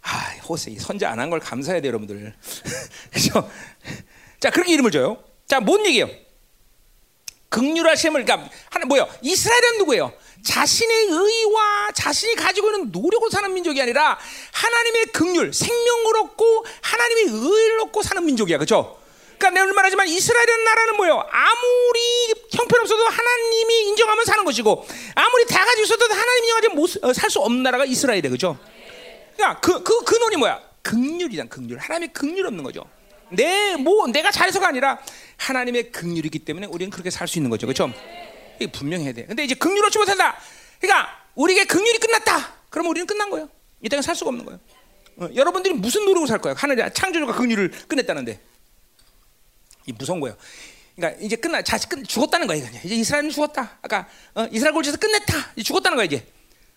아, 호세 선자 안 한 걸 감사해야 돼요, 여러분들. 그죠? 자, 그렇게 이름을 줘요. 자, 뭔 얘기예요? 극률하심을 그러니까 하나 뭐요? 이스라엘은 누구예요? 자신의 의와 자신이 가지고 있는 노력을 사는 민족이 아니라 하나님의 극률, 생명을 얻고 하나님의 의를 얻고 사는 민족이야. 그렇죠? 그러니까 내가 오늘 말하지만 이스라엘이라는 나라는 뭐예요? 아무리 형편없어도 하나님이 인정하면 사는 것이고 아무리 다 가지고 있어도 하나님 인정하지 어, 살수 없는 나라가 이스라엘이야. 그렇죠? 그러니까 그, 그 근원이 뭐야? 극률이란 극률. 하나님의 극률 없는 거죠. 내, 뭐, 내가 잘해서가 아니라 하나님의 극률이기 때문에 우리는 그렇게 살 수 있는 거죠. 그렇죠? 이게 분명해야 돼. 근데 이제 극률 얻지 못한다. 그러니까 우리에게 극률이 끝났다. 그러면 우리는 끝난 거예요. 이 땅에 살 수가 없는 거예요. 어, 여러분들이 무슨 노력을 살 거예요? 하늘의 창조주가 극률을 끝냈다는데. 이 무서운 거예요. 그러니까 이제 끝나 자식 끝 죽었다는 거예요. 이제 이스라엘은 죽었다. 아까 어, 이스라엘 골지에서 끝냈다. 죽었다는 거야 이제.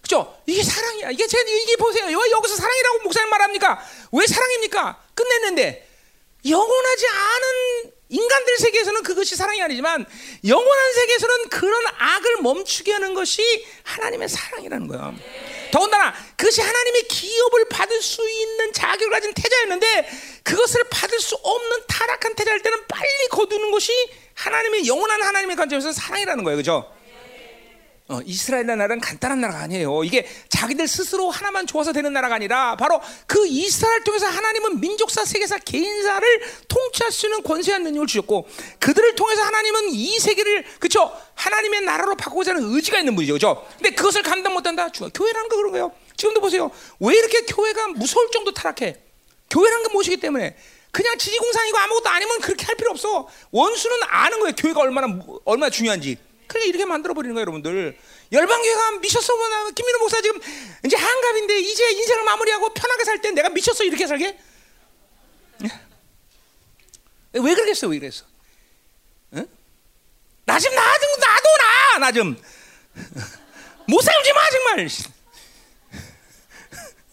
그죠? 이게 사랑이야. 이게 제 이게 보세요. 왜 여기서 사랑이라고 목사님 말합니까? 왜 사랑입니까? 끝냈는데 영원하지 않은 인간들 세계에서는 그것이 사랑이 아니지만 영원한 세계에서는 그런 악을 멈추게 하는 것이 하나님의 사랑이라는 거야. 더군다나 그것이 하나님의 기업을 받을 수 있는 자격을 가진 태자였는데 그것을 받을 수 없는 타락한 태자일 때는 빨리 거두는 것이 하나님의 영원한 하나님의 관점에서 사랑이라는 거예요. 그죠? 어, 이스라엘 나라는 간단한 나라가 아니에요. 이게 자기들 스스로 하나만 좋아서 되는 나라가 아니라 바로 그 이스라엘 통해서 하나님은 민족사, 세계사, 개인사를 통치할 수 있는 권세한 능력을 주셨고 그들을 통해서 하나님은 이 세계를 그쵸 하나님의 나라로 바꾸고자 하는 의지가 있는 분이죠, 그죠? 근데 그것을 감당 못한다. 교회라는 거 그런 거예요. 지금도 보세요. 왜 이렇게 교회가 무서울 정도 타락해? 교회라는 건 무엇이기 때문에 그냥 지지공산이고 아무것도 아니면 그렇게 할 필요 없어. 원수는 아는 거예요. 교회가 얼마나 얼마나 중요한지. 그러니까 이렇게 만들어 버리는 거예요, 여러분들. 열방교회가 미쳤어, 뭐, 김민호 목사 지금 이제 한갑인데 이제 인생을 마무리하고 편하게 살 때 내가 미쳤어 이렇게 살게? 예? 왜 그러겠어, 왜 그랬어? 응? 나좀 나좀 놔둬 나, 나 좀. 못 살지 마 정말.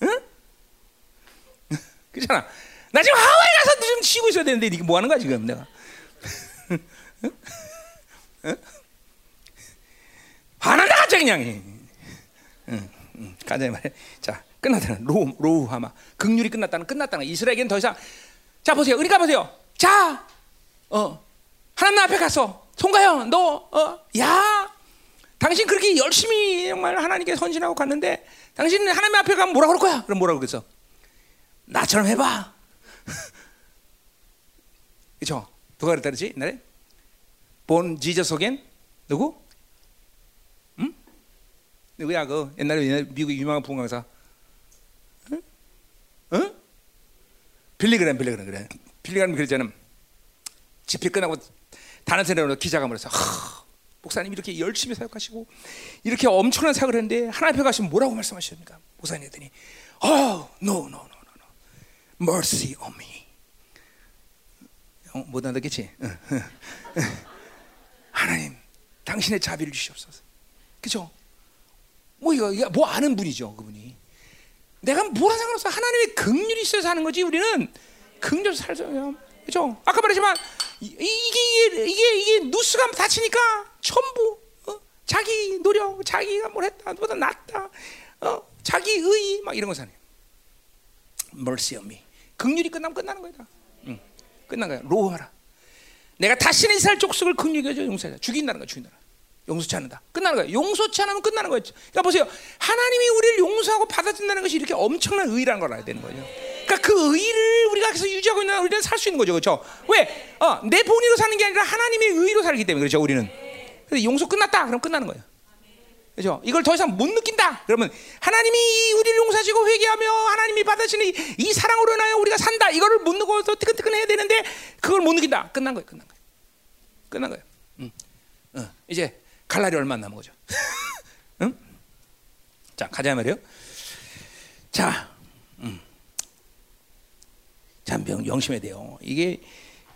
응? 그렇잖아. 나 지금 하와이 가서 좀 쉬고 있어야 되는데 이게 뭐 하는 거야 지금 내가? 화난다 갑자기 그냥. 응, 응, 가자 말이야. 자 끝났다는 로우 로우 하마 극률이 끝났다는 끝났다는 이스라엘에게는 더 이상 자 보세요. 그러니까 보세요. 자, 어 하나님 앞에 가서 송가영 너어야 당신 그렇게 열심히 정말 하나님께 선신하고 갔는데 당신은 하나님 앞에 가면 뭐라 그럴 거야? 그럼 뭐라고 그랬어? 나처럼 해봐. 그죠? 누가 그랬다 그러지? 옛날에? 본 어겐? 누구? 응? 누구야 그 옛날에 미국 유명한 부흥강사 응? 응? 빌리그램 빌리그램 그래 빌리그램 그랬잖아 집회 끝나고 다른 사람으로 기자가면서 목사님 이렇게 열심히 사역하시고 이렇게 엄청난 사역을 했는데 하나님 앞에 가시면 뭐라고 말씀하십니까? 목사님 했더니 Oh no no no no no mercy on me 어, 못 알아듣겠지? 하나님 당신의 자비를 주시옵소서 그죠? 뭐 이거, 뭐 아는 분이죠 그분이 내가 뭐라 상관없어 하나님의 긍휼이 있어서 하는 거지 우리는 긍휼 살자요 그죠? 아까 말했지만 이, 이게 이게 이게 누스가 다치니까 전부 어? 자기 노력, 자기가 뭘 했다, 보다 낫다, 어? 자기 의막 이런 거 사네. mercy on me. 긍휼이 끝나면 끝나는 거야. 응. 끝난 거야. 로하라. 내가 다시는 이스라엘 족속을 긍휼히 여겨 용서하자. 죽인다는 거야. 죽인다. 용서치 않는다. 끝나는 거야. 용서치 않으면 끝나는 거야. 그러니까 보세요. 하나님이 우리를 용서하고 받아준다는 것이 이렇게 엄청난 의라는 걸 알아야 되는 거죠. 그러니까 그 의를 우리가 계속 유지하고 있는 우리는 살 수 있는 거죠. 그렇죠? 왜? 어, 내 본의로 사는 게 아니라 하나님의 의로 살기 때문에 그렇죠. 우리는. 그래서 용서 끝났다. 그럼 끝나는 거예요. 그렇죠? 이걸 더 이상 못 느낀다. 그러면 하나님이 우리를 용서하시고 회개하며 하나님이 받으시는 이 사랑으로 인하여 우리가 산다. 이거를 못 느끼고 뜨끈뜨끈해야 되는데 그걸 못 느낀다. 끝난 거예요. 끝난 거예요. 끝난 거예요. 응. 어, 이제 갈 날이 얼마 안 남은 거죠. 응? 자 가자 말이요. 자, 음. 참 명심해야 돼요. 이게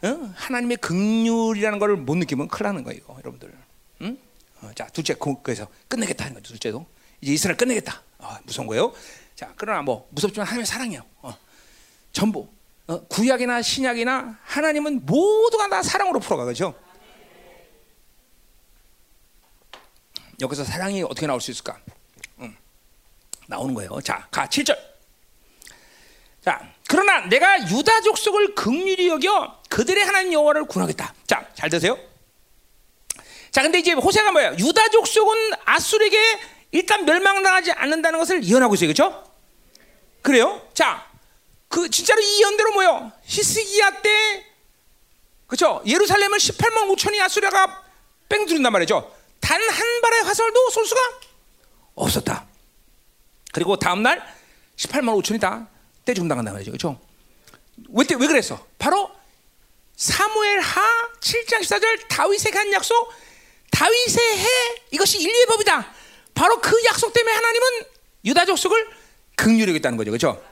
어? 하나님의 긍휼이라는 걸못 느끼면 큰일 나는 거예요, 여러분들. 응? 어, 자 둘째 그래서 끝내겠다 하는 거죠. 둘째도 이제 이스라엘 끝내겠다. 아, 무서운 거예요. 자 그러나 뭐 무섭지만 하나님의 사랑이요. 어. 전부 어, 구약이나 신약이나 하나님은 모두가 다 사랑으로 풀어가 그죠. 여기서 사랑이 어떻게 나올 수 있을까? 음, 나오는 거예요. 자, 가 7절. 자, 그러나 내가 유다 족속을 극률히 여겨 그들의 하나님 여호와를 구하겠다. 자, 잘 드세요. 자, 근데 이제 호세가 뭐예요? 유다 족속은 아수르에게 일단 멸망당하지 않는다는 것을 예언하고 있어요. 그렇죠? 그래요? 자, 그 진짜로 이 예언대로 뭐요? 히스기야 때 그렇죠? 예루살렘을 18만 5천이 아수르가 뺑 두른단 말이죠. 단 한 발의 화살도 쏠 수가 없었다. 그리고 다음 날 18만 5천이 다 떼죽당한단 말이죠. 그렇죠? 왜, 왜 그랬어? 바로 사무엘 하 7장 14절 다윗의 간 약속 다윗의 해 이것이 인류의 법이다. 바로 그 약속 때문에 하나님은 유다 족속을 극률히 여겼다는 거죠. 그렇죠?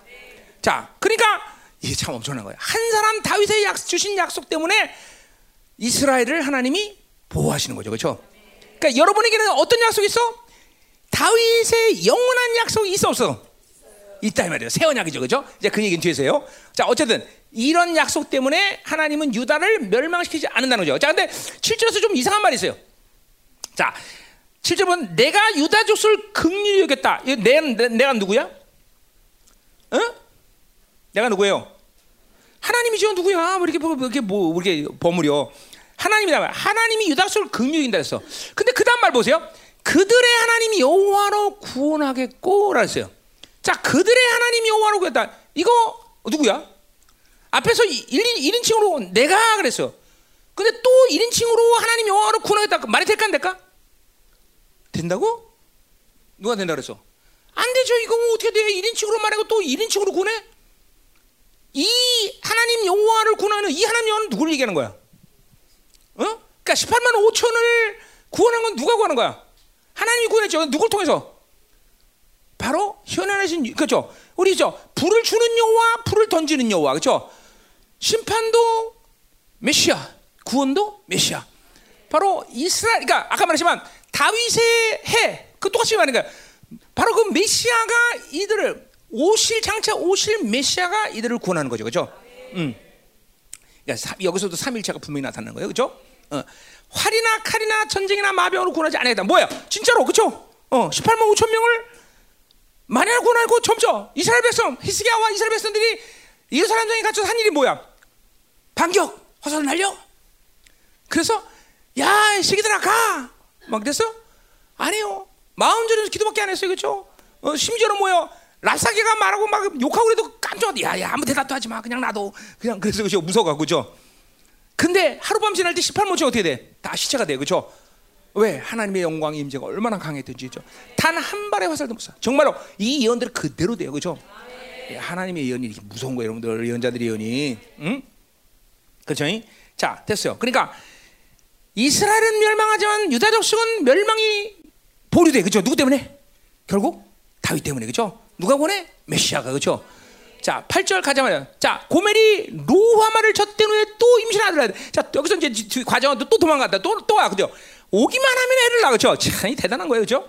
자, 그러니까 이게 참 엄청난 거예요. 한 사람 다윗의 약, 주신 약속 때문에 이스라엘을 하나님이 보호하시는 거죠. 그렇죠? 그러니까 여러분에게는 어떤 약속이 있어? 다윗의 영원한 약속이 있어 없어? 있다 이 말이에요. 새 언약이죠. 그죠? 이제 그 얘기는 뒤에서요. 자, 어쨌든 이런 약속 때문에 하나님은 유다를 멸망시키지 않는다는 거죠. 자, 근데 7절에서 좀 이상한 말이 있어요. 자, 7절은 내가 유다 족속을 긍휼히 여겼다. 내, 내, 내가 누구야? 어? 내가 누구예요? 하나님이죠. 누구야? 뭐 이렇게 뭐 이렇게 뭐 이렇게 버무려. 하나님이다. 하나님이 유다 족속을 긍휼히 여긴다 했어. 근데 그 다음 말 보세요. 그들의 하나님이 여호와로 구원하겠고라 했어요. 자, 그들의 하나님 여호와로 구했다. 이거 누구야? 앞에서 1인, 1인칭으로 내가 그랬어. 근데 또 1인칭으로 하나님 여호와로 구원하겠다. 말이 될까 안 될까? 된다고? 누가 된다 그랬어? 안 되죠. 이거 뭐 어떻게 돼? 1인칭으로 말하고 또 1인칭으로 구원해? 이 하나님 여호와를 구원하는 이 하나님 여호와는 누구를 얘기하는 거야? 어? 그러니까 18만 5천을 구원한 건 누가 구하는 거야? 하나님이 구원했죠. 누굴 통해서? 바로 현현하신 그렇죠. 우리 저 불을 주는 여호와, 불을 던지는 여호와, 그렇죠. 심판도 메시아, 구원도 메시아. 바로 이스라엘, 그러니까 아까 말했지만 다윗의 해, 그 똑같이 말하는 거야. 바로 그 메시아가 이들을 오실 장차 오실 메시아가 이들을 구원하는 거죠, 그렇죠? 음. 그러니까 여기서도 삼일체가 분명히 나타나는 거예요, 그렇죠? 어. 활이나 칼이나 전쟁이나 마병으로 구원하지 않겠다. 뭐야? 진짜로, 그렇죠? 어, 18만 5천 명을 만약 구원하고 점점 이스라엘 백성 히스기야와 이스라엘 백성들이 예루살렘 에 갇혀서 한 일이 뭐야? 반격, 화살을 날려. 그래서 야, 시기들아 가. 막 그랬어? 아니요. 마음 졸여서 기도밖에 안 했어요, 그렇죠? 어, 심지어는 뭐야? 랍사기가 말하고 막 욕하고 그래도 깜짝 야, 야, 아무 대답도 하지 마. 그냥 놔둬. 그냥 그래서 그죠? 무서워가고 그죠? 근데 하룻밤 지날 때 18만 명 어떻게 돼? 다 시체가 돼, 그렇죠? 왜 하나님의 영광의 임재가 얼마나 강했든지 죠. 단 한 발의 화살도 못 쏴. 정말로 이 예언들 그대로 돼요, 그렇죠? 하나님의 예언이 이렇게 무서운 거예요, 여러분들 예언자들의 예언이, 응? 그렇죠? 자, 됐어요. 그러니까 이스라엘은 멸망하지만 유다 족속은 멸망이 보류돼, 그렇죠? 누구 때문에? 결국 다윗 때문에, 그렇죠? 누가 보내? 메시아가, 그렇죠? 자, 8절 가자마자. 자, 고멜이 로하마를 쳤던 후에 또 임신 아들을 자, 여기서 이제 과정은 또, 또 도망갔다. 또, 또 와. 그죠? 오기만 하면 애를 낳아. 그죠? 참, 대단한 거예요. 그죠?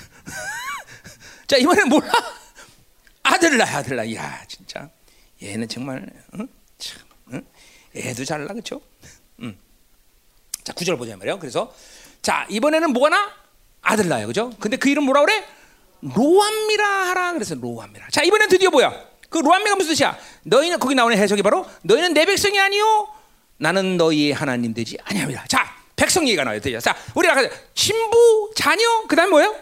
자, 이번엔 몰라? 아들 낳아, 아들 낳아. 야, 진짜. 얘는 정말, 응? 참, 응? 애도 잘 낳아. 그죠? 응. 자, 구절 보자 말이에요. 그래서, 자, 이번에는 뭐가 나? 아들 낳아요. 그죠? 근데 그 이름 뭐라 그래? 로암미라 하라 그래서 로암미라. 자 이번엔 드디어 뭐야? 그 로암미가 무슨 뜻이야? 너희는 거기 나오는 해석이 바로 너희는 내 백성이 아니요 나는 너희의 하나님 되지 아니함이라. 자 백성 얘기가 나와요. 자 우리가 가자. 신부 자녀 그다음 뭐예요?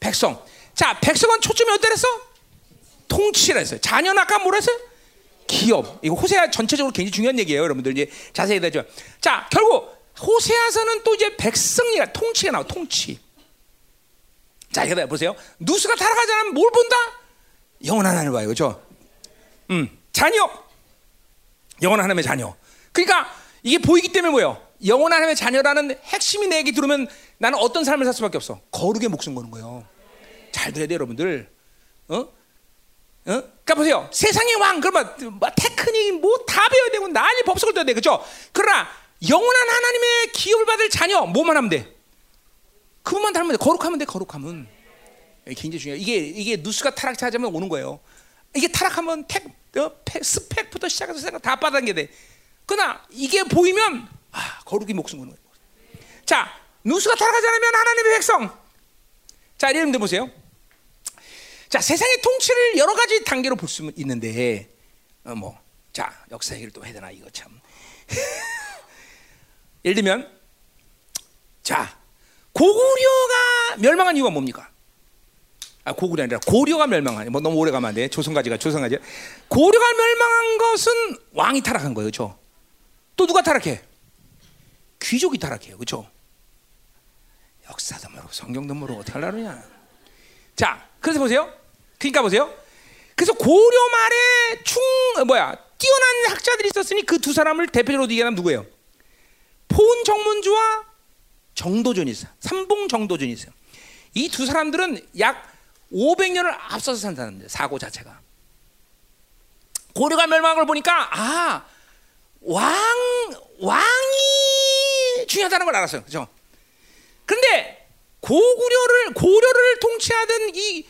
백성. 자 백성은 초점이 어디랬어? 통치라 했어요. 자녀는 아까 뭐라 했어요? 기업. 이거 호세아 전체적으로 굉장히 중요한 얘기예요. 여러분들 이제 자세히 되죠. 자 결국 호세아서는 또 이제 백성이가 통치가 나와 통치. 자, 이거 보세요. 누수가 타락하지 않으면 뭘 본다? 영원 하나님을 봐요. 그죠? 음, 자녀. 영원 하나님의 자녀. 그러니까 이게 보이기 때문에 뭐예요? 영원 하나님의 자녀라는 핵심이 내게 들으면 나는 어떤 삶을 살 수밖에 없어. 거룩의 목숨 거는 거예요. 잘 들어야 돼, 여러분들. 어? 어? 그러니까 보세요. 세상의 왕, 그러면 뭐 테크닉 뭐다 배워야 되고 난리 법석을 떠야 돼. 그죠? 그러나 영원한 하나님의 기업을 받을 자녀, 뭐만 하면 돼? 그것만 닮으면 돼. 거룩하면 돼. 거룩하면. 굉장히 중요해. 이게 이게 누수가 타락하자면 오는 거예요. 이게 타락하면 택, 어, 스펙부터 시작해서 생각 다 빠단게 돼. 그러나 이게 보이면 아, 거룩이 목숨 거는 거예요. 자, 누수가 타락하지 않으면 하나님의 백성. 자, 여러분들 보세요. 자, 세상의 통치를 여러 가지 단계로 볼 수 있는데, 어, 뭐, 자, 역사 얘기를 또 해야 되나, 이거 참. 예를 들면, 자, 고구려가 멸망한 이유가 뭡니까? 아, 고구려 아니라 고려가 멸망한. 뭐 너무 오래 가면 안 돼. 조선까지가 조선까지. 고려가 멸망한 것은 왕이 타락한 거예요, 그렇죠? 또 누가 타락해? 귀족이 타락해요, 그렇죠? 역사도 모르고 성경도 모르고 어떻게 하려느냐? 자, 그래서 보세요. 그러니까 보세요. 그래서 고려 말에 충 뭐야 뛰어난 학자들이 있었으니 그 두 사람을 대표적으로 얘기하면 누구예요? 폰 정문주와 정도전이 있어요. 삼봉 정도전이 있어요. 이 두 사람들은 약 500년을 앞서서 산 사람들, 사고 자체가. 고려가 멸망한 걸 보니까, 아, 왕, 왕이 중요하다는 걸 알았어요. 그죠? 근데 고구려를, 고려를 통치하던 이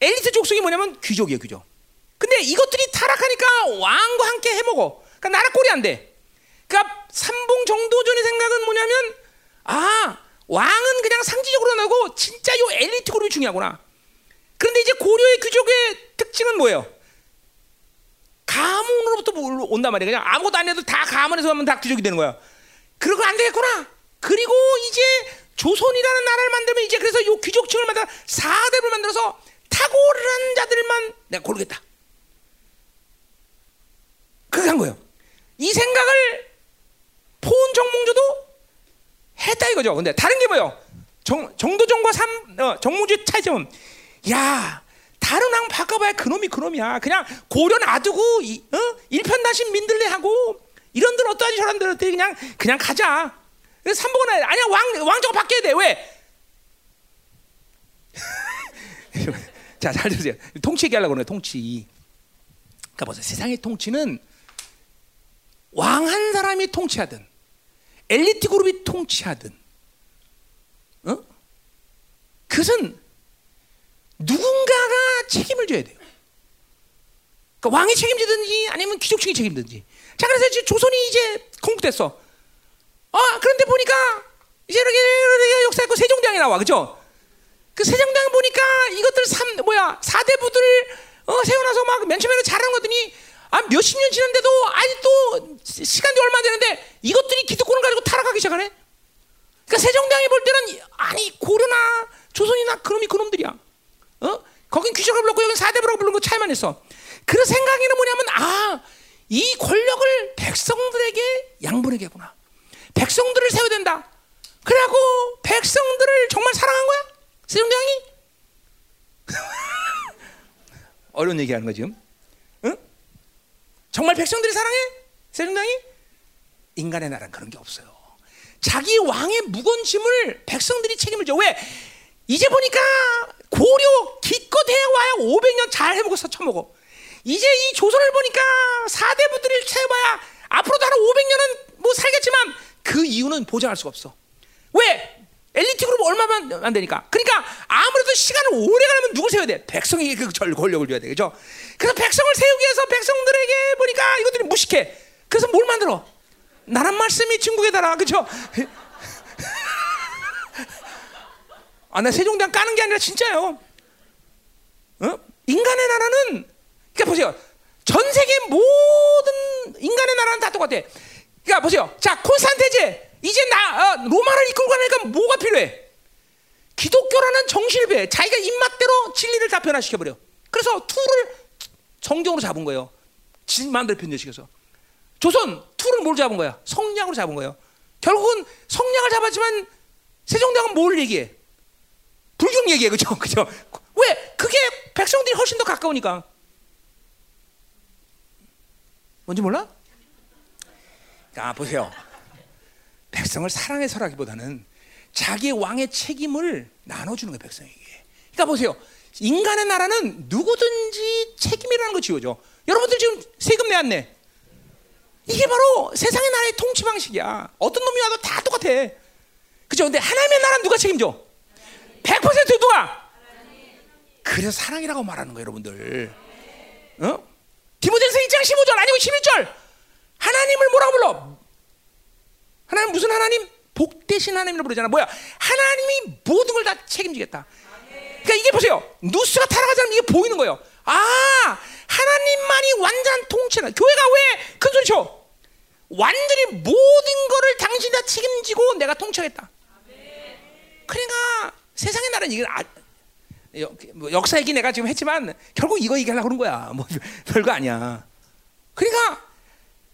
엘리트 족속이 뭐냐면 귀족이에요, 귀족. 근데 이것들이 타락하니까 왕과 함께 해먹어. 그러니까 나라 꼴이 안 돼. 그러니까 삼봉 정도전의 생각은 뭐냐면 아 왕은 그냥 상징적으로 나고 진짜 요 엘리트 그룹이 중요하구나. 그런데 이제 고려의 귀족의 특징은 뭐예요? 가문으로부터 온단 말이야. 그냥 아무것도 안 해도 다 가문에서 하면 다 귀족이 되는 거야. 그러고 안 되겠구나. 그리고 이제 조선이라는 나라를 만들면 이제 그래서 요 귀족층을 만들어 사대를 만들어서 탁월한 자들만 내가 고르겠다. 그렇게 한 거예요. 이 생각을 폰 정몽조도 했다 이거죠. 근데 다른 게 뭐예요? 정, 정도전과 삼, 어, 정몽주의 차이점은 야 다른 왕 바꿔봐야 그놈이 그놈이야. 그냥 고려 놔두고 이, 어? 일편단심 민들레 하고 이런들 어떠하지 저런들 그냥 그냥 가자. 삼복은 아니야 왕 왕조가 바뀌어야 돼 왜? 자, 잘 들으세요. 통치 얘기하려고 그러네, 통치. 그러니까 보세요. 세상의 통치는 왕 한 사람이 통치하든 엘리트 그룹이 통치하든 어? 그것은 누군가가 책임을 져야 돼요. 그러니까 왕이 책임지든지 아니면 귀족층이 책임든지. 자 그래서 이제 조선이 이제 건국됐어. 아 그런데 보니까 이제 이렇게, 이렇게 역사했고 세종대왕이 나와 그죠? 그 세종대왕 보니까 이것들 삼 뭐야 사대부들 어, 세워놔서 막 맨 처음에는 잘하는 거더니 아 몇십 년 지났는데도 아직도 시간이 얼마 안 되는데 이것들이 기득권을 가지고 타락하기 시작하네. 그러니까 세종대왕이 볼 때는 아니 고려나 조선이나 그놈이 그놈들이야. 어? 거긴 귀족을 불렀고 여긴 사대부라고 부른 거 차이만 있어. 그 생각에는 뭐냐면 아 이 권력을 백성들에게 양분에게구나. 백성들을 세워야 된다. 그래갖고 백성들을 정말 사랑한 거야? 세종대왕이? 어려운 얘기하는 거 지금? 응? 정말 백성들이 사랑해? 세종대왕이? 인간의 나라는 그런 게 없어요. 자기 왕의 무거운 짐을 백성들이 책임을 져. 왜? 이제 보니까 고려 기껏 해와야 500년 잘 해먹어서 처먹어. 이제 이 조선을 보니까 사대부들을 채워봐야 앞으로도 한 500년은 뭐 살겠지만 그 이유는 보장할 수가 없어. 왜? 엘리트 그룹 얼마만 안 되니까. 그러니까 아무래도 시간을 오래 가려면 누굴 세워야 돼? 백성에게 그전 권력을 줘야 돼. 그죠? 그래서 백성을 세우기 위해서 백성들에게 보니까 이것들이 무식해. 그래서 뭘 만들어? 나란 말씀이 중국에 달아. 그죠? 아, 나 세종대왕 까는 게 아니라 진짜요. 어? 인간의 나라는, 그러니까 보세요. 전 세계 모든 인간의 나라는 다 똑같아. 그러니까 보세요. 자, 콘스탄테제. 이제 나, 어, 로마를 이끌고 가니까 뭐가 필요해? 기독교라는 정신을 배해. 자기가 입맛대로 진리를 다 변화시켜 버려. 그래서 투를 성경으로 잡은 거예요. 진 마음대로 변제시켜서. 조선 투를 뭘 잡은 거야? 성량으로 잡은 거예요. 결국은 성량을 잡았지만 세종대왕은 뭘 얘기해? 불경 얘기해, 그죠? 그죠? 왜? 그게 백성들이 훨씬 더 가까우니까. 뭔지 몰라? 아, 보세요. 백성을 사랑해서라기보다는 자기 왕의 책임을 나눠주는 거예요, 백성에게. 그러니까 보세요. 인간의 나라는 누구든지 책임이라는 거 지워져. 여러분들 지금 세금 내 안 내? 이게 바로 세상의 나라의 통치 방식이야. 어떤 놈이 와도 다 똑같아. 그죠? 근데 하나님의 나라는 누가 책임져? 100% 누가? 그래서 사랑이라고 말하는 거예요, 여러분들. 어? 디모데서 1장 15절 아니고 11절. 하나님을 뭐라고 불러? 하나님 무슨 하나님? 복 대신 하나님을 부르잖아. 뭐야? 하나님이 모든 걸 다 책임지겠다. 그러니까 이게 보세요. 누스가 타락하자면 이게 보이는 거예요. 아, 하나님만이 완전 통치나. 교회가 왜 큰 소리 쳐? 완전히 모든 거를 당신이 다 책임지고 내가 통치하겠다. 그러니까 세상의 나라는 이게 아, 뭐 역사 얘기 내가 지금 했지만 결국 이거 얘기하려고 그런 거야. 뭐 별거 아니야. 그러니까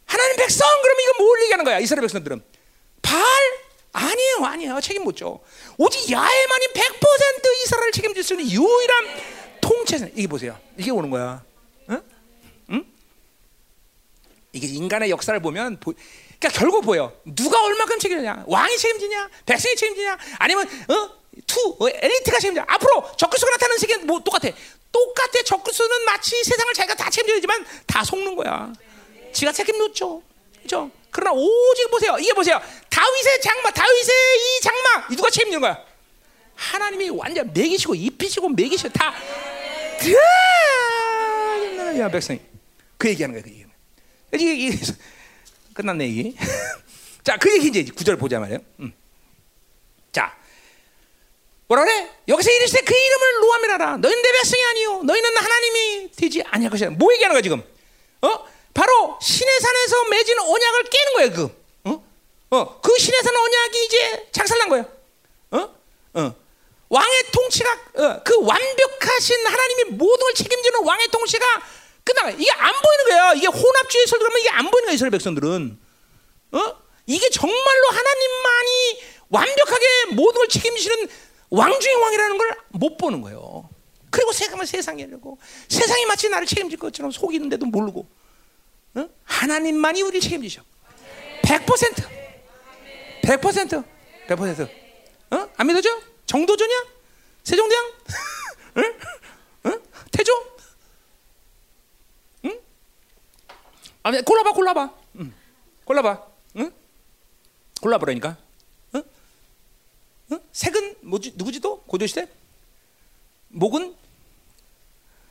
하나님 백성 그러면 이거 뭘 얘기하는 거야? 이스라엘 백성들은 발 아니에요, 아니에요. 책임 못 져. 오직 야훼만이 100% 이스라엘을 책임질 수 있는 유일한 통치자. 이게 보세요. 이게 오는 거야. 응? 응? 이게 인간의 역사를 보면 보, 그러니까 결국 보여. 누가 얼마큼 책임지냐? 왕이 책임지냐? 백성이 책임지냐? 아니면 어? 투 어, 엘리트가 책임져. 앞으로 적그리스도가 나타나는 세계는 뭐 똑같아. 똑같아. 적그리스도는 마치 세상을 자기가 다 책임져야지만 다 속는 거야. 지가 책임 묻죠. 그죠? 그러나 오직 보세요. 이게 보세요. 다윗의 장막, 다윗의 이 장막, 이 누가 책임지는 거야? 하나님이 완전 먹이시고 입히시고 먹이시고 다. 야 백성이 그 얘기하는 거야. 그 얘기. 이게, 이게 끝났네 얘기. 자, 그 얘기 이제 구절 보자 말이에요. 음. 자, 뭐라 그래? 여기서 이르시되 그 이름을 노함이라라. 너희는 내 백성이 아니요. 너희는 하나님이 되지 아니할 것이다. 뭐 얘기하는 거야 지금? 어? 바로 신의 산에서 맺은 언약을 깨는 거예요. 그, 어? 어, 그 신의 산 언약이 이제 작살난 거예요. 어? 어. 왕의 통치가 어, 그 완벽하신 하나님이 모든 걸 책임지는 왕의 통치가 끝나. 이게 안 보이는 거야. 이게 혼합주의 설교 하면 이게 안 보이는 거야. 이스라엘 백성들은. 어? 이게 정말로 하나님만이 완벽하게 모든 걸 책임지는 왕 중의 왕이라는 걸 못 보는 거예요. 그리고 세상은 세상이라고 세상이 마치 나를 책임질 것처럼 속이는데도 모르고 어? 하나님만이 우리를 책임지셔. 100%. 100%. 100%. 어? 안 믿어져? 정도전이야? 세종대왕? 응? 응? 태조? 응? 아, 골라봐, 골라봐. 응. 골라봐. 응? 골라보라니까. 응? 응? 색은 뭐지? 누구지 또? 고조시대? 목은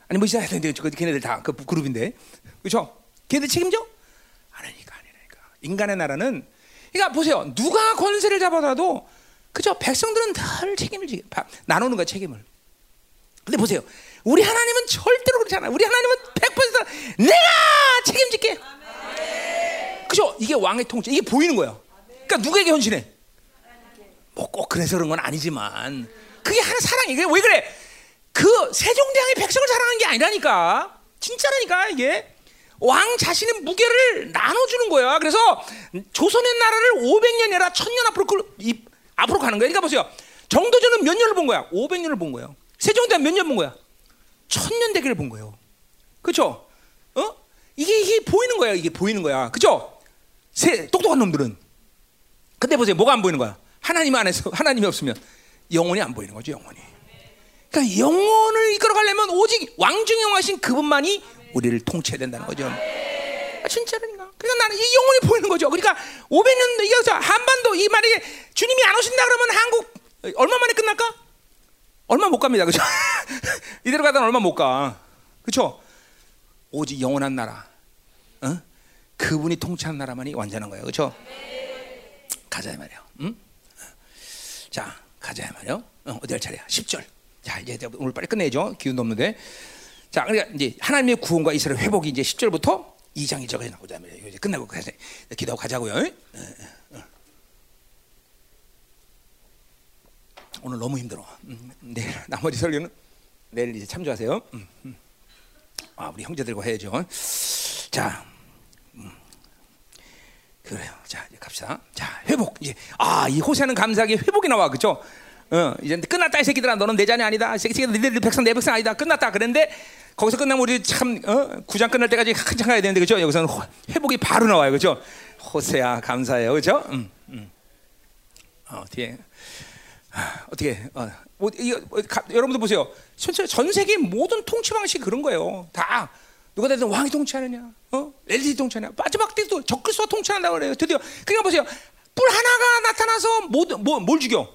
아니 뭐 근데 저 걔네들 다 그 그룹인데 그렇죠? 걔네들 책임져? 아니니까 아니니까 인간의 나라는 그러니까 보세요 누가 권세를 잡아도 그죠? 백성들은 늘 책임을 지 나누는 거야 책임을. 근데 보세요 우리 하나님은 절대로 그렇지 않아. 우리 하나님은 100% 내가 책임질게. 그죠? 이게 왕의 통치 이게 보이는 거야. 그러니까 누구에게 헌신해? 뭐 꼭 그래서 그런 건 아니지만 그게 하나 사랑이 이게 왜 그래? 그 세종대왕이 백성을 사랑하는 게 아니라니까 진짜라니까 이게 왕 자신의 무게를 나눠주는 거야. 그래서 조선의 나라를 500년이 아니라 1000년 앞으로 그, 이, 앞으로 가는 거야. 그러니까 보세요. 정도전은 몇 년을 본 거야? 500년을 본 거예요. 세종대왕 몇 년 본 거야? 1000년 대계를 본 거예요. 그렇죠? 어? 이게 이게 보이는 거야. 이게 보이는 거야. 그렇죠? 세, 똑똑한 놈들은. 근데 보세요. 뭐가 안 보이는 거야? 하나님 안에서 하나님이 없으면 영혼이 안 보이는 거죠. 영혼이. 그러니까 영혼을 이끌어 가려면 오직 왕중의 왕하신 그분만이 우리를 통치해야 된다는 거죠. 아, 진짜라니까. 그러니까 나는 이 영혼이 보이는 거죠. 그러니까 500년 이게 한반도 이 말이 주님이 안 오신다 그러면 한국 얼마 만에 끝날까? 얼마 못 갑니다. 그죠? 이대로 가다 얼마 못 가. 그렇죠? 오직 영원한 나라. 어? 그분이 통치한 나라만이 완전한 거예요. 그렇죠? 가자 말이야. 응? 자, 가자 말이요. 어, 어디 할 차례야? 10절. 자, 이제 오늘 빨리 끝내죠. 기운도 없는데. 자, 그러니까 이제 하나님의 구원과 이스라엘 회복이 이제 10절부터 2장 2절까지 나오자 말이에요. 이제 끝나고 가자. 기도하고 가자고요. 어, 어, 오늘 너무 힘들어. 음, 내일 나머지 설교는 내일 이제 참조하세요. 음, 음. 아, 우리 형제들과 해야죠. 자, 그래요. 자, 이제 갑시다. 자, 회복. 이제 아, 이 호세는 감사하게 회복이 나와. 그죠? 어, 이제 끝났다 이 새끼들아. 너는 내 자녀 아니다. 이 새끼들 니들 백성 내 백성 아니다. 끝났다. 그런데 거기서 끝나면 우리 참 어, 구장 끝날 때까지 한참 가야 되는데 그죠? 여기서는 회복이 바로 나와요. 그죠? 호세야 감사해요. 그죠? 음, 음. 어, 어떻게 어, 뭐, 이거, 뭐, 가, 여러분들 보세요. 전 세계 모든 통치 방식이 그런 거예요. 다 누가 되든 왕이 통치하느냐, 어? 엘리트 통치하냐, 마지막 때도 적그리스도가 통치한다고 그래요. 드디어 그러니까 보세요. 뿔 하나가 나타나서 뭐, 뭐, 뭘 죽여?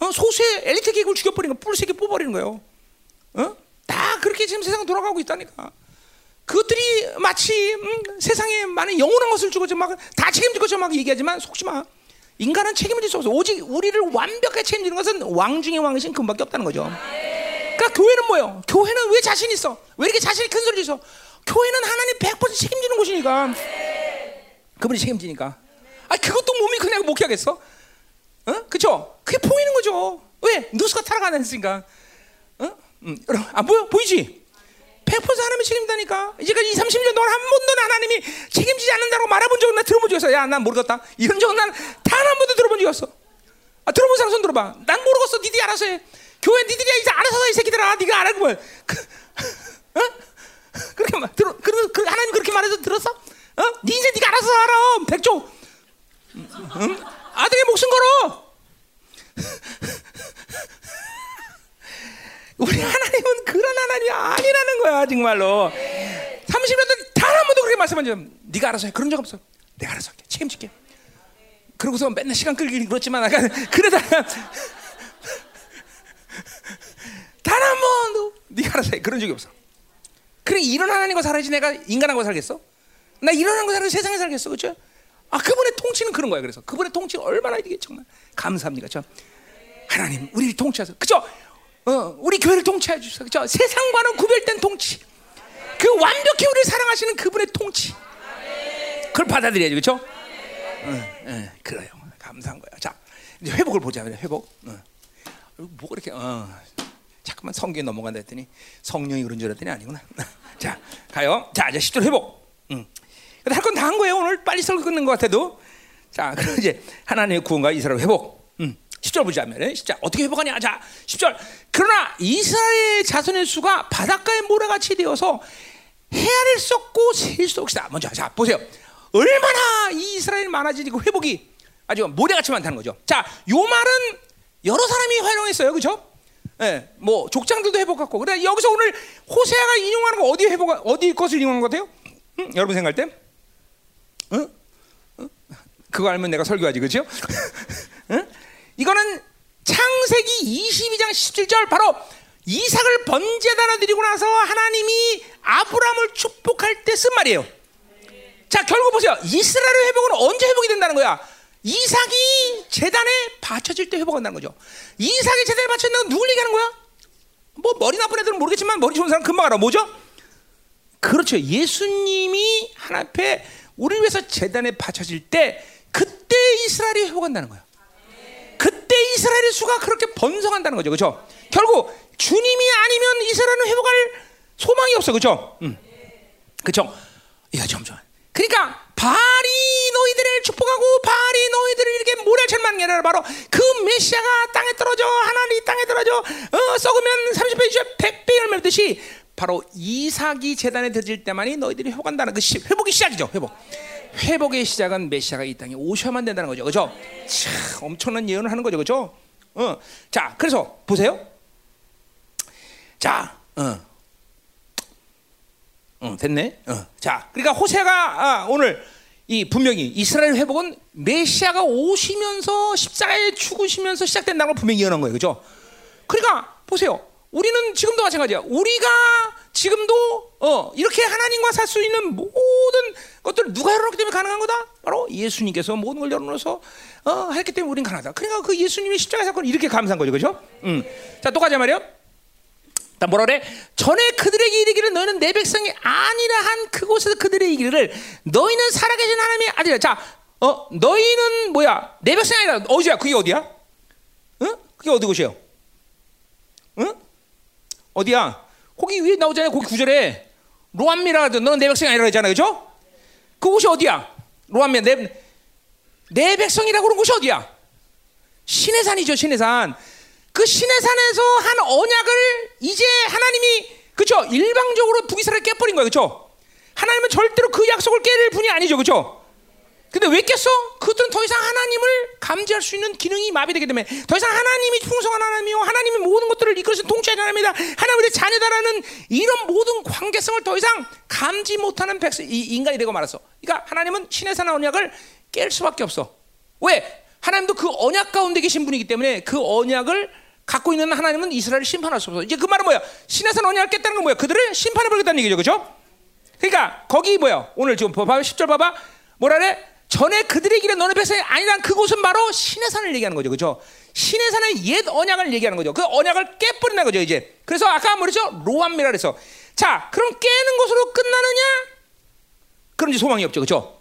어? 소수의 엘리트 계급을 죽여버리는 거, 뿔세개 뽑아버리는 거예요. 어? 다 그렇게 지금 세상 돌아가고 있다니까. 그것들이 마치 음, 세상에 많은 영원한 것을 주고 막다 책임질 것처럼 막 얘기하지만 속지 마. 인간은 책임을 질수 없어. 오직 우리를 완벽하게 책임지는 것은 왕 중의 왕이신 그분밖에 없다는 거죠. 그러니까 교회는 뭐예요? 교회는 왜 자신 있어? 왜 이렇게 자신이 큰 소리 쳐? 교회는 하나님 100% 책임지는 곳이니까. 그분이 책임지니까. 아, 그것도 몸이 그냥 목회하겠어? 어? 그죠? 그게 보이는 거죠. 왜? 누수가 타락안 했으니까. 어? 음, 안 보여? 보이지? 100% 하나님이 책임다니까. 이제까지 2, 30년 동안 한 번도 하나님이 책임지지 않는다고 말해본 적은 나 들어본 적 있어. 야, 난 모르겠다. 이런 적은 난단한 번도 들어본 적 없어. 아, 들어본 사람 손 들어봐. 난 모르겠어. 니들이 알아서 해. 교회 니들이 이제 알아서 해, 이 새끼들아. 네가 알아보면. 뭐. 그, 어? 그렇게 말, 들어, 그, 그, 하나님 그렇게 말해서 들었어? 어? 네 인생 네가 알아서 알아. 백조. 응? 아들의 목숨 걸어. 우리 하나님은 그런 하나님이 아니라는 거야 정말로. 30년 단한 번도 그렇게 말씀한 적 네가 알아서 해. 그런 적 없어. 내가 알아서 할게. 책임질게. 그러고서 맨날 시간 끌기 그렇지만 약간 그러다가 단 한 번도 네가 알아서 해. 그런 적이 없어. 그래 이런 하나님과 살아야지 내가 인간하고 살겠어? 나 이런 하나님과 살아서 세상에 살겠어. 그렇죠? 아 그분의 통치는 그런 거야 그래서 그분의 통치가 얼마나 이게 정말 감사합니다 저 하나님 우리를 통치하셔서 그죠? 어, 우리 교회를 통치해 주셔서 그죠? 세상과는 구별된 통치. 그 완벽히 우리를 사랑하시는 그분의 통치. 그걸 받아들여야지, 그렇죠? 어, 어, 그래요. 감사한 거야. 자, 이제 회복을 보자. 회복. 어. 뭐 그렇게 어. 잠깐만 성경에 넘어간다 했더니 성령이 그런 줄 알았더니 아니구나. 자, 가요. 자, 이제 10절 회복. 응. 할 건 다 한 거예요. 오늘 빨리 설교 끝낸 것 같아도. 자, 그럼 이제 하나님의 구원과 이스라엘 회복. 10절 보자면 10절 어떻게 회복하냐? 자, 10절. 그러나 이스라엘 자손의 수가 바닷가의 모래같이 되어서 헤아릴 수 없고 셀 수 없다. 먼저 자, 보세요. 얼마나 이스라엘 많아지고 회복이 아주 모래같이 많다는 거죠. 자, 요 말은 여러 사람이 활용했어요. 그렇죠? 예, 뭐 족장들도 회복했고. 그래 여기서 오늘 호세아가 인용하는 거 어디 회복 어디 것을 인용한 것 같아요? 응? 여러분 생각할 때? 그거 알면 내가 설교하지, 그렇죠? 응? 이거는 창세기 22장 17절 바로 이삭을 번제단을 드리고 나서 하나님이 아브라함을 축복할 때 쓴 말이에요. 자, 결국 보세요. 이스라엘 회복은 언제 회복이 된다는 거야? 이삭이 재단에 바쳐질 때 회복한다는 거죠. 이삭이 재단에 바쳐진다는 건 누굴 얘기하는 거야? 뭐 머리 나쁜 애들은 모르겠지만 머리 좋은 사람 금방 알아. 뭐죠? 그렇죠. 예수님이 하나 앞에 우리를 위해서 재단에 바쳐질 때 그때 이스라엘이 회복한다는 거예요. 그때 이스라엘의 수가 그렇게 번성한다는 거죠. 그렇죠? 결국 주님이 아니면 이스라엘은 회복할 소망이 없어. 그렇죠? 음. 그렇죠? 야, 점점. 그러니까 바알이 너희들을 축복하고 바알이 너희들을 이렇게 모래처럼 만게 아니라 바로 그 메시아가 땅에 떨어져 하나님 땅에 떨어져 어, 썩으면 30배 주에 100배 열매 맺듯이 바로 이삭이 재단에 드릴 때만이 너희들이 회복한다는 그 시, 회복의 시작이죠. 회복. 회복의 시작은 메시아가 이 땅에 오셔야만 된다는 거죠. 그죠? 참 엄청난 예언을 하는 거죠. 그죠? 어. 자, 그래서 보세요. 자, 어. 어, 됐네. 어. 자, 그러니까 호세가 아, 오늘 이 분명히 이스라엘 회복은 메시아가 오시면서 십자가에 죽으시면서 시작된다는 걸 분명히 예언한 거예요. 그죠? 그러니까 보세요. 우리는 지금도 마찬가지야. 우리가 지금도 어, 이렇게 하나님과 살 수 있는 모든 것들을 누가 열어놓기 때문에 가능한 거다? 바로 예수님께서 모든 걸 열어놓아서 어, 했기 때문에 우리는 가능하다. 그러니까 그 예수님의 십자가 사건 이렇게 감사한 거죠. 그죠? 음. 자, 또 가자 말이요. 자, 뭐라 그래? 전에 그들에게 이르기를 너희는 내 백성이 아니라 한 그곳에서 그들의 이르기를 너희는 살아계신 하나님의 아들이라. 자, 어, 너희는 뭐야? 내 백성이 아니라 어디야? 그게 어디야? 응? 그게 어디 곳이에요? 응? 어디야? 거기 위에 나오잖아요. 거기 구절에 로암미라 하든 너는 내 백성이 아니라 그랬잖아. 그죠? 그곳이 어디야? 로암미 내, 내 백성이라고 그런 곳이 어디야? 신의 산이죠. 신의 산. 그 신의 산에서 한 언약을 이제 하나님이 그쵸 일방적으로 북이스라엘 깨버린 거예요 그쵸 하나님은 절대로 그 약속을 깨릴 분이 아니죠 그쵸 근데 왜 깼어? 그들은 더 이상 하나님을 감지할 수 있는 기능이 마비되기 때문에 더 이상 하나님이 풍성한 하나님이요 하나님이 모든 것들을 이끌어서 통치하는 하나님이다 하나님의 자녀다라는 이런 모든 관계성을 더 이상 감지 못하는 백성, 이 인간이 되고 말았어 그러니까 하나님은 신의 산 언약을 깰 수밖에 없어 왜? 하나님도 그 언약 가운데 계신 분이기 때문에 그 언약을 갖고 있는 하나님은 이스라엘을 심판할 수 없어. 이제 그 말은 뭐야? 신에서 언약을 깼다는 건 뭐야? 그들을 심판해 버리겠다는 얘기죠. 그죠? 그러니까 거기 뭐야? 오늘 지금 봐봐. 10절 봐봐. 뭐라 그래? 전에 그들의 길에 너네 백성이 아니란 그곳은 바로 신의 산을 얘기하는 거죠. 그죠? 신의 산의 옛 언약을 얘기하는 거죠. 그 언약을 깨버리는 거죠, 이제. 그래서 아까 뭐랬죠? 로암미라 그래서. 자, 그럼 깨는 것으로 끝나느냐? 그런 이제 소망이 없죠. 그죠?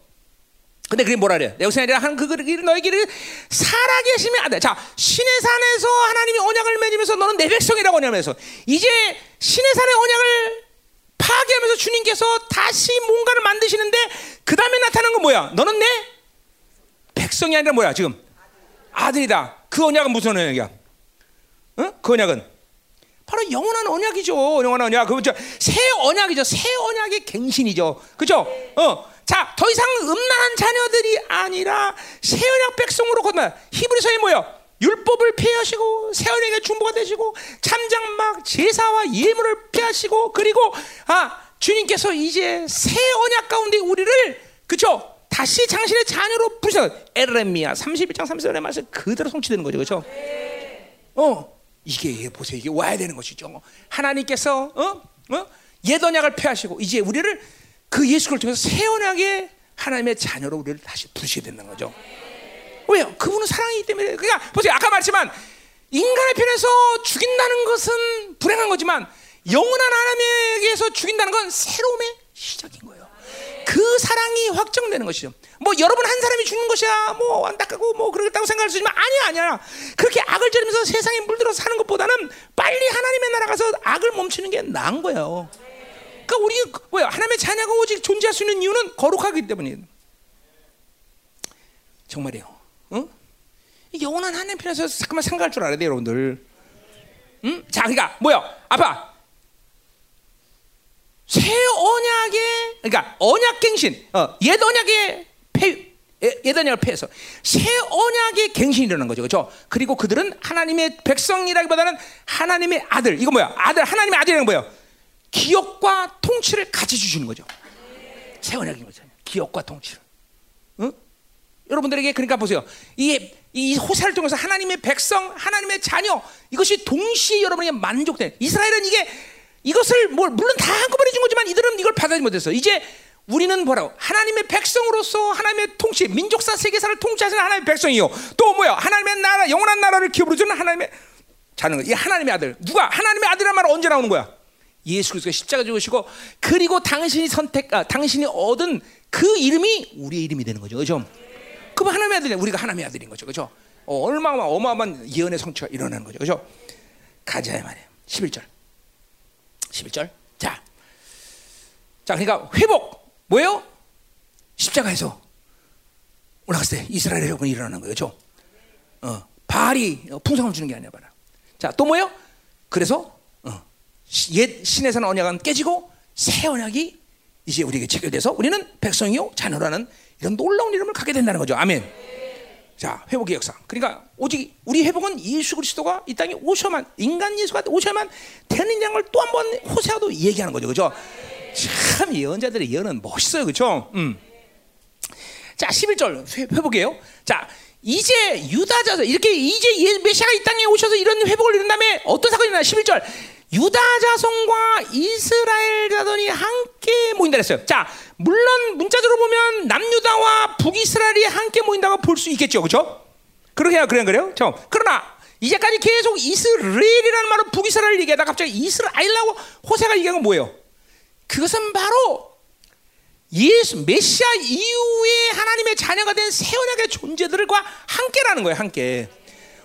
근데 그게 뭐라 그래? 내우스나리라 하는 그 길을 너희 길을 살아계시면 안 돼. 자, 신의 산에서 하나님이 언약을 맺으면서 너는 내 백성이라고 언약을 서 이제 신의 산의 언약을 파괴하면서 주님께서 다시 뭔가를 만드시는데 그 다음에 나타나는 건 뭐야? 너는 내 백성이 아니라 뭐야 지금 아들이다. 그 언약은 무슨 언약이야? 응? 그 언약은 바로 영원한 언약이죠. 영원한 언약. 그죠? 새 언약이죠. 새 언약의 갱신이죠. 그죠? 어. 자, 더 이상 음란한 자녀들이 아니라 새 언약 백성으로 건너. 히브리서에 뭐요? 율법을 새 언약의 중보가 되시고 참장막 제사와 예물을 피하시고 그리고 아 주님께서 이제 새 언약 가운데 우리를 그쵸 다시 당신의 자녀로 부르셔 에레미야 31장 30절의 말씀 그대로 성취되는 거죠 그렇죠? 어 이게 보세요 이게 와야 되는 것이죠 하나님께서 어? 어? 옛 언약을 폐하시고 이제 우리를 그 예수를 통해서 새 언약의 하나님의 자녀로 우리를 다시 부르셔야 된다는 거죠. 왜요? 그분은 사랑이기 때문에. 그러니까 보세요. 아까 말했지만 인간의 편에서 죽인다는 것은 불행한 거지만 영원한 하나님에게서 죽인다는 건 새로움의 시작인 거예요. 그 사랑이 확정되는 것이죠. 뭐 여러분 한 사람이 죽는 것이야 뭐 안타깝고 뭐 그렇다고 생각할 수 있지만 아니야 아니야 그렇게 악을 저리면서 세상에 물들어 사는 것보다는 빨리 하나님의 나라 가서 악을 멈추는 게 나은 거예요. 그러니까 우리 뭐야 하나님의 자녀가 오직 존재할 수 있는 이유는 거룩하기 때문이에요. 정말이에요. 응? 영원한 하나님 편에서 잠깐만 생각할 줄 알아야 돼요, 여러분들. 응? 자, 그러니까 뭐야? 아빠. 새 언약의 그러니까 언약 갱신, 어, 옛 언약의 폐, 옛 언약을 폐해서 새 언약의 갱신이 일어난 거죠, 그렇죠? 그리고 그들은 하나님의 백성이라기보다는 하나님의 아들. 이거 뭐야? 아들, 하나님의 아들이라는 뭐야? 기업과 통치를 같이 주시는 거죠. 새 언약인 거죠. 기업과 통치를. 응? 여러분들에게 그러니까 보세요. 이 이 호세를 통해서 하나님의 백성, 하나님의 자녀 이것이 동시에 여러분에게 만족된 이스라엘은 이게 이것을 뭐 물론 다 한꺼번에 준 거지만 이들은 이걸 받아들이지 못했어. 이제 우리는 뭐라고 하나님의 백성으로서 하나님의 통치, 민족사 세계사를 통치하시는 하나님의 백성이요. 또 뭐야? 하나님의 나라, 영원한 나라를 기업으로 하나님의 자는 이 하나님의 아들. 누가 하나님의 아들이란 말 언제 나오는 거야? 예수 그리스도가 십자가 죽으시고 그리고 당신이 선택, 아, 당신이 얻은 그 이름이 우리의 이름이 되는 거죠. 그죠? 그럼 하나님의 아들이 우리가 하나님의 아들인 거죠. 그죠? 어, 얼마나 어마어마한 예언의 성취가 일어나는 거죠. 그죠? 가자 말이에요. 11절. 11절. 자. 자, 그러니까 회복. 뭐예요? 십자가에서 올라갔을 때 이스라엘의 회복이 일어나는 거예요. 그죠? 어, 바알이 풍성을 주는 게 아니야, 봐라. 자, 또 뭐예요? 그래서 어, 옛 신에서는 언약은 깨지고 새 언약이 이제 우리에게 체결돼서 우리는 백성이요 자녀라는 이런 놀라운 이름을 갖게 된다는 거죠. 아멘. 자, 회복의 역사. 그러니까 오직 우리 회복은 예수 그리스도가 이 땅에 오셔만 인간 예수가 오셔만 되는 양을 또 한 번 호세아도 얘기하는 거죠. 그죠? 참 예언자들의 예언은 멋있어요. 그죠? 음. 자, 11절 회복이에요. 자, 이제 유다 자손 이렇게 이제 메시아가 이 땅에 오셔서 이런 회복을 이룬 다음에 어떤 사건이 일어나 11절 유다 자손과 이스라엘 자손이 함께 모인다 그랬어요. 자, 물론 문자적으로 보면 남유다와 북이스라엘이 함께 모인다고 볼 수 있겠죠. 그렇죠? 그렇게 그래 그래요. 저 그러나 이제까지 계속 이스라엘이라는 말로 북이스라엘 얘기하다 갑자기 이스라엘라고 호세가 얘기한 건 뭐예요? 그것은 바로 예수 메시아 이후에 하나님의 자녀가 된 세원약의 존재들과 함께라는 거예요. 함께.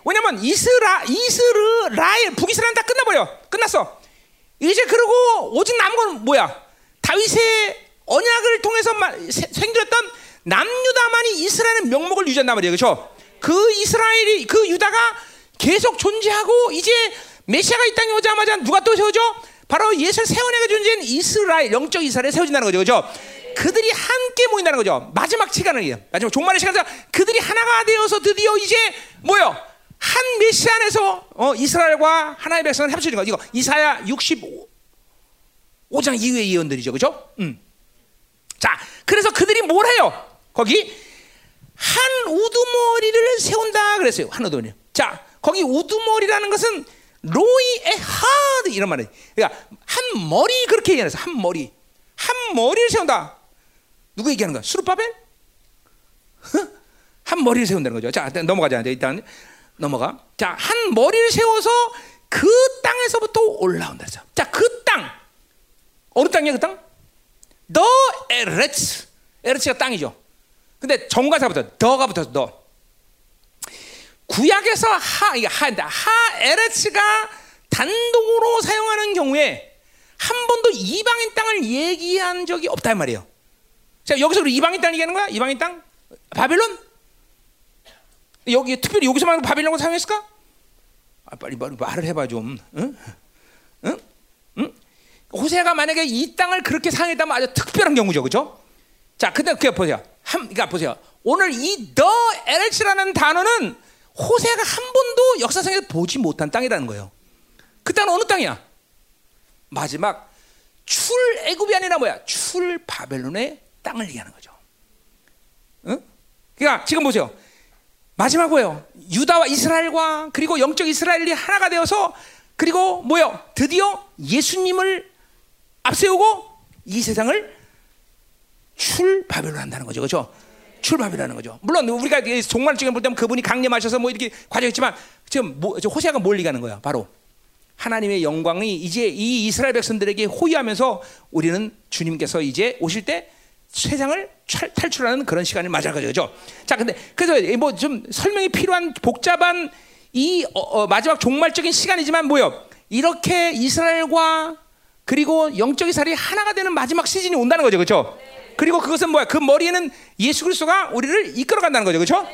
왜냐면 이스라 이스라엘 북이스라엘 다 끝나버려. 끝났어. 이제 그러고 오직 남은 건 뭐야? 다윗의 언약을 통해서 생겼던 남유다만이 이스라엘의 명목을 유지한단 말이에요. 그렇죠? 그 이스라엘이 그 유다가 계속 존재하고 이제 메시아가 이 땅에 오자마자 누가 또 세워져? 바로 예수 세원에게 존재한 이스라엘 영적 이스라엘이 세워진다는 거죠. 그렇죠? 그들이 함께 모인다는 거죠. 마지막 시간을 마지막 종말의 시간에서 그들이 하나가 되어서 드디어 이제 뭐요? 한 메시아 안에서 어, 이스라엘과 하나의 백성을 합쳐진 거. 이거 이사야 65장 이후의 예언들이죠. 그렇죠? 음. 자, 그래서 그들이 뭘 해요? 거기 한 우두머리를 세운다 그랬어요. 한 우두머리. 자, 거기 우두머리라는 것은 로이 에하드 이런 말이에요. 그러니까 한 머리 그렇게 얘기해서 한 머리. 한 머리를 세운다. 누구 얘기하는 거야? 수르바벨? 한 머리를 세운다는 거죠. 자, 넘어가자. 일단 넘어가. 자, 한 머리를 세워서 그 땅에서부터 올라온다. 자, 그 땅. 어느 땅이야, 그 땅? 더 에레츠. 에레츠가 땅이죠. 근데 정가사 붙어. 더가 붙어서 더. 구약에서 하, 이게 하인다. 하 에레츠가 단독으로 사용하는 경우에 한 번도 이방인 땅을 얘기한 적이 없단 말이에요. 자, 여기서 이방인 땅 얘기하는 거야? 이방인 땅? 바벨론? 여기 특별히 여기서만 바빌론을 사용했을까? 아, 빨리 말을 해봐 좀. 응? 응? 응? 호세가 만약에 이 땅을 그렇게 사용했다면 아주 특별한 경우죠, 그렇죠? 자, 근데 그 보세요. 한, 그러니까 보세요. 오늘 이 더 엘치라는 단어는 호세가 한 번도 역사상에서 보지 못한 땅이라는 거예요. 그 땅은 어느 땅이야? 마지막 출 애굽이 아니라 뭐야? 출 바벨론의 땅을 얘기하는 거죠. 응? 그러니까 지금 보세요. 마지막 뭐예요? 유다와 이스라엘과 그리고 영적 이스라엘이 하나가 되어서 그리고 뭐요? 드디어 예수님을 앞세우고 이 세상을 출바벨로 한다는 거죠. 그렇죠? 출바벨하는 거죠. 물론 우리가 종말 쪽에 볼 때면 그분이 강림하셔서 뭐 이렇게 과정했지만 지금 뭐, 호세아가 뭘 얘기하는 거야? 바로 하나님의 영광이 이제 이 이스라엘 백성들에게 호위하면서 우리는 주님께서 이제 오실 때 세상을 탈출하는 그런 시간을 맞아 가죠. 자, 근데 그래서 뭐 좀 설명이 필요한 복잡한 이 어, 어, 마지막 종말적인 시간이지만 뭐요? 이렇게 이스라엘과 그리고 영적 이스라엘이 하나가 되는 마지막 시즌이 온다는 거죠. 그렇죠? 그리고 그것은 뭐야? 그 머리에는 예수 그리스도가 우리를 이끌어 간다는 거죠. 그렇죠?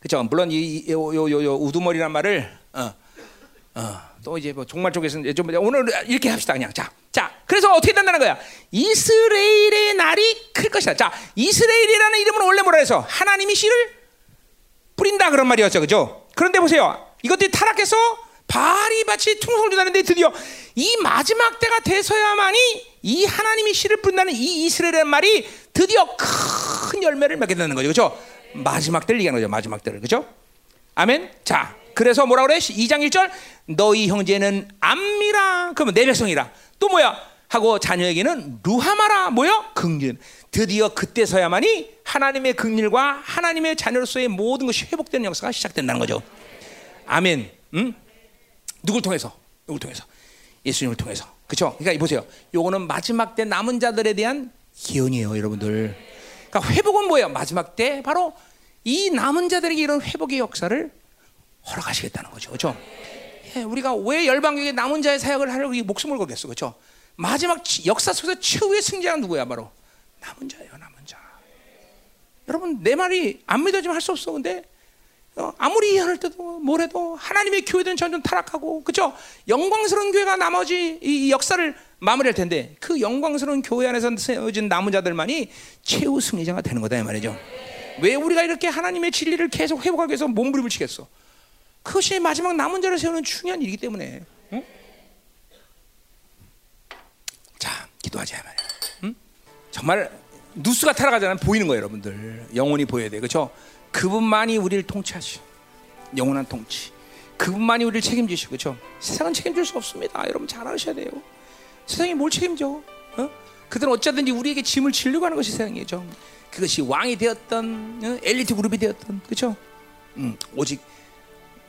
그렇죠. 물론 이요요 요 우두머리란 말을 어, 어, 또 이제 뭐 종말 쪽에서는 좀 오늘 이렇게 합시다 그냥 자. 자, 그래서 어떻게 된다는 거야? 이스라엘의 날이 클 것이다. 자, 이스라엘이라는 이름은 원래 뭐라 해서 하나님이 씨를 뿌린다 그런 말이었죠, 그죠? 그런데 보세요, 이것들이 타락해서 바리 밭이 충성을 주다는데 드디어 이 마지막 때가 돼서야만이 이 하나님이 씨를 뿌린다는 이 이스라엘이라는 말이 드디어 큰 열매를 맺게 되는 거죠, 그죠? 마지막 때를 얘기하는 거죠. 마지막 때를. 그죠? 아멘. 자, 그래서 뭐라 그래? 2장 1절 너희 형제는 암미라. 그러면 내 백성이라. 또 뭐야? 하고 자녀에게는 루하마라. 뭐야? 긍휼. 드디어 그때서야만이 하나님의 긍휼과 하나님의 자녀로서의 모든 것이 회복되는 역사가 시작된다는 거죠. 아멘. 응? 누굴 통해서? 누굴 통해서? 예수님을 통해서. 그렇죠? 그러니까 보세요. 요거는 마지막 때 남은 자들에 대한 예언이에요, 여러분들. 그러니까 회복은 뭐예요? 마지막 때 바로 이 남은 자들에게 이런 회복의 역사를 허락하시겠다는 거죠. 그렇죠? 예, 우리가 왜 열방교회 남은 자의 사역을 하려고 목숨을 걸겠어. 그렇죠? 마지막 역사 속에서 최후의 승자가 누구야? 바로 남은 자예요, 남은 자. 여러분 내 말이 안 믿어지면 할 수 없어. 근데 어, 아무리 이해할 때도 뭐래도 하나님의 교회는 점점 타락하고 그죠? 영광스러운 교회가 나머지 이 역사를 마무리할 텐데 그 영광스러운 교회 안에서 세워진 남은 자들만이 최후 승리자가 되는 거다 이 말이죠. 왜 우리가 이렇게 하나님의 진리를 계속 회복하기 위해서 몸부림을 치겠어? 그것이 마지막 남은 자를 세우는 중요한 일이기 때문에. 응? 자, 기도하자 말이야. 응? 정말 누스가 타락하잖아 보이는 거예요, 여러분들. 영혼이 보여야 돼, 그렇죠? 그분만이 우리를 통치하시. 영원한 통치. 그분만이 우리를 책임지시고, 그렇죠? 세상은 책임질 수 없습니다. 여러분 잘 아셔야 돼요. 세상이 뭘 책임져? 어? 그들은 어쩌든지 우리에게 짐을 지려고 하는 것이 세상이죠. 그것이 왕이 되었던 어? 엘리트 그룹이 되었던, 그렇죠? 음, 오직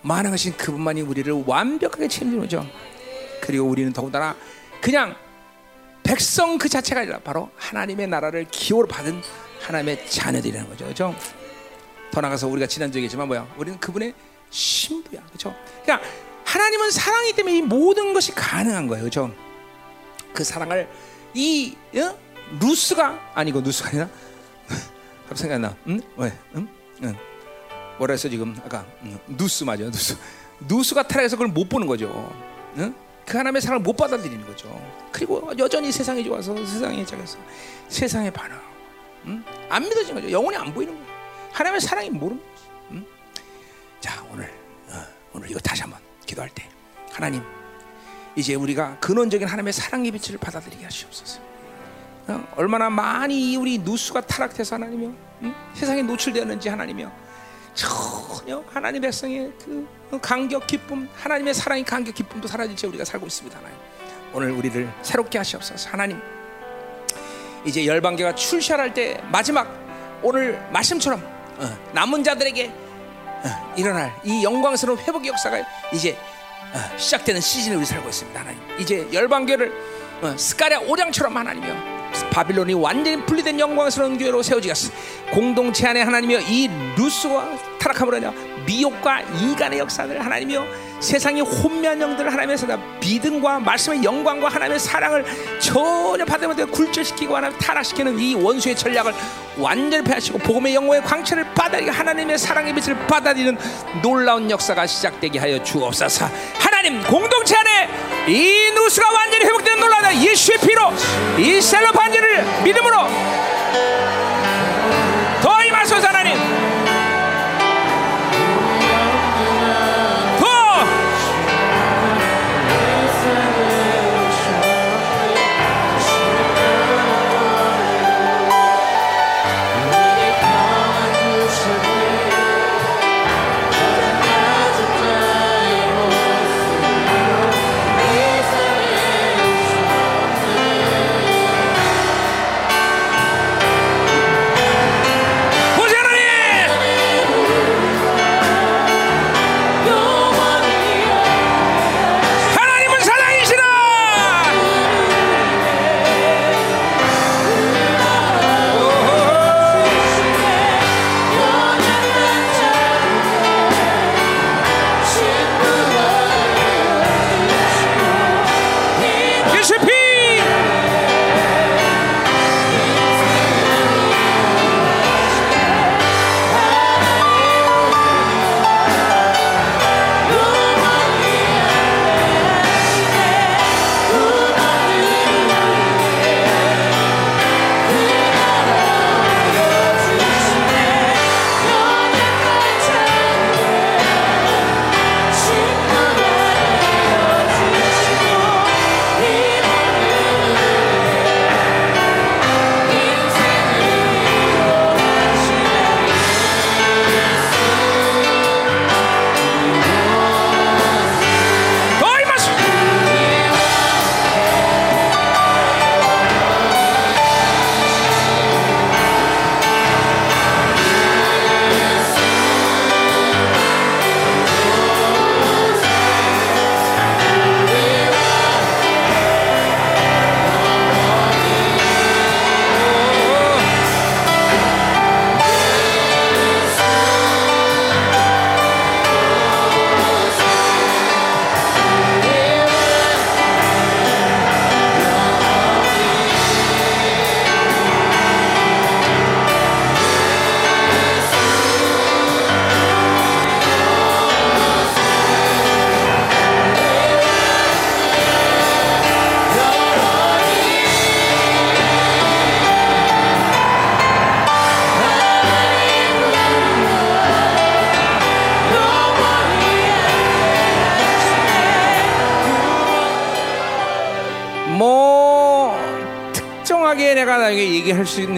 만왕하신 그분만이 우리를 완벽하게 책임지는 거죠. 그리고 우리는 더군다나 그냥 백성 그 자체가 아니라 바로 하나님의 나라를 기호로 받은 하나님의 자녀들이라는 거죠. 그렇죠? 더 나가서 우리가 지난주에 얘기했지만 뭐야? 우리는 그분의 신부야. 그렇죠? 그러니까 하나님은 사랑이 때문에 이 모든 것이 가능한 거예요. 그렇죠? 그 사랑을 이 어? 루스가 아니고 루스가 아니라 갑자기 생각나. 응? 왜? 응? 응. 뭐라 했어 지금 아까 응. 누스 맞아. 누스. 누스가 타락해서 그걸 못 보는 거죠. 응? 그 하나님의 사랑을 못 받아들이는 거죠. 그리고 여전히 세상이 좋아서 세상에 작아서 세상에 반응하고 응? 안 믿어진 거죠. 영혼이 안 보이는 거예요. 하나님의 사랑이 모르는 거죠. 응? 자 오늘 어, 오늘 이거 다시 한번 기도할 때 하나님 이제 우리가 근원적인 하나님의 사랑의 빛을 받아들이게 하시옵소서. 어? 얼마나 많이 우리 누수가 타락해서 하나님이요 응? 세상에 노출되었는지 하나님이요 전혀 하나님 백성의 그 감격 기쁨 하나님의 사랑의 감격 기쁨도 사라진 채 우리가 살고 있습니다 하나님. 오늘 우리를 새롭게 하시옵소서. 하나님 이제 열방계가 출시할 때 마지막 오늘 말씀처럼 어, 남은 자들에게 어, 일어날 이 영광스러운 회복의 역사가 이제 어, 시작되는 시즌에 우리 살고 있습니다 하나님. 이제 열방계를 어, 스가랴 오장처럼 하나님이요 바빌론이 완전히 분리된 영광스러운 교회로 세워지겠어. 공동체 안에 하나님이여 이 루스와 타락함으로 인하 미혹과 이간의 역사들 하나님이여 세상의 혼미한 영들을 하나님에서 다 믿음과 말씀의 영광과 하나님의 사랑을 전혀 받지 못해 굴절시키고 하나님 타락시키는 이 원수의 전략을 완전히 패하시고 복음의 영광의 광채를 받아들이고 하나님의 사랑의 빛을 받아들이는 놀라운 역사가 시작되게 하여 주옵소서. 하나님 공동체 안에 이 누수가 완전히 회복되는 놀라운 예수의 피로 이 셀로 반지를 믿음으로 더 임하소서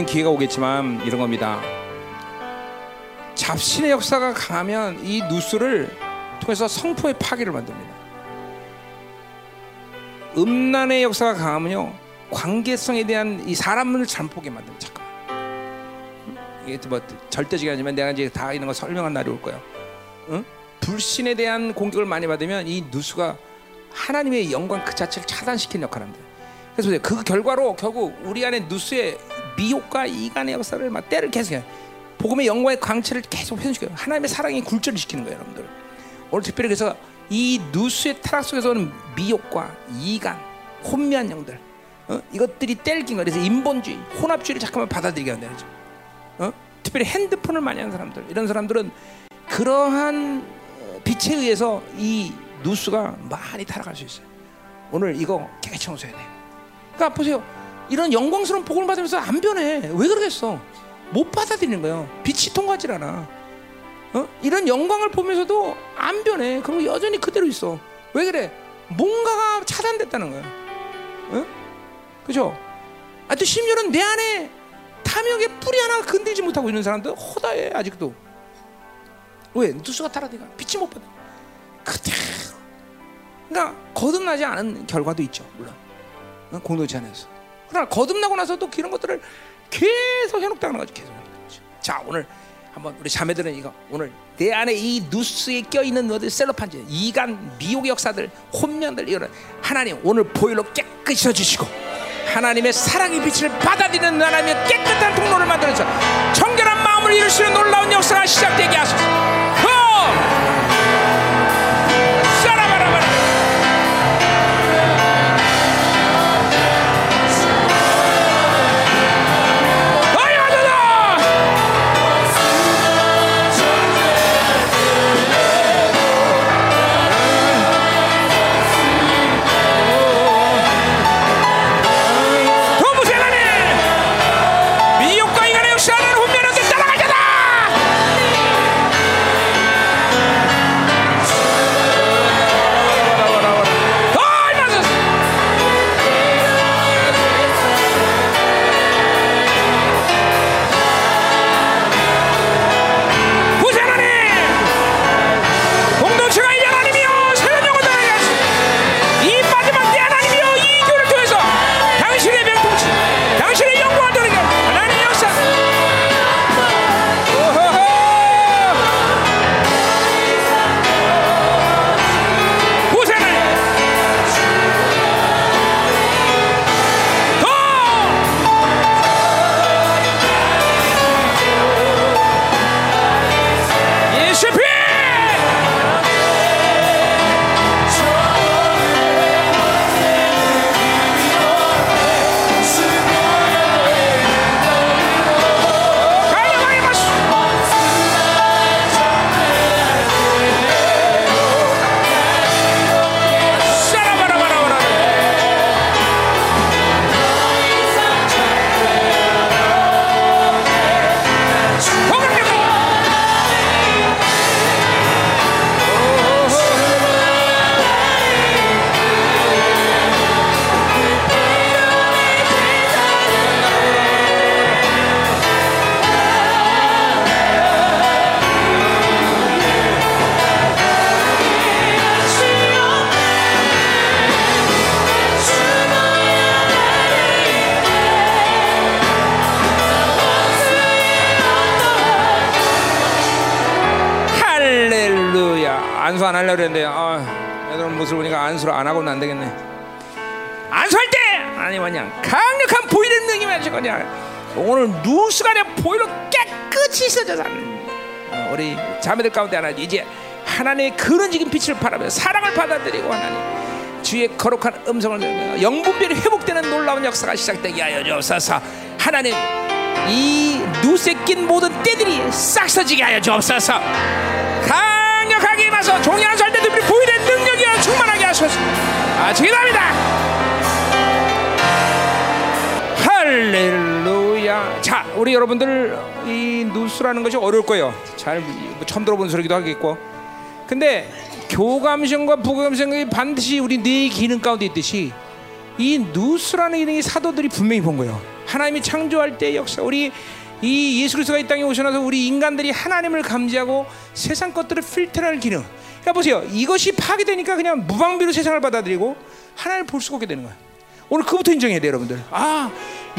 기회가 오겠지만 이런 겁니다. 잡신의 역사가 강하면 이 누수를 통해서 성포의 파괴를 만듭니다. 음란의 역사가 강하면요 관계성에 대한 이 사람을 잘못 보게 만듭니다. 잠깐 이게 뭐 절대적이 아니지만 내가 이제 다 이런 거 설명한 날이 올 거예요. 응? 불신에 대한 공격을 많이 받으면 이 누수가 하나님의 영광 그 자체를 차단시키는 역할을 합니다. 그래서. 그 결과로 결국 우리 안에 누수의 미혹과 이간의 역사를 막 때를 계속해요. 복음의 영광의 광채를 계속 회전시켜요. 하나님의 사랑이 굴절을 시키는 거예요, 여러분들. 오늘 특별히 그래서 이 누수의 타락 속에서 오는 미혹과 이간, 혼미한 영들, 어? 이것들이 뗄긴 거. 그래서 인본주의, 혼합주의를 잠깐만 받아들이게 한다는 거죠. 어? 특별히 핸드폰을 많이 하는 사람들, 이런 사람들은 그러한 어, 빛에 의해서 이 누수가 많이 타락할 수 있어요. 오늘 이거 깨끗이 청소해야 돼요. 그러니까 보세요. 이런 영광스러운 복을 받으면서 안 변해. 왜 그러겠어? 못 받아들이는 거예요. 빛이 통하지 않아. 어? 이런 영광을 보면서도 안 변해. 그리고 여전히 그대로 있어. 왜 그래? 뭔가가 차단됐다는 거야. 어? 그죠? 아, 또 심지어는 내 안에 탐욕의 뿌리 하나 건들지 못하고 있는 사람들 허다해 아직도. 왜? 누수가 타라니까 빛이 못 받아. 그대로. 그러니까 거듭나지 않은 결과도 있죠, 물론. 어? 공동체 안에서. 그러나 거듭나고 나서도 이런 것들을 계속 해놓다는 거죠, 계속 거죠. 자, 오늘 한번 우리 자매들은 이거 오늘 내 안에 이 누스에 껴 있는 너들 셀로판지, 이간, 미혹의 역사들, 혼면들 이런 하나님 오늘 보일로 깨끗이 해주시고 하나님의 사랑의 빛을 받아들이는 하나님의 깨끗한 통로를 만들어서 정결한 마음을 있는 놀라운 역사가 시작되게 하소서. 하려고 그랬는데 아, 여러분 모습을 보니까 안수를 안 하고는 안 되겠네. 안수할 때! 하나님 그냥 강력한 보이는 능력이 마실 거냐. 오늘 누수가 내 보이로 깨끗이 써져서 어, 우리 자매들 가운데 하나 이제 하나님의 그런 지금 빛을 바라며 사랑을 받아들이고 하나님 주의 거룩한 음성을 들으며 영분별이 회복되는 놀라운 역사가 시작되게 하여 주옵소서. 하나님 이 누수에 낀 모든 때들이 싹 써지게 하여 주옵소서 종이한 살 때도 우리 보이는 능력이여 충만하게 하소서. 아 기도합니다. 할렐루야. 자 우리 여러분들 이 누수라는 것이 어려울 거예요. 잘뭐 처음 들어본 소리기도 하겠고. 근데 교감성과 부감성이 반드시 우리 네 기능 가운데 있듯이 이 누수라는 기능이 사도들이 분명히 본 거예요. 하나님이 창조할 때 역사 우리 이 예수 그리스도가 이 땅에 오셔서 우리 인간들이 하나님을 감지하고 세상 것들을 필터할 기능. 그러니까 보세요. 이것이 파괴되니까 그냥 무방비로 세상을 받아들이고 하나님을 볼 수가 없게 되는 거야. 오늘 그부터 인정해야 돼요, 여러분들. 아,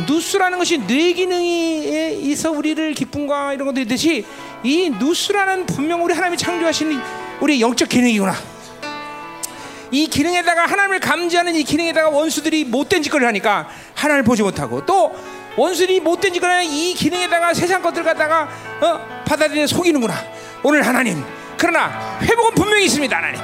누스라는 것이 뇌 기능에 있어 우리를 기쁨과 이런 것들이 듯이 이 누스라는 분명 우리 하나님이 창조하신 우리 영적 기능이구나. 이 기능에다가 하나님을 감지하는 이 기능에다가 원수들이 못된 짓거리를 하니까 하나님을 보지 못하고 또 원수들이 못된 짓거리를 하는 이 기능에다가 세상 것들 갖다가 어, 받아들여 속이는구나. 오늘 하나님. 그러나 회복은 분명히 있습니다, 하나님.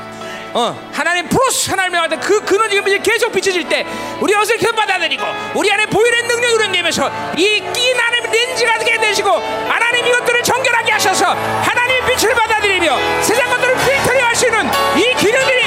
어, 하나님 플러스 하나님의 어떤 그 근원적인 빛이 계속 비춰질 때 우리 계속 받아들이고 우리 안에 보이는 능력이 우러내면서 이낀 하나님 렌즈가 되게 되시고 하나님 이것들을 정결하게 하셔서 하나님의 빛을 받아들이며 세상 것들을 필터링 할수 있는 이 기능들이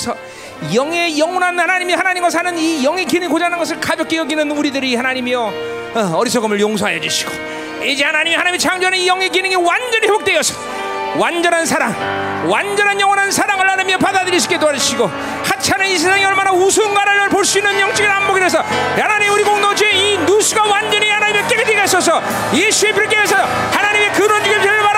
심각해가면서 영의 영원한 하나님이 하나님과 사는 이 영의 기능 고장난 것을 가볍게 여기는 우리들이 하나님이여 어, 어리석음을 용서하여 주시고 이제 하나님이 하나님이 창조하는 이 영의 기능이 완전히 회복되어서 완전한 사랑 완전한 영원한 사랑을 하나님이 있게 도와주시고 하찮은 이 세상이 얼마나 우스운가를 볼 수 있는 영적인 안목이 돼서 하나님 우리 공동체의 이 누수가 완전히 하나님의 깨끗하게 하셔서 예수의 피를 깨어서 하나님의 바라보며 하나님의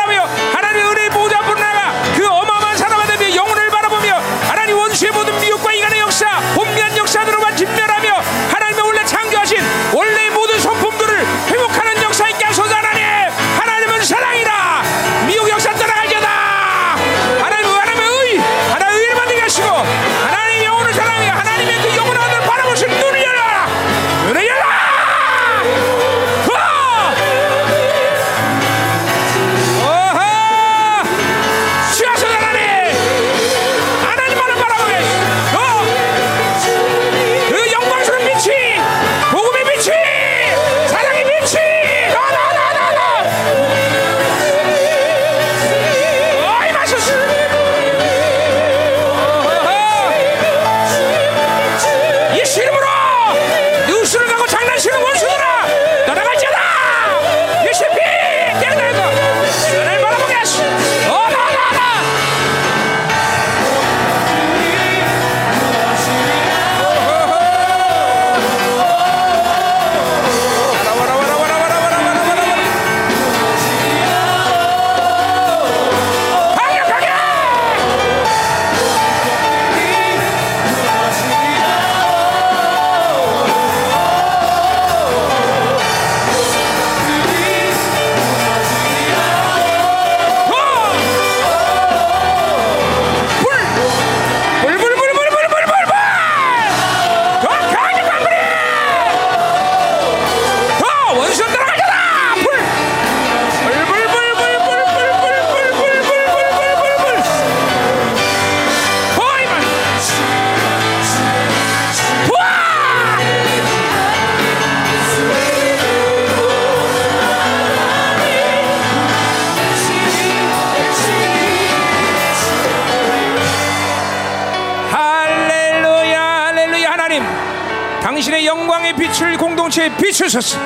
공동체에 비추소서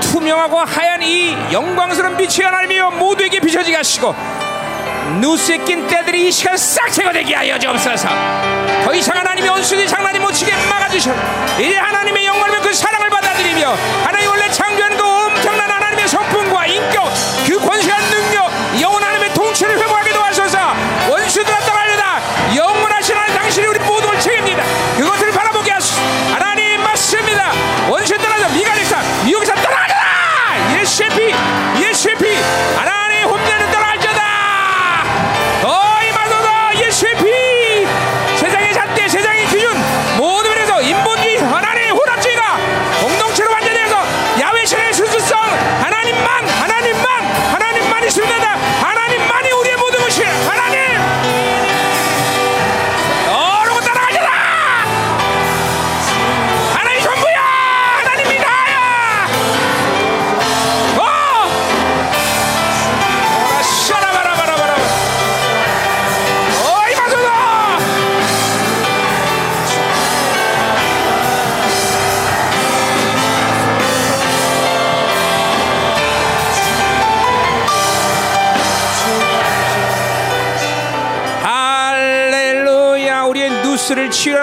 투명하고 하얀 이 영광스러운 빛이 하나님이여 모두에게 비춰지게 하시고 누수에 낀 때들이 이 시간 싹 제거되게 하여 주옵소서. 더 이상 하나님의 원수들이 장난이 못 치게 막아주셔. 이제 하나님의 영광을 그 사랑을 받아들이며 하나님 원래 창조한 그 엄청난 하나님의 성품과 인격 그 권세한 능력 영원 하나님의 통치를 회복하게 도와주소서. 원수들아 떠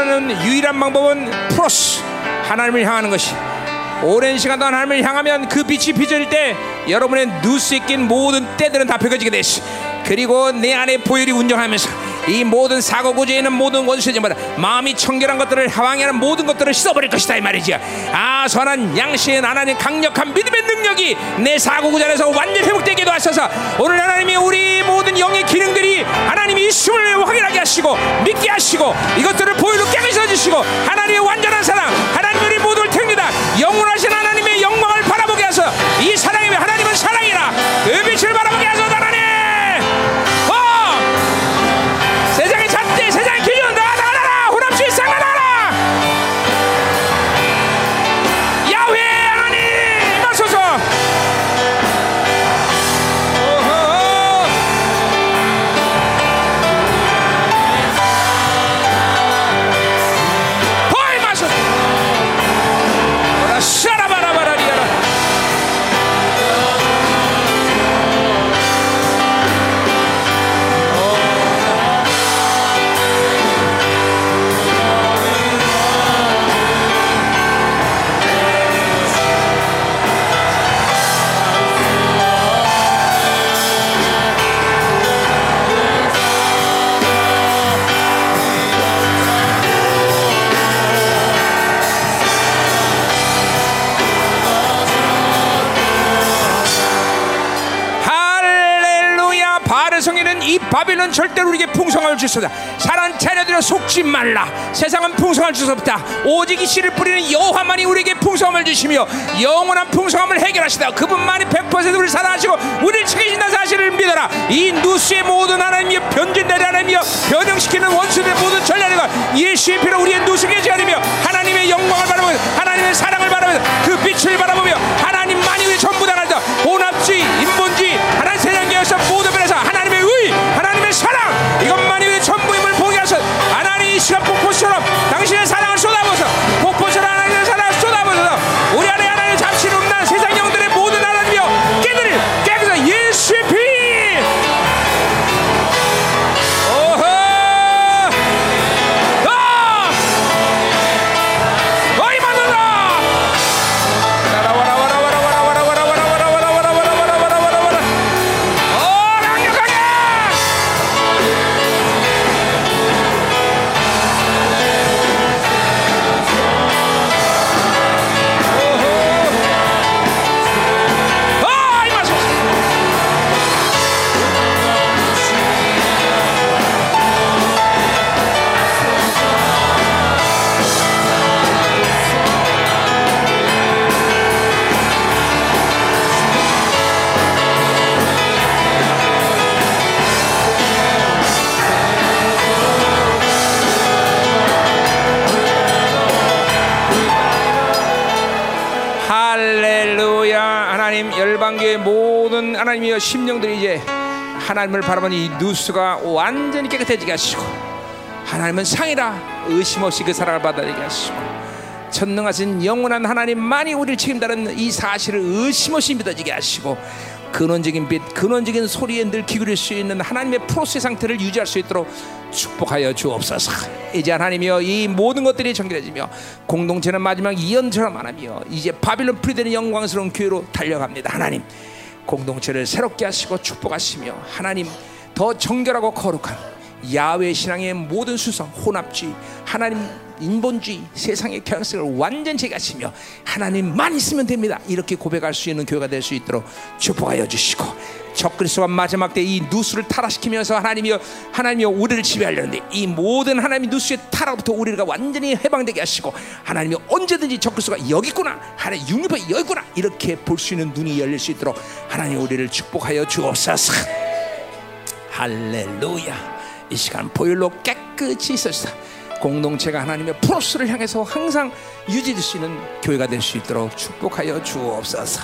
하는 유일한 방법은 프로스 하나님을 향하는 것이. 오랜 시간 동안 하나님을 향하면 그 빛이 비춰질 때 여러분의 누스에 낀 모든 때들은 다 펴겨지게 되시. 그리고 내 안에 보혈이 운영하면서 이 모든 사고 구조에 있는 모든 원수들마다 마음이 청결한 것들을 하왕하는 모든 것들을 씻어버릴 것이다 이 말이지 아 선한 양식의 하나님 강력한 믿음의 능력이 내 사고 구조 안에서 완전 회복되게 도하셔서 오늘 하나님이 우리 모든 영의 기능들이 하나님이 있음을 확인하게 하시고 믿게 하시고 이것들을 보혈로 깨끗이 해주시고 하나님의 완전한 사랑 하나님 이 바빌론 절대로 우리에게 풍성함을 주소다. 사랑 자녀들여 속지 말라. 세상은 수 없다. 오직 이 씨를 뿌리는 여호와만이 우리에게 풍성함을 주시며 영원한 풍성함을 해결하시다. 그분만이 100% 우리를 사랑하시고 우리를 지키신다는 사실을 믿어라. 이 누스의 모든 하나님이여 변진되리 하나님이여 변형시키는 원수들의 모든 전략과 예수의 피로 우리의 누수게 지하리며 하나님의 영광을 바라보며 하나님의 사랑을 바라보며 그 빛을 바라보며 하나님만이 우리 전부 다 가르쳐 혼합주의 하 열방교의 모든 하나님의 심령들이 이제 하나님을 바라보는 이 누수가 완전히 깨끗해지게 하시고 하나님은 상이라 의심 없이 그 사랑을 받아들이게 하시고 전능하신 영원한 하나님만이 우리를 책임다는 이 사실을 의심 없이 믿어지게 하시고 근원적인 빛, 근원적인 소리에 늘 기울일 수 있는 하나님의 프로스의 상태를 유지할 수 있도록 축복하여 주옵소서. 이제 하나님이여 이 모든 것들이 정결해지며 공동체는 마지막 이연처럼 하나며 이제 바빌론 프리되는 영광스러운 교회로 달려갑니다. 하나님 공동체를 새롭게 하시고 축복하시며 하나님 더 정결하고 거룩한 야외 신앙의 모든 수성, 혼합주의, 하나님 인본주의, 세상의 경향성을 완전히 제거하시며 하나님만 있으면 됩니다. 이렇게 고백할 수 있는 교회가 될 수 있도록 축복하여 주시고 적그리스도가 마지막 때 이 누수를 타락시키면서 하나님이여 하나님이여 우리를 지배하려는데 이 모든 하나님의 누수의 타락부터 우리가 완전히 해방되게 하시고 하나님이 언제든지 적그리스도가 여기 있구나 하나님 육류가 여기 있구나 이렇게 볼 수 있는 눈이 열릴 수 있도록 하나님 우리를 축복하여 주옵소서 할렐루야 이 시간 보혈로 깨끗이 있었다 공동체가 하나님의 프로스를 향해서 항상 유지될 수 있는 교회가 될 수 있도록 축복하여 주옵소서.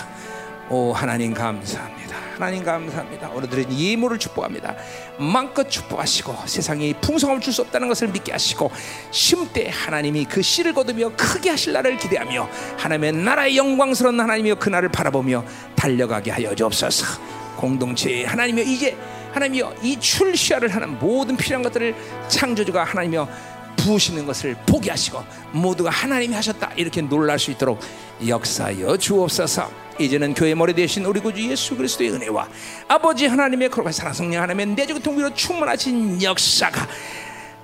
오 하나님 감사합니다. 하나님 감사합니다. 오늘들은 예물을 축복합니다. 마음껏 축복하시고 세상에 풍성함을 줄 수 없다는 것을 믿게 하시고 심때 하나님이 그 씨를 거두며 크게 하실 날을 기대하며 하나님의 나라의 영광스러운 하나님이여 그 날을 바라보며 달려가게 하여 주옵소서. 공동체에 하나님이여 이제 하나님이여 이 출시화를 하는 모든 필요한 것들을 창조주가 하나님이여 부으시는 것을 포기하시고 모두가 하나님이 하셨다 이렇게 놀랄 수 있도록 역사여 주옵소서. 이제는 교회 머리 대신 우리 구주 예수 그리스도의 은혜와 아버지 하나님의 거룩한 사랑 성령 하나님의 내적 통비로 충만하신 역사가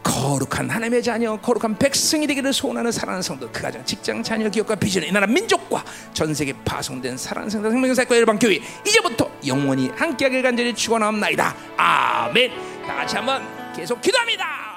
거룩한 하나님의 자녀, 거룩한 백성이 되기를 소원하는 사랑하는 성도, 그 가정, 직장, 자녀, 기업과 비전의 이 나라 민족과 전 세계 파송된 사랑하는 성도, 생명사과 열방 교회 이제부터 영원히 함께하길 간절히 축원하옵나이다. 아멘. 다 같이 한번 계속 기도합니다.